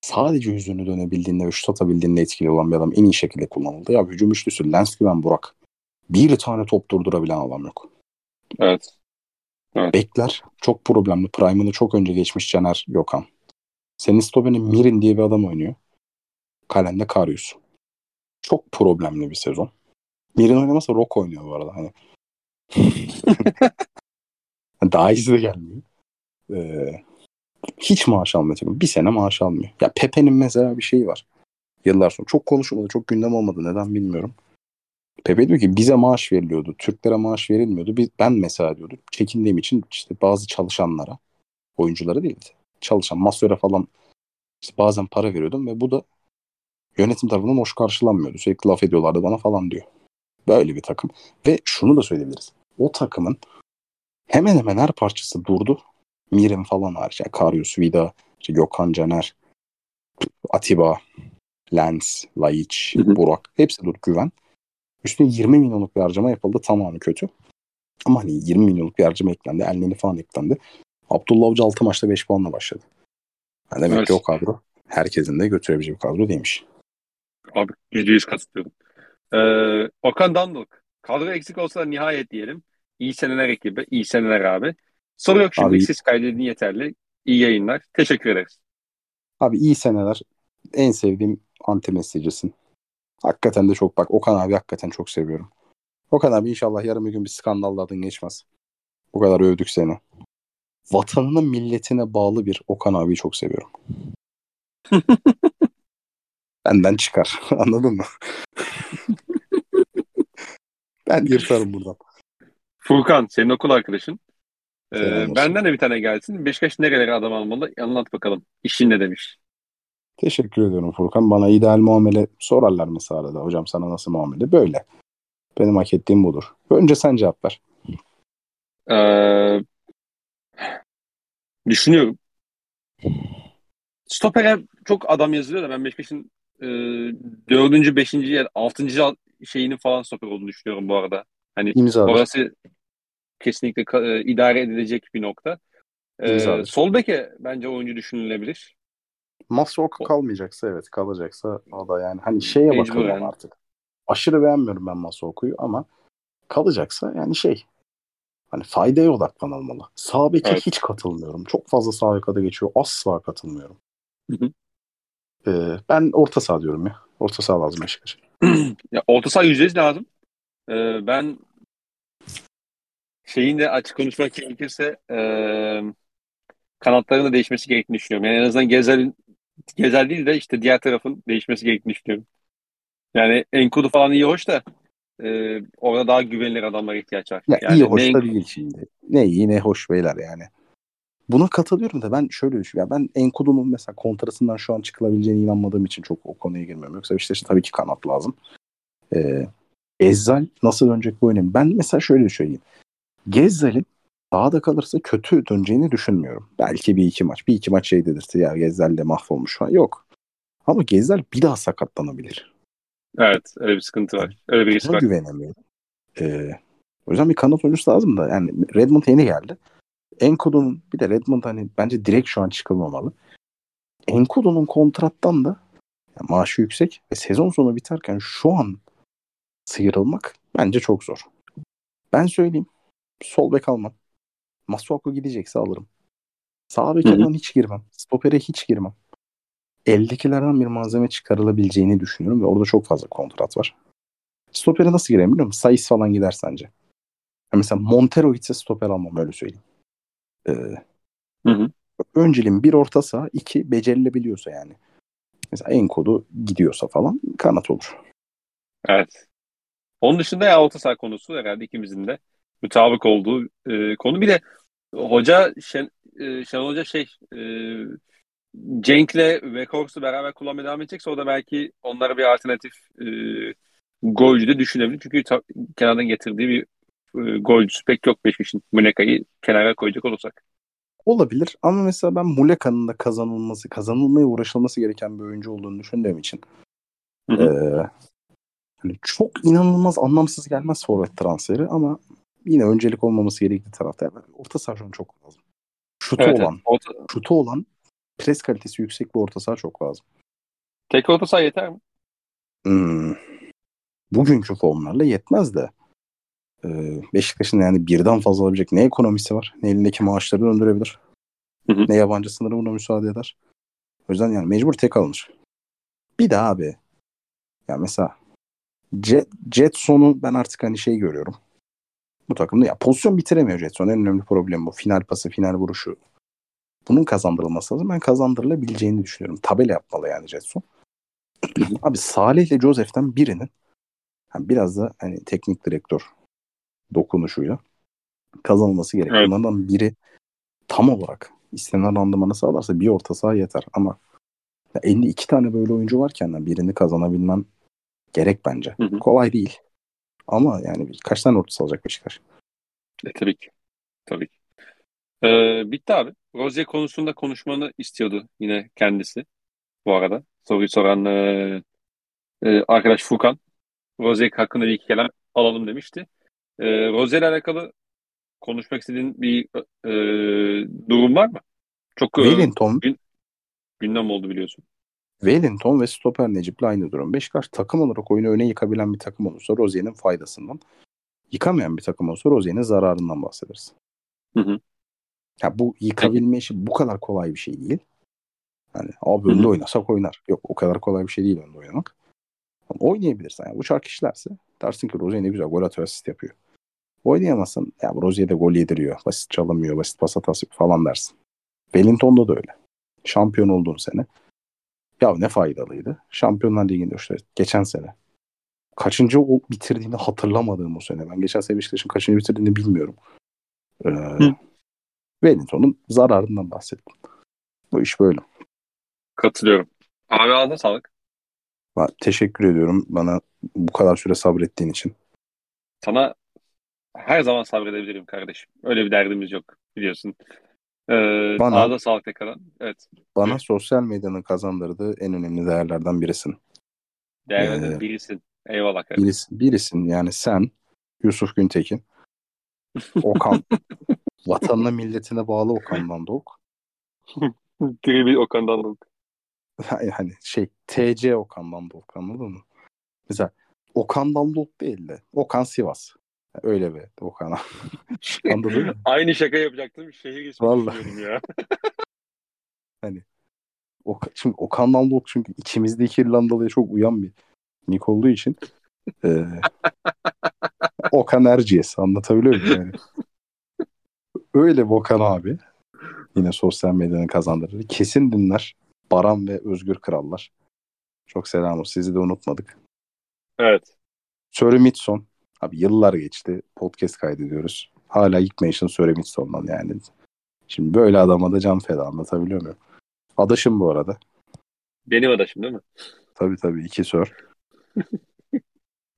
Sadece yüzünü dönebildiğinde ve şut atabildiğinde etkili olan bir adam en iyi şekilde kullanıldı. Ya hücum üçlüsü Lens Güven Burak. Bir tane top durdurabilen adam yok. Evet. Bekler çok problemli. Prime'ını çok önce geçmiş Caner Gökhan. Senin Stoben'in Mirin diye bir adam oynuyor. Kalende Karius. Çok problemli bir sezon. Mirin oynamasa Rock oynuyor bu arada. Hani. *laughs* Daha iyisi de gelmiyor. Ee, hiç maaş almıyor takım. Bir sene maaş almıyor. Ya Pepe'nin mesela bir şeyi var. Yıllar sonra. Çok konuşulmadı. Çok gündem olmadı. Neden bilmiyorum. Pepe diyor ki bize maaş veriliyordu. Türklere maaş verilmiyordu. Biz, ben mesela diyordu çekindiğim için işte bazı çalışanlara oyunculara değil çalışan masöre falan işte bazen para veriyordum ve bu da yönetim tarafından hoş karşılanmıyordu. Sürekli laf ediyorlardı bana falan diyor. Böyle bir takım. Ve şunu da söyleyebiliriz. O takımın hemen hemen her parçası durdu. Mirim falan hariç. Yani Karius, Vida, işte Gökhan Caner, Atiba, Lens, Laiç, Burak. Hepsi durdu güven. Üstüne 20 milyonluk bir harcama yapıldı. Tamamı kötü. Ama hani 20 milyonluk bir harcama eklendi. Elneni falan eklendi. Abdullah Avcı 6 maçta 5 puanla başladı. Yani demek evet. ki o kadro herkesin de götürebileceği bir kadro değilmiş. Abi %100 katılıyorum. Ee, Okan Danduk. Kadro eksik olsa da nihayet diyelim. İyi seneler ekibi. iyi seneler abi. Soru yok şimdi. Abi, Siz kaydedin yeterli. İyi yayınlar. Teşekkür ederiz. Abi iyi seneler. En sevdiğim anti mesajısın. Hakikaten de çok bak Okan abi hakikaten çok seviyorum. Okan abi inşallah yarın bir gün bir skandallardan geçmez. Bu kadar övdük seni. Vatanına milletine bağlı bir Okan abiyi çok seviyorum. *laughs* Benden çıkar. *laughs* Anladın mı? ben yırtarım buradan. Furkan senin okul arkadaşın. Ee, benden de bir tane gelsin. Beşiktaş nerelere adam almalı? Anlat bakalım. İşin ne demiş? Teşekkür ediyorum Furkan. Bana ideal muamele sorarlar mesela arada. Hocam sana nasıl muamele? Böyle. Benim hak ettiğim budur. Önce sen cevap ver. Ee, düşünüyorum. Stoper'e çok adam yazılıyor da ben Beşiktaş'ın e, dördüncü, beşinci yer, altıncı şeyini falan stoper olduğunu düşünüyorum bu arada. Hani İmza orası kesinlikle e, idare edilecek bir nokta. E, sol beke bence oyuncu düşünülebilir. Masuoka kalmayacaksa evet kalacaksa o da yani hani şeye bakalım yani. artık. Aşırı beğenmiyorum ben Masuoka'yı ama kalacaksa yani şey hani faydaya odaklanılmalı. Sağ beke evet. hiç katılmıyorum. Çok fazla sağ bekada geçiyor. Asla katılmıyorum. Hı hı. Ee, ben orta saha diyorum ya. Orta saha lazım Beşiktaş. *clears throat* ya orta saha yüzdeyiz lazım. Ee, ben şeyin de açık konuşmak gerekirse e, kanatların da değişmesi gerektiğini düşünüyorum. Yani en azından Gezel'in Gezel değil de işte diğer tarafın değişmesi gerektiğini düşünüyorum. Yani Enkudu falan iyi hoş da e, orada daha güvenilir adamlara ihtiyaç var. Ya yani iyi hoş da değil şimdi. Ne iyi ne hoş beyler yani. Buna katılıyorum da ben şöyle düşünüyorum. Ben Enkudu'nun mesela kontrasından şu an çıkılabileceğine inanmadığım için çok o konuya girmiyorum. Yoksa işte, işte tabii ki kanat lazım. Ee, Ezzal nasıl dönecek bu önemli. Ben mesela şöyle söyleyeyim. Gezzal'in daha da kalırsa kötü döneceğini düşünmüyorum. Belki bir iki maç. Bir iki maç şey dedirti ya Gezzal de mahvolmuş falan. Yok. Ama Gezzal bir daha sakatlanabilir. Evet öyle bir sıkıntı var. Öyle bir risk var. güvenemiyorum. Ee, o yüzden bir kanat oyuncusu lazım da. Yani Redmond yeni geldi. Enkodu'nun bir de Redmond hani bence direkt şu an çıkılmamalı. Enkodu'nun kontrattan da yani maaşı yüksek ve sezon sonu biterken şu an sıyrılmak bence çok zor. Ben söyleyeyim. Sol bek almam. Masuaku gidecekse alırım. Sağ bekinden hiç girmem. Stopere hiç girmem. Eldekilerden bir malzeme çıkarılabileceğini düşünüyorum ve orada çok fazla kontrat var. Stopere nasıl gireyim biliyor musun? Sayıs falan gider sence. Ya mesela Montero gitse stoper almam öyle söyleyeyim. Ee, hı hı. Önceliğin bir orta saha, iki becerilebiliyorsa yani. Mesela en kodu gidiyorsa falan kanat olur. Evet. Onun dışında ya orta saha konusu herhalde ikimizin de mutabık olduğu e, konu. Bir de hoca Şen, e, Şen Hoca şey e, Cenk'le Korks'u beraber kullanmaya devam edecekse o da belki onlara bir alternatif e, golcü de düşünebilir. Çünkü ta, kenardan getirdiği bir e, golcüsü pek yok Beşiktaş'ın Muleka'yı kenara koyacak olursak. Olabilir ama mesela ben Muleka'nın da kazanılması, kazanılmaya uğraşılması gereken bir oyuncu olduğunu düşündüğüm için hı hı. E, hani çok inanılmaz anlamsız gelmez forvet transferi ama yine öncelik olmaması gerektiği tarafta. Yani orta saha çok lazım. Şutu evet, olan, evet. Orta... şutu olan pres kalitesi yüksek bir orta saha çok lazım. Tek orta saha yeter mi? Hmm. Bugünkü formlarla yetmez de. Ee, Beşiktaş'ın yani birden fazla alabilecek ne ekonomisi var, ne elindeki maaşları döndürebilir, hı hı. ne yabancı sınırı buna müsaade eder. O yüzden yani mecbur tek alınır. Bir daha abi. Ya mesela Jet, Jetson'u ben artık hani şey görüyorum. Bu takımda ya pozisyon bitiremiyor Jetson. En önemli problem bu. Final pası, final vuruşu. Bunun kazandırılması lazım. Ben kazandırılabileceğini düşünüyorum. Tabela yapmalı yani Jetson. Abi Salih ile Joseph'ten birinin yani biraz da hani teknik direktör dokunuşuyla kazanılması gerekiyor. Evet. Bunlardan biri tam olarak istenen randımanı sağlarsa bir orta saha yeter. Ama ya 52 tane böyle oyuncu varken de birini kazanabilmen gerek bence. Hı hı. Kolay değil. Ama yani kaç tane orta alacak Beşiktaş? E, tabii ki. Tabii ki. Ee, bitti abi. Rozier konusunda konuşmanı istiyordu yine kendisi. Bu arada. Soruyu soran e, e, arkadaş Furkan. Rozier hakkında bir iki kelam alalım demişti. E, Rozier ile alakalı konuşmak istediğin bir e, durum var mı? Çok e, Wellington, gündem oldu biliyorsun. Wellington ve stoper Necip'le aynı durum. Beşiktaş takım olarak oyunu öne yıkabilen bir takım olursa Rozier'in faydasından, yıkamayan bir takım olursa Rozier'in zararından bahsederiz. Hı hı. Ya bu yıkabilme işi bu kadar kolay bir şey değil. Hani abi önde oynasak oynar. Yok o kadar kolay bir şey değil önde oynamak. Ama oynayabilirsen yani bu çark işlerse dersin ki Rozier ne güzel gol atıyor asist yapıyor. Oynayamazsan ya Rozier de gol yediriyor. Basit çalamıyor, basit pas hatası falan dersin. Wellington'da da öyle. Şampiyon olduğun sene. Ya ne faydalıydı. Şampiyonlar Ligi'nde işte geçen sene. Kaçıncı o bitirdiğini hatırlamadığım o sene. Ben geçen sene Beşiktaş'ın kaçıncı bitirdiğini bilmiyorum. Ee, Wellington'un zararından bahsettim. Bu iş böyle. Katılıyorum. Abi ağzına sağlık. Ben teşekkür ediyorum bana bu kadar süre sabrettiğin için. Sana her zaman sabredebilirim kardeşim. Öyle bir derdimiz yok biliyorsun. Ee, Bana- ağzına sağlık tekrardan. Evet. Bana Buyur. sosyal medyanın kazandırdığı en önemli değerlerden birisin. Değerli Ee, birisin. Eyvallah kardeşim. Birisi, birisin yani sen, Yusuf Güntekin, Okan, *laughs* vatanına milletine bağlı Okan Dandok. *laughs* Tribi Okan'dan da. hani *laughs* şey TC Okan Dandok anladın mı? Mesela Okan Dandok değil de Okan Sivas. Öyle bir Okan. *laughs* Anladın? Aynı şaka yapacaktım. Şehir düşünüyordum ya. *laughs* Okan, şimdi Okan Dandok çünkü içimizdeki İrlandalı'ya çok uyan bir nick olduğu için e, *laughs* Okan Erciyes anlatabiliyor muyum yani? Öyle Okan abi yine sosyal medyanın kazandırır. Kesin dinler. Baran ve Özgür Krallar. Çok selam olsun. Sizi de unutmadık. Evet. Söre Mitson. Abi yıllar geçti. Podcast kaydediyoruz. Hala yıkmayışın Söre Mitson'dan yani. Şimdi böyle adama da can feda anlatabiliyor muyum? Adaşım bu arada. Benim adaşım değil mi? Tabii tabii iki sör.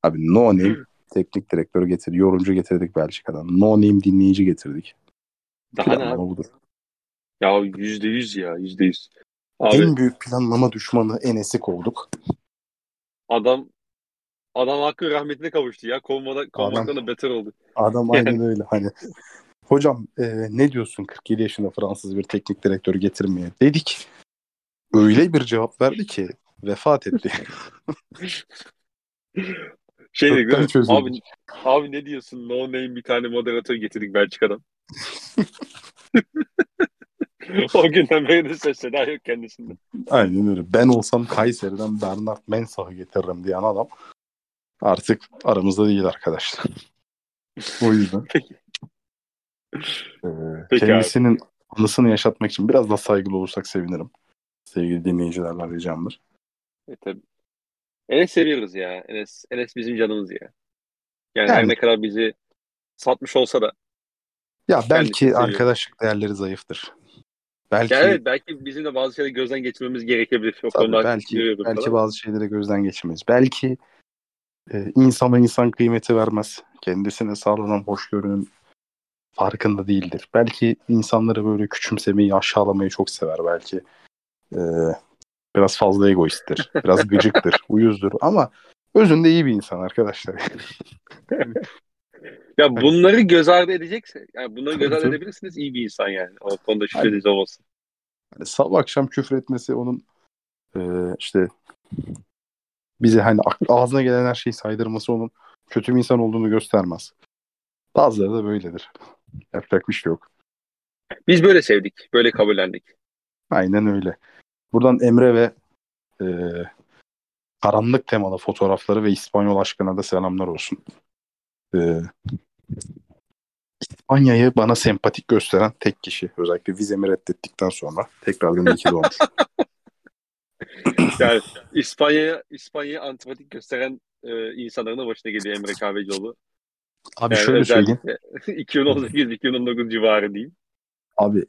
Abi no name teknik direktör getir, yorumcu getirdik Belçika'dan. No name dinleyici getirdik. Daha ne Planlama abi? budur. Ya yüzde yüz ya. Yüzde yüz. Abi En büyük planlama düşmanı Enes'i kovduk. adam adam hakkı rahmetine kavuştu ya. Kovmada, kovmaktan da beter oldu. Adam *laughs* aynen öyle hani. Hocam e, ne diyorsun 47 yaşında Fransız bir teknik direktör getirmeye dedik. Öyle bir cevap verdi ki vefat etti. *laughs* Şey dedik. Abi, abi ne diyorsun? No name bir tane moderatör getirdik Belçika'dan. *laughs* o günden beri de ses seda yok kendisinde. Aynen öyle. Ben olsam Kayseri'den Bernard Mensah'ı getiririm diyen adam artık aramızda değil arkadaşlar. o yüzden. *laughs* Peki. Ee, Peki kendisinin anısını yaşatmak için biraz daha saygılı olursak sevinirim. Sevgili dinleyicilerden ricamdır. E, tabii. Enes seviyoruz ya. Enes, Enes bizim canımız ya. Yani, her Yani. ne kadar bizi satmış olsa da. Ya belki arkadaşlık değerleri zayıftır. Belki Ya evet belki bizim de bazı şeyleri gözden geçirmemiz gerekebilir. O tabii, belki belki falan. bazı şeyleri gözden geçirmeyiz. Belki e, insana insan kıymeti vermez. Kendisine sağlanan hoşgörünün farkında değildir. Belki insanları böyle küçümsemeyi, aşağılamayı çok sever belki. E, biraz fazla egoisttir. Biraz gıcıktır, *laughs* uyuzdur ama özünde iyi bir insan arkadaşlar. *laughs* Ya bunları göz ardı edecekse, yani bunları Tabii, göz ardı tabii. edebilirsiniz iyi bir insan yani. O konuda şüpheniz olmasın. Hani sabah akşam küfür etmesi onun e, işte bize hani ağzına gelen her şeyi saydırması onun kötü bir insan olduğunu göstermez. Bazıları da böyledir. Yapacak bir şey yok. Biz böyle sevdik, böyle kabullendik. Aynen öyle. Buradan Emre ve e, karanlık temalı fotoğrafları ve İspanyol aşkına da selamlar olsun. E, İspanya'yı bana sempatik gösteren tek kişi. Özellikle vizemi reddettikten sonra tekrardan iyi ki doğmuş. *laughs* *clears throat* yani İspanya'ya İspanya'ya antipatik gösteren e, insanların da başına geliyor Emre Kahvecioğlu. Abi Yani şöyle söyleyeyim. *laughs* özellikle 2018-2019 civarı diyeyim. Abi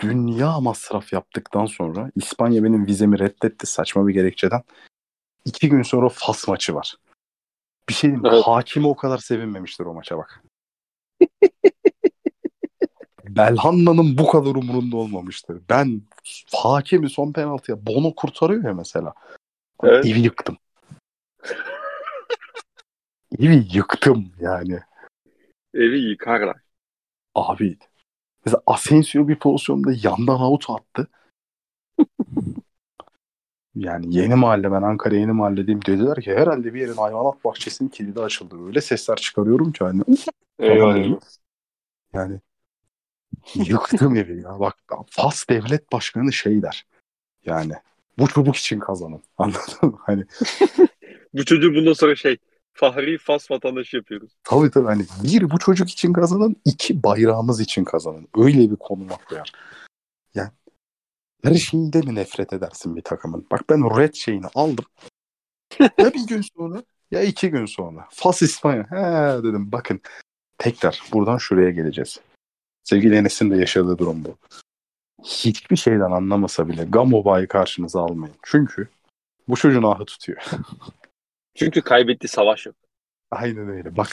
dünya masraf yaptıktan sonra İspanya benim vizemi reddetti saçma bir gerekçeden. İki gün sonra Fas maçı var. Bir şey diyeyim? Evet. Hakimi o kadar sevinmemiştir o maça bak. *laughs* Belhanda'nın bu kadar umurunda olmamıştır. Ben hakimi son penaltıya Bono kurtarıyor ya mesela. Evet. Evi yıktım. Evi yıktım yani. Evi yıkarlar. Abi mesela Asensio bir pozisyonda yandan out attı. yani yeni mahalle ben Ankara yeni mahalledeyim dediler ki herhalde bir yerin hayvanat bahçesinin kilidi açıldı. Öyle sesler çıkarıyorum ki hani eyvallah. yani *laughs* yıktım evi ya. Bak Fas devlet başkanı şey der. Yani bu çocuk için kazanın. *laughs* Anladın mı? Hani Bu çocuğu bundan sonra şey Fahri Fas vatandaşı yapıyoruz. tabii tabii hani bir bu çocuk için kazanın, iki bayrağımız için kazanın. Öyle bir konuma koyar. Yani her şeyinde mi nefret edersin bir takımın? Bak ben red şeyini aldım. ya bir gün sonra ya iki gün sonra. Fas İspanya. He dedim bakın tekrar buradan şuraya geleceğiz. Sevgili Enes'in de yaşadığı durum bu. Hiçbir şeyden anlamasa bile Gamoba'yı karşınıza almayın. Çünkü bu çocuğun ahı tutuyor. *laughs* Çünkü kaybetti savaş yok. Aynen öyle. Bak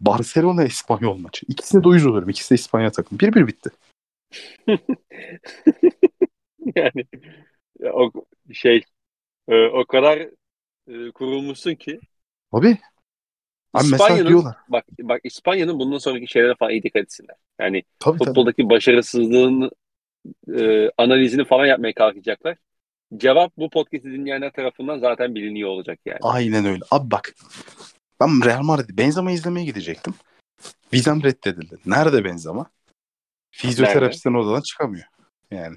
Barcelona İspanyol maçı. İkisine de uyuz olurum. İkisi de İspanya takım. Bir bir bitti. *laughs* yani ya o şey e, o kadar e, kurulmuşsun ki Abi. Abi İspanya'nın bak bak İspanya'nın bundan sonraki şeylere falan iyi dikkat etsinler. Yani Tabii tabii. futboldaki başarısızlığın e, analizini falan yapmaya kalkacaklar. Cevap bu podcast'i dinleyenler tarafından zaten biliniyor olacak yani. Aynen öyle. Abi bak. Ben Real Madrid Benzema izlemeye gidecektim. Vizem reddedildi. Nerede Benzema? Fizyoterapisten odadan çıkamıyor. Yani.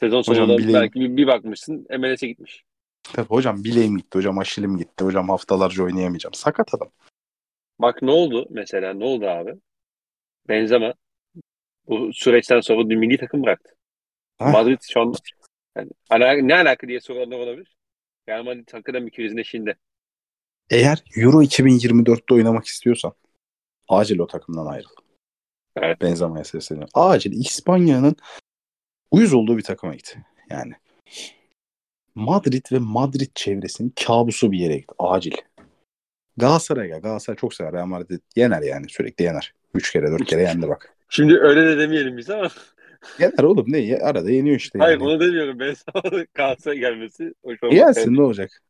Sezon sonunda belki bir, bir bakmışsın MLS'e gitmiş. Tabii hocam bileğim gitti. Hocam aşilim gitti. Hocam haftalarca oynayamayacağım. Sakat adam. Bak ne oldu mesela ne oldu abi? Benzema bu süreçten sonra milli takım bıraktı. Ha? Madrid şu an yani, ala- ne alaka diye soranlar olabilir. Real Madrid hakikaten bir krizin eşiğinde. Eğer Euro 2024'te oynamak istiyorsan acil o takımdan ayrıl. Evet. Benzema'ya sesleniyorum. Acil İspanya'nın uyuz olduğu bir takıma git. Yani Madrid ve Madrid çevresinin kabusu bir yere git. Acil. Galatasaray'a. Galatasaray çok sever. Real Madrid yener yani. Sürekli yener. Üç kere dört kere yendi bak. Şimdi öyle de demeyelim biz ama. Yener oğlum ne? Arada yeniyor işte. Hayır yani. onu demiyorum. Benzemanın *laughs* Galatasaray'a gelmesi hoş olmaz. Gelsin ne olacak?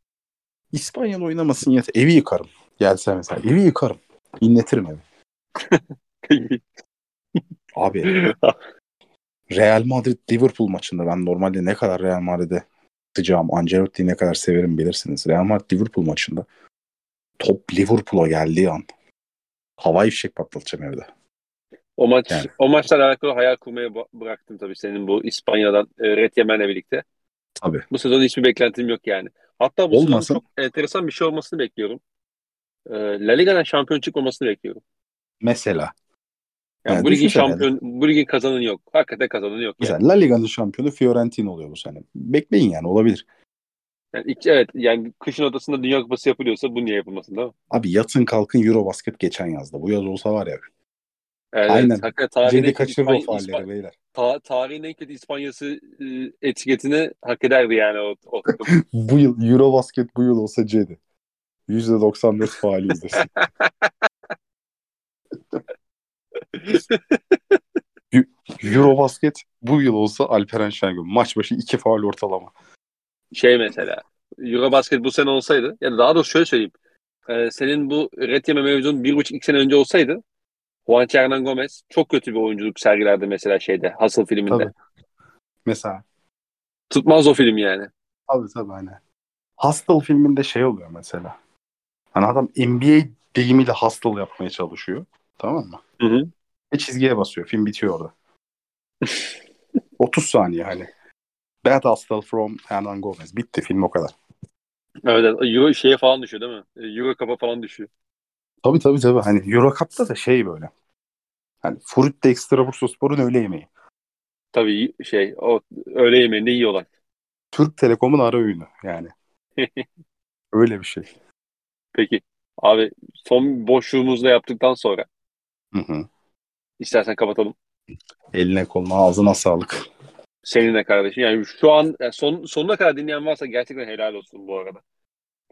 İspanya'da oynamasın yeter. Evi yıkarım. Gelse mesela. Evi yıkarım. İnletirim evi. *laughs* Abi Real Madrid Liverpool maçında ben normalde ne kadar Real Madrid'e sıcağım, Ancelotti'yi ne kadar severim bilirsiniz. Real Madrid Liverpool maçında top Liverpool'a geldiği an havai fişek patlatacağım evde. O maç Yani. o maçla alakalı hayal kurmaya bıraktım tabii senin bu İspanya'dan e, Red Yemen'le birlikte. Tabii. Bu sezon hiçbir beklentim yok yani. Hatta bu Olmasın. sezon çok enteresan bir şey olmasını bekliyorum. E, La Liga'dan şampiyon çıkmamasını bekliyorum. Mesela. Yani Yani bu ligin düşünsene. şampiyon, bu ligin kazananı yok. Hakikaten kazananı yok yani. Mesela La Liga'nın şampiyonu Fiorentina oluyor bu sene. Bekleyin yani olabilir. yani iki- evet yani kışın ortasında Dünya Kupası yapılıyorsa bu niye yapılmasın değil mi? Abi yatın kalkın Eurobasket geçen yazda. Bu yaz olsa var ya. Evet, Aynen. Cedi kaçırır o faalleri beyler. ta- tarihin en kötü İspanyası e, etiketini hak ederdi yani o, o. *laughs* Bu yıl Eurobasket bu yıl olsa Cedi. %94 faali izlesin. *laughs* Eurobasket bu yıl olsa Alperen Şengün. Maç başı iki faal ortalama. şey mesela Eurobasket bu sene olsaydı ya da daha doğrusu şöyle söyleyeyim. Ee, senin bu red yeme mevzun bir buçuk iki sene önce olsaydı Juancho Hernan Gomez çok kötü bir oyunculuk sergilerdi mesela şeyde Hustle filminde. Tabii. Mesela. Tutmaz o film yani. Tabii tabii aynen. Hustle filminde şey oluyor mesela. Hani adam NBA deyimiyle hustle yapmaya çalışıyor. Tamam mı? Hı hı. Ve çizgiye basıyor. Film bitiyor orada. *laughs* 30 saniye hani. Bad hustle from Hernan Gomez. Bitti film o kadar. Evet. Euro şeye falan düşüyor değil mi? Euro kapa falan düşüyor. Tabii tabii tabii. Hani Euro Cup'ta da şey böyle. Hani Fruit de ekstra Bursaspor'un öğle yemeği. Tabii şey o öğle yemeğinde yiyorlar. Türk Telekom'un ara öğünü yani. *laughs* Öyle bir şey. Peki. Abi son boşluğumuzda yaptıktan sonra Hı hı. istersen kapatalım. Eline koluna ağzına sağlık. Seninle kardeşim. Yani şu an yani son, sonuna kadar dinleyen varsa gerçekten helal olsun bu arada.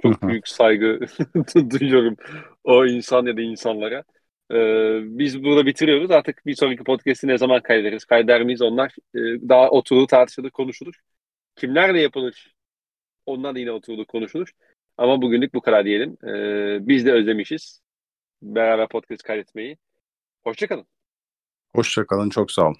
Çok Hı hı. büyük saygı *laughs* duyuyorum o insan ya da insanlara. Ee, biz burada bitiriyoruz. Artık bir sonraki podcast'i ne zaman kaydederiz? Kaydeder miyiz? Onlar e, daha oturulur, tartışılır, konuşulur. Kimlerle yapılır? Onlar da yine oturulur, konuşulur. Ama bugünlük bu kadar diyelim. Ee, biz de özlemişiz. Beraber podcast kaydetmeyi. Hoşçakalın. Hoşçakalın. Çok sağ olun.